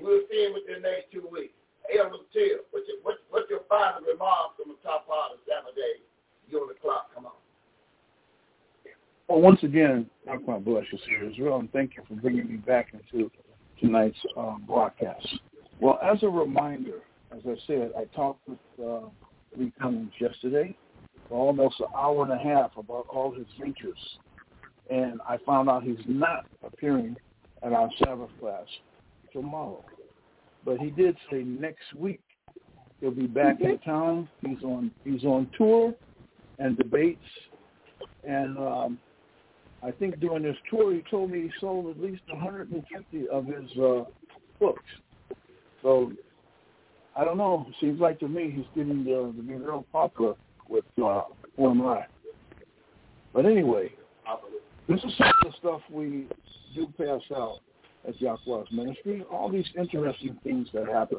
We'll see him within the next two weeks. Elder Till, what's your, what's, what's your final remarks from the top part of Sabbath day? You on the clock. Come on.
Well, once again, God bless you, Sir Israel, and thank you for bringing me back into tonight's um, broadcast. Well, as a reminder, as I said, I talked with uh, Lee Cummings yesterday for almost an hour and a half about all his ventures, and I found out he's not appearing at our Sabbath class tomorrow. But he did say next week he'll be back in town. He's on he's on tour and debates, and um, I think during this tour, he told me he sold at least 150 of his uh, books. So I don't know. Seems like to me he's getting to, to be real popular with uh, online. But anyway, this is some of the stuff we do pass out at Yahweh's ministry. All these interesting things that happen,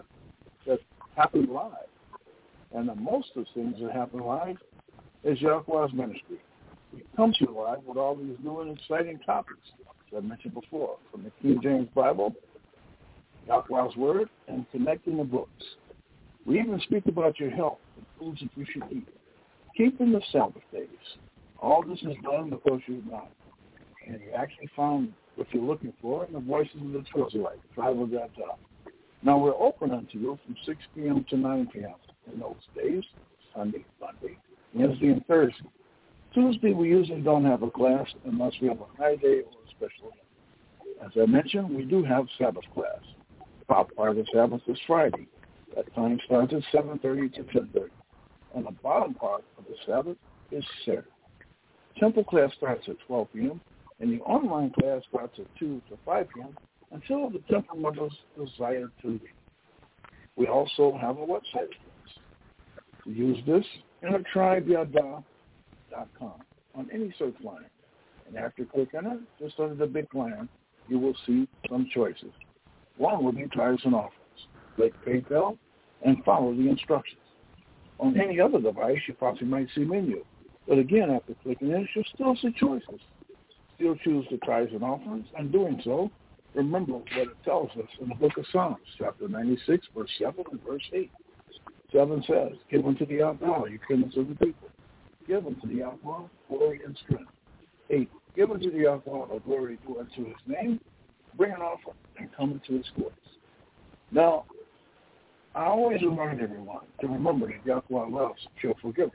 that happen live. And the most of the things that happen live is Yahweh's ministry we come to you live with all these new and exciting topics, I mentioned before, from the King James Bible, Yahweh's Word, and connecting the books. We even speak about your health and foods that you should eat, keeping the Sabbath days. All this is done because you're not. And you actually found what you're looking for in the voices of the Israelite, tribe of God. Now we're open unto you from 6 p.m. to 9 p.m. in those days, Sunday, Monday, Wednesday, and Thursday. Tuesday, we usually don't have a class unless we have a high day or a special event. As I mentioned, we do have Sabbath class. Of the Sabbath is Friday. That time starts at 7.30 to 10.30. And the bottom part of the Sabbath is Saturday. Temple class starts at 12 p.m. and the online class starts at 2 to 5 p.m. until the temple members desire to leave. We also have a website. Use this in a tribe on any search line. And after clicking it, just under the big line, you will see some choices. One will be tithes and offerings. Click PayPal and follow the instructions. On any other device, you possibly might see menu. But again, after clicking it, you'll still see choices. Still choose the tithes and offerings, and doing so, remember what it tells us in the book of Psalms, chapter 96, verse 7 and verse 8. 7 says, Give unto the outlaw, you kindles of the people give unto the Yahweh glory and strength. Eight, give unto the Yahweh a glory due unto his name, bring an offering, and come into his courts. Now, I always remind everyone to remember that Yahweh loves cheerful giver.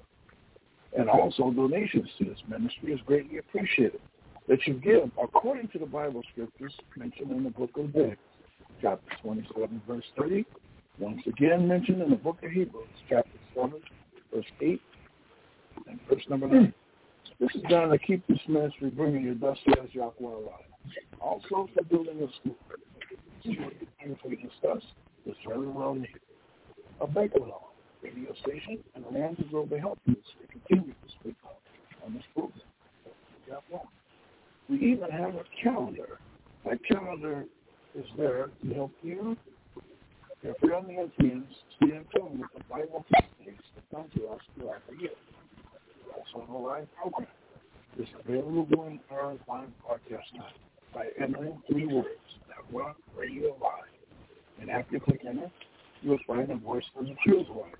And also donations to this ministry is greatly appreciated. That you give according to the Bible scriptures mentioned in the book of Leviticus, chapter 27, verse 30. Once again mentioned in the book of Hebrews, chapter 7, verse 8 and verse number 9. This is done to keep this ministry bringing you thus says Yahweh. Also for building a school. We discuss is very well needed. A banquet hall, radio station, and a land to grow the help to continue to speak on this program. We even have a calendar. That calendar is there to help you, your family and friends, stay in tune with the Bible teachings that come to us throughout the year also a live program. It's available during our live broadcast time by entering three words, Network Radio Live. And after you click enter, you'll find a voice for the truth line.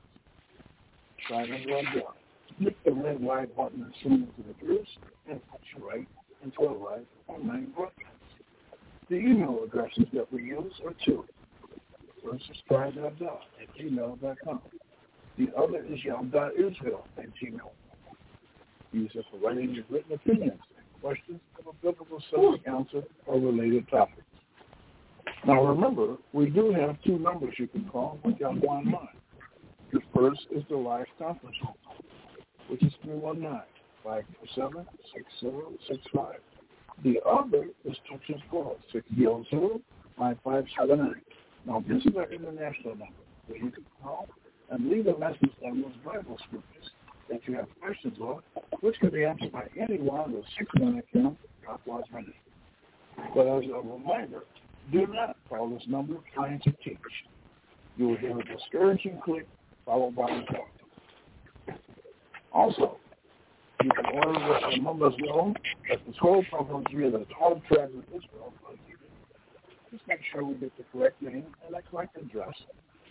Try to run down. Click the red light button and zoom into the verse and put you right into a live online broadcast. The email addresses that we use are two. First is try.dot at gmail.com. The other is yum.israel at gmail. Use it for writing your written opinions and questions of a biblical subject answer or related topics. Now remember, we do have two numbers you can call with Yahweh Online. The first is the live conference phone, which is 319-547-6065. The other is 224-600-5579. Now this is our international number where you can call and leave a message on those Bible scriptures that you have questions on, which can be answered by any one of the six minute was ready. But as a reminder, do not call this number trying to teach. You will hear a discouraging click followed by a talk. Also, you can order the members know that the scroll programs via the 12 tribes of Israel. Just make sure we get the correct name and the correct address,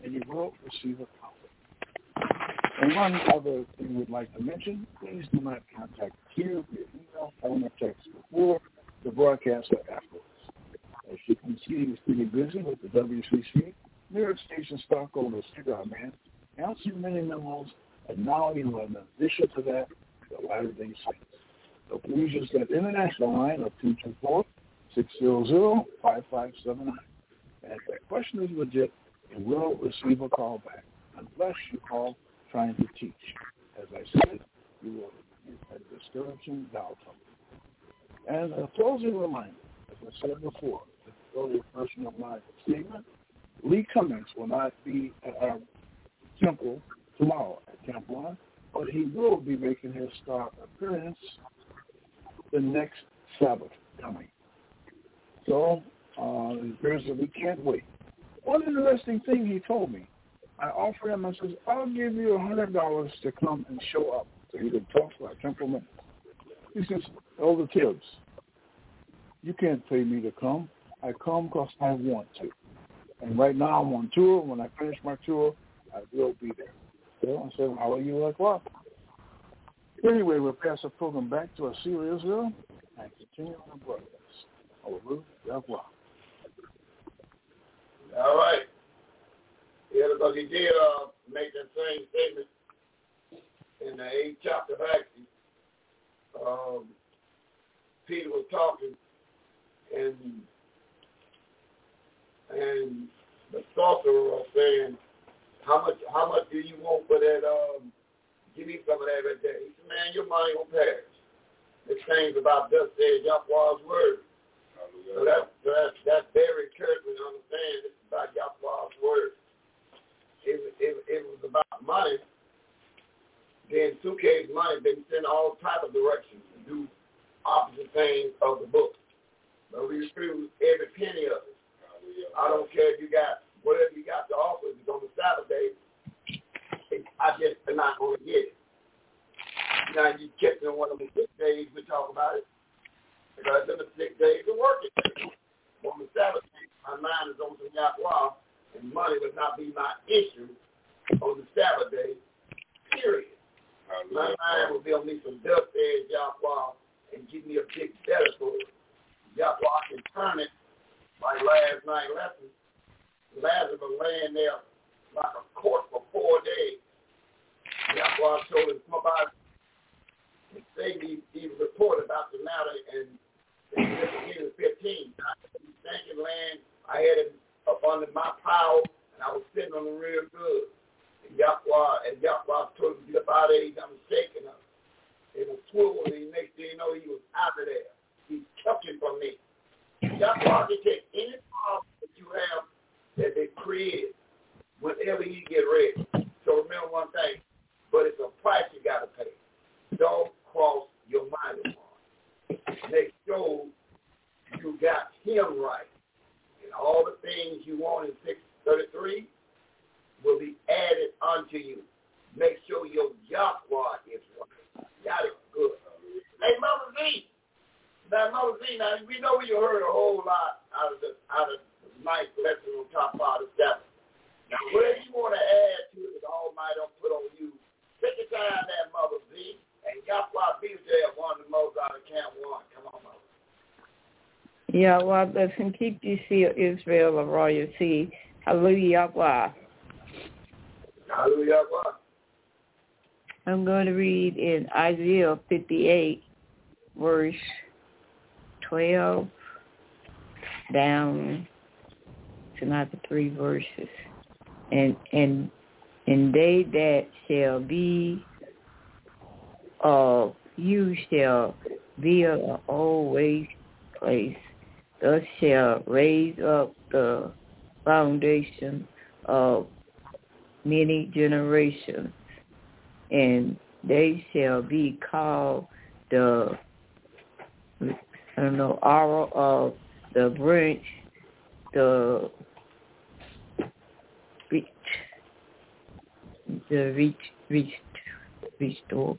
and you will receive a copy. And one other thing we'd like to mention, please do not contact here via email, phone, or text before the broadcast or afterwards. As you can see, he's pretty busy with the WCC, New York Station stockholder cigar man, answering many memos, and now he will, in addition to that, the Latter-day Saints. So please use that international line of 224-600-5579. And if that question is legit, you will receive a call back, unless you call trying to teach. As I said, you will get discouraging doubt. And a closing reminder, as I said before, the earlier person of my statement, Lee Cummings will not be at our temple tomorrow at Camp One, but he will be making his star appearance the next Sabbath coming. So uh, appears that we can't wait. One interesting thing he told me, I offered him, I says, I'll give you a hundred dollars to come and show up so he could talk to our temple. He says, Elder Tibbs, you can't pay me to come. I come because I want to. And right now I'm on tour. When I finish my tour, I will be there. So I said, how are you like what? Anyway, we'll pass the program back to Assyria Israel and continue on our broadcast. Yahweh.
All right. Yeah, because he did uh, make that same statement in the eighth chapter of Acts. Um, Peter was talking, and and the sorcerer was saying, "How much? How much do you want for that? Um, give me some of that right there." He said, "Man, your money will perish." This thing's about thus says Yahweh's word. So that's that's that's very encouraging to understand. This is about Yahweh's word. It it, it was about money. Then two K's money, they send all type of directions to do opposite things of the book. But we refuse every penny of it. I don't care if you got whatever you got to offer if it's on the Sabbath day. It, I just am not going to get it. Now you kept in one of the six days we talk about it. Because in the six days the working. On the Sabbath day, my mind is on the Yahweh, and money would not be my issue on the Sabbath day, period. My mind will be on me some dust edge Yahweh and give me a big better for it. Yahweh can turn it like last night lesson. Lazarus laying there like a corpse for four days. Yahweh told him, come about and say he, he reported about the matter in, in 15. I thinking land, I had it up under my power, and I was sitting on it real good. And Yahweh, and Yahweh told him, get up out of there, I'm shaking up. It was swivel, and next thing you know, he was out of there. He took it from me. Yahweh can take any problem that you have that they created whenever you get ready. So remember one thing, but it's a price you got to pay. Don't cross your mind Make sure you got him right. All the things you want in 633 will be added unto you. Make sure your Yahweh is right. Got it good. Hey, Mother Z. Now, Mother Z, now we know you heard a whole lot out of the out of the tonight's lesson on top part of seven. Now, whatever you want to add to it, the Almighty don't put on you. Take your time there, Mother Z. And Yahweh be there, one of the most out of Camp 1.
Yeah, well, bless and keep you seal Israel of royalty. Hallelujah. Yahweh.
Hallelujah. Yahweh.
I'm going to read in Isaiah 58, verse 12 down to not the three verses. And and and they that shall be of you shall be old waste place. Thus shall raise up the foundation of many generations, and they shall be called the I don't know, aura of the branch, the reach, the reach, reach, restore,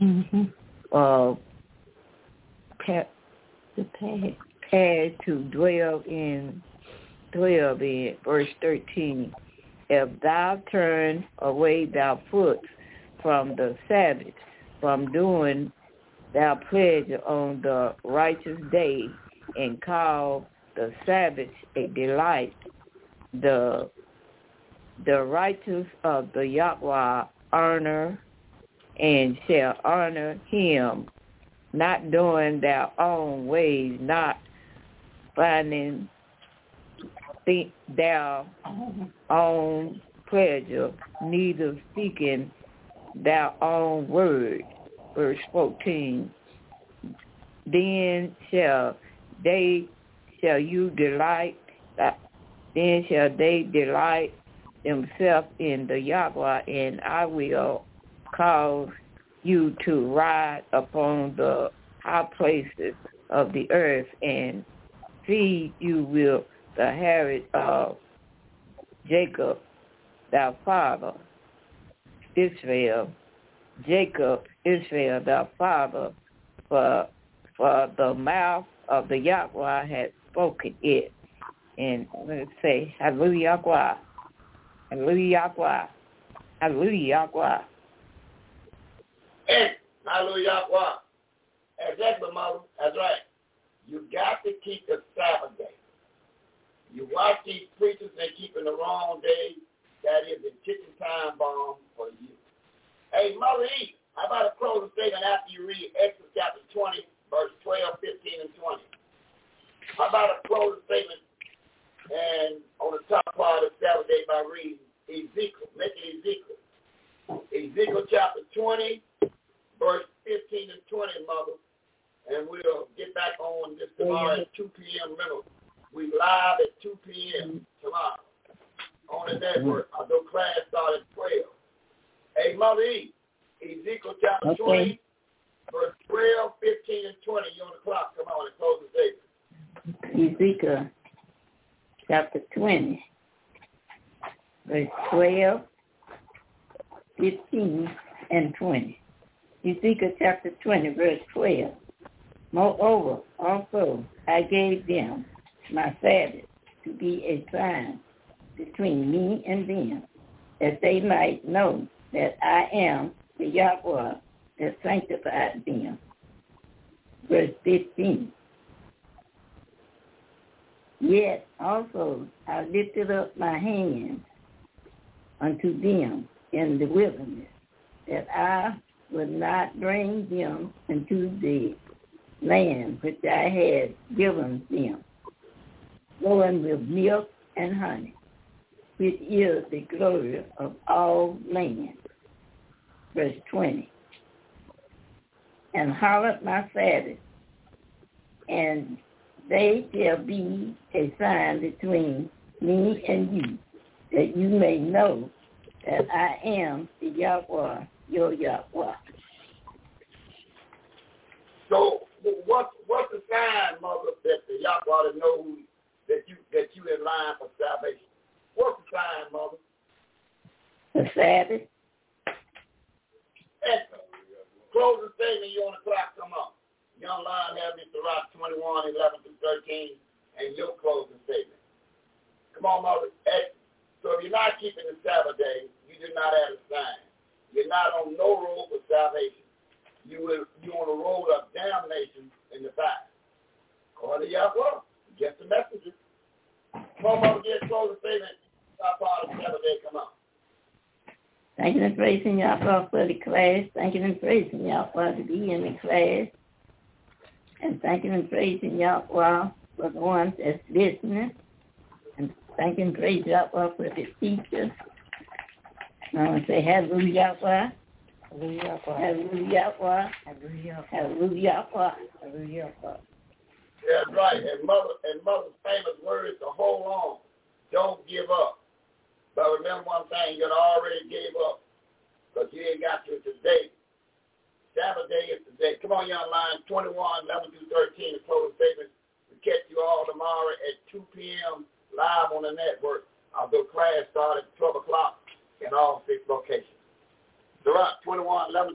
Mm-hmm.
uh, the pad, pad to dwell in, dwell in, verse 13. If thou turn away thy foot from the Sabbath, from doing thou pledge on the righteous day, and call the Sabbath a delight, the the righteous of the Yahweh honor and shall honor him, not doing their own ways, not finding their own pleasure, neither seeking their own word. Verse 14. Then shall they, shall you delight, then shall they delight themselves in the Yahweh, and I will cause you to ride upon the high places of the earth and feed you with the heritage of Jacob, thy father, Israel, Jacob, Israel, thy father, for for the mouth of the Yahweh has spoken it. And let's say, Hallelujah, Yahweh, Hallelujah, Yahweh, Hallelujah, Yahweh.
Hallelujah. Yahweh. Exactly, mother. That's right. You got to keep the Sabbath day. You watch these preachers, they keeping the wrong day. That is a ticking time bomb for you. Hey, Mother E, how about a closing statement after you read Exodus chapter 20, verse 12, 15, and 20? How about a closing statement and on the top part of Sabbath day by reading Ezekiel, make it Ezekiel. Ezekiel chapter 20, verse 15 and 20, Mother. And we'll get back on this tomorrow at 2 p.m. Remember, we live at 2 p.m. tomorrow on the mm-hmm. network. Although class started at 12. Hey, Mother E, Ezekiel chapter
Okay.
20, verse 12, 15, and 20. You on the clock. Come on and close the statement.
Ezekiel chapter 20, verse 12, 15, and 20. Ezekiel chapter 20, verse 12. Moreover, also I gave them my Sabbath to be a sign between me and them, that they might know that I am the Yahweh that sanctified them. Verse 15. Yet also I lifted up my hand unto them in the wilderness, that I would not bring them into the land which I had given them, flowing with milk and honey, which is the glory of all land. Verse 20. And hallowed my Sabbath, and they shall be a sign between me and you, that you may know that I am the Yahweh, your Yahweh.
So what what's the sign, mother, that the Yahweh knows that you that you in line for salvation? What's the sign, mother?
The Sabbath,
Excellent. Closing statement, you on the clock, come on. Young Lion have Mr. Rock 21, 11 through 13, and your closing statement. Come on, mother. Hey, So if you're not keeping the Sabbath day, you do not have a sign. You're not on no road for salvation. You will you on a road of damnation in the back. Call to Yahweh. Get the messenger. Come on, get close statement. Stop part of the Sabbath day. Come on.
Thanking and praising Yahweh for the class. Thanking and praising Yahweh to be in the class. And thanking and praising Yahweh for the ones that's listening. And thanking and praising Yahweh for the teachers. I want to say hallelujah, Yahweh. Hallelujah, Hallelujah, Hallelujah, Hallelujah, Hallelujah.
That's right. And mother and mother's famous words to hold on. Don't give up. But remember one thing, you already gave up because you ain't got to today. Sabbath day is today. Come on, young line, 21, 11 through 13, the closing statement. We catch you all tomorrow at 2 p.m. live on the network. Although class starts at 12 o'clock in all six locations. Sirach 21, 11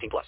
18 plus.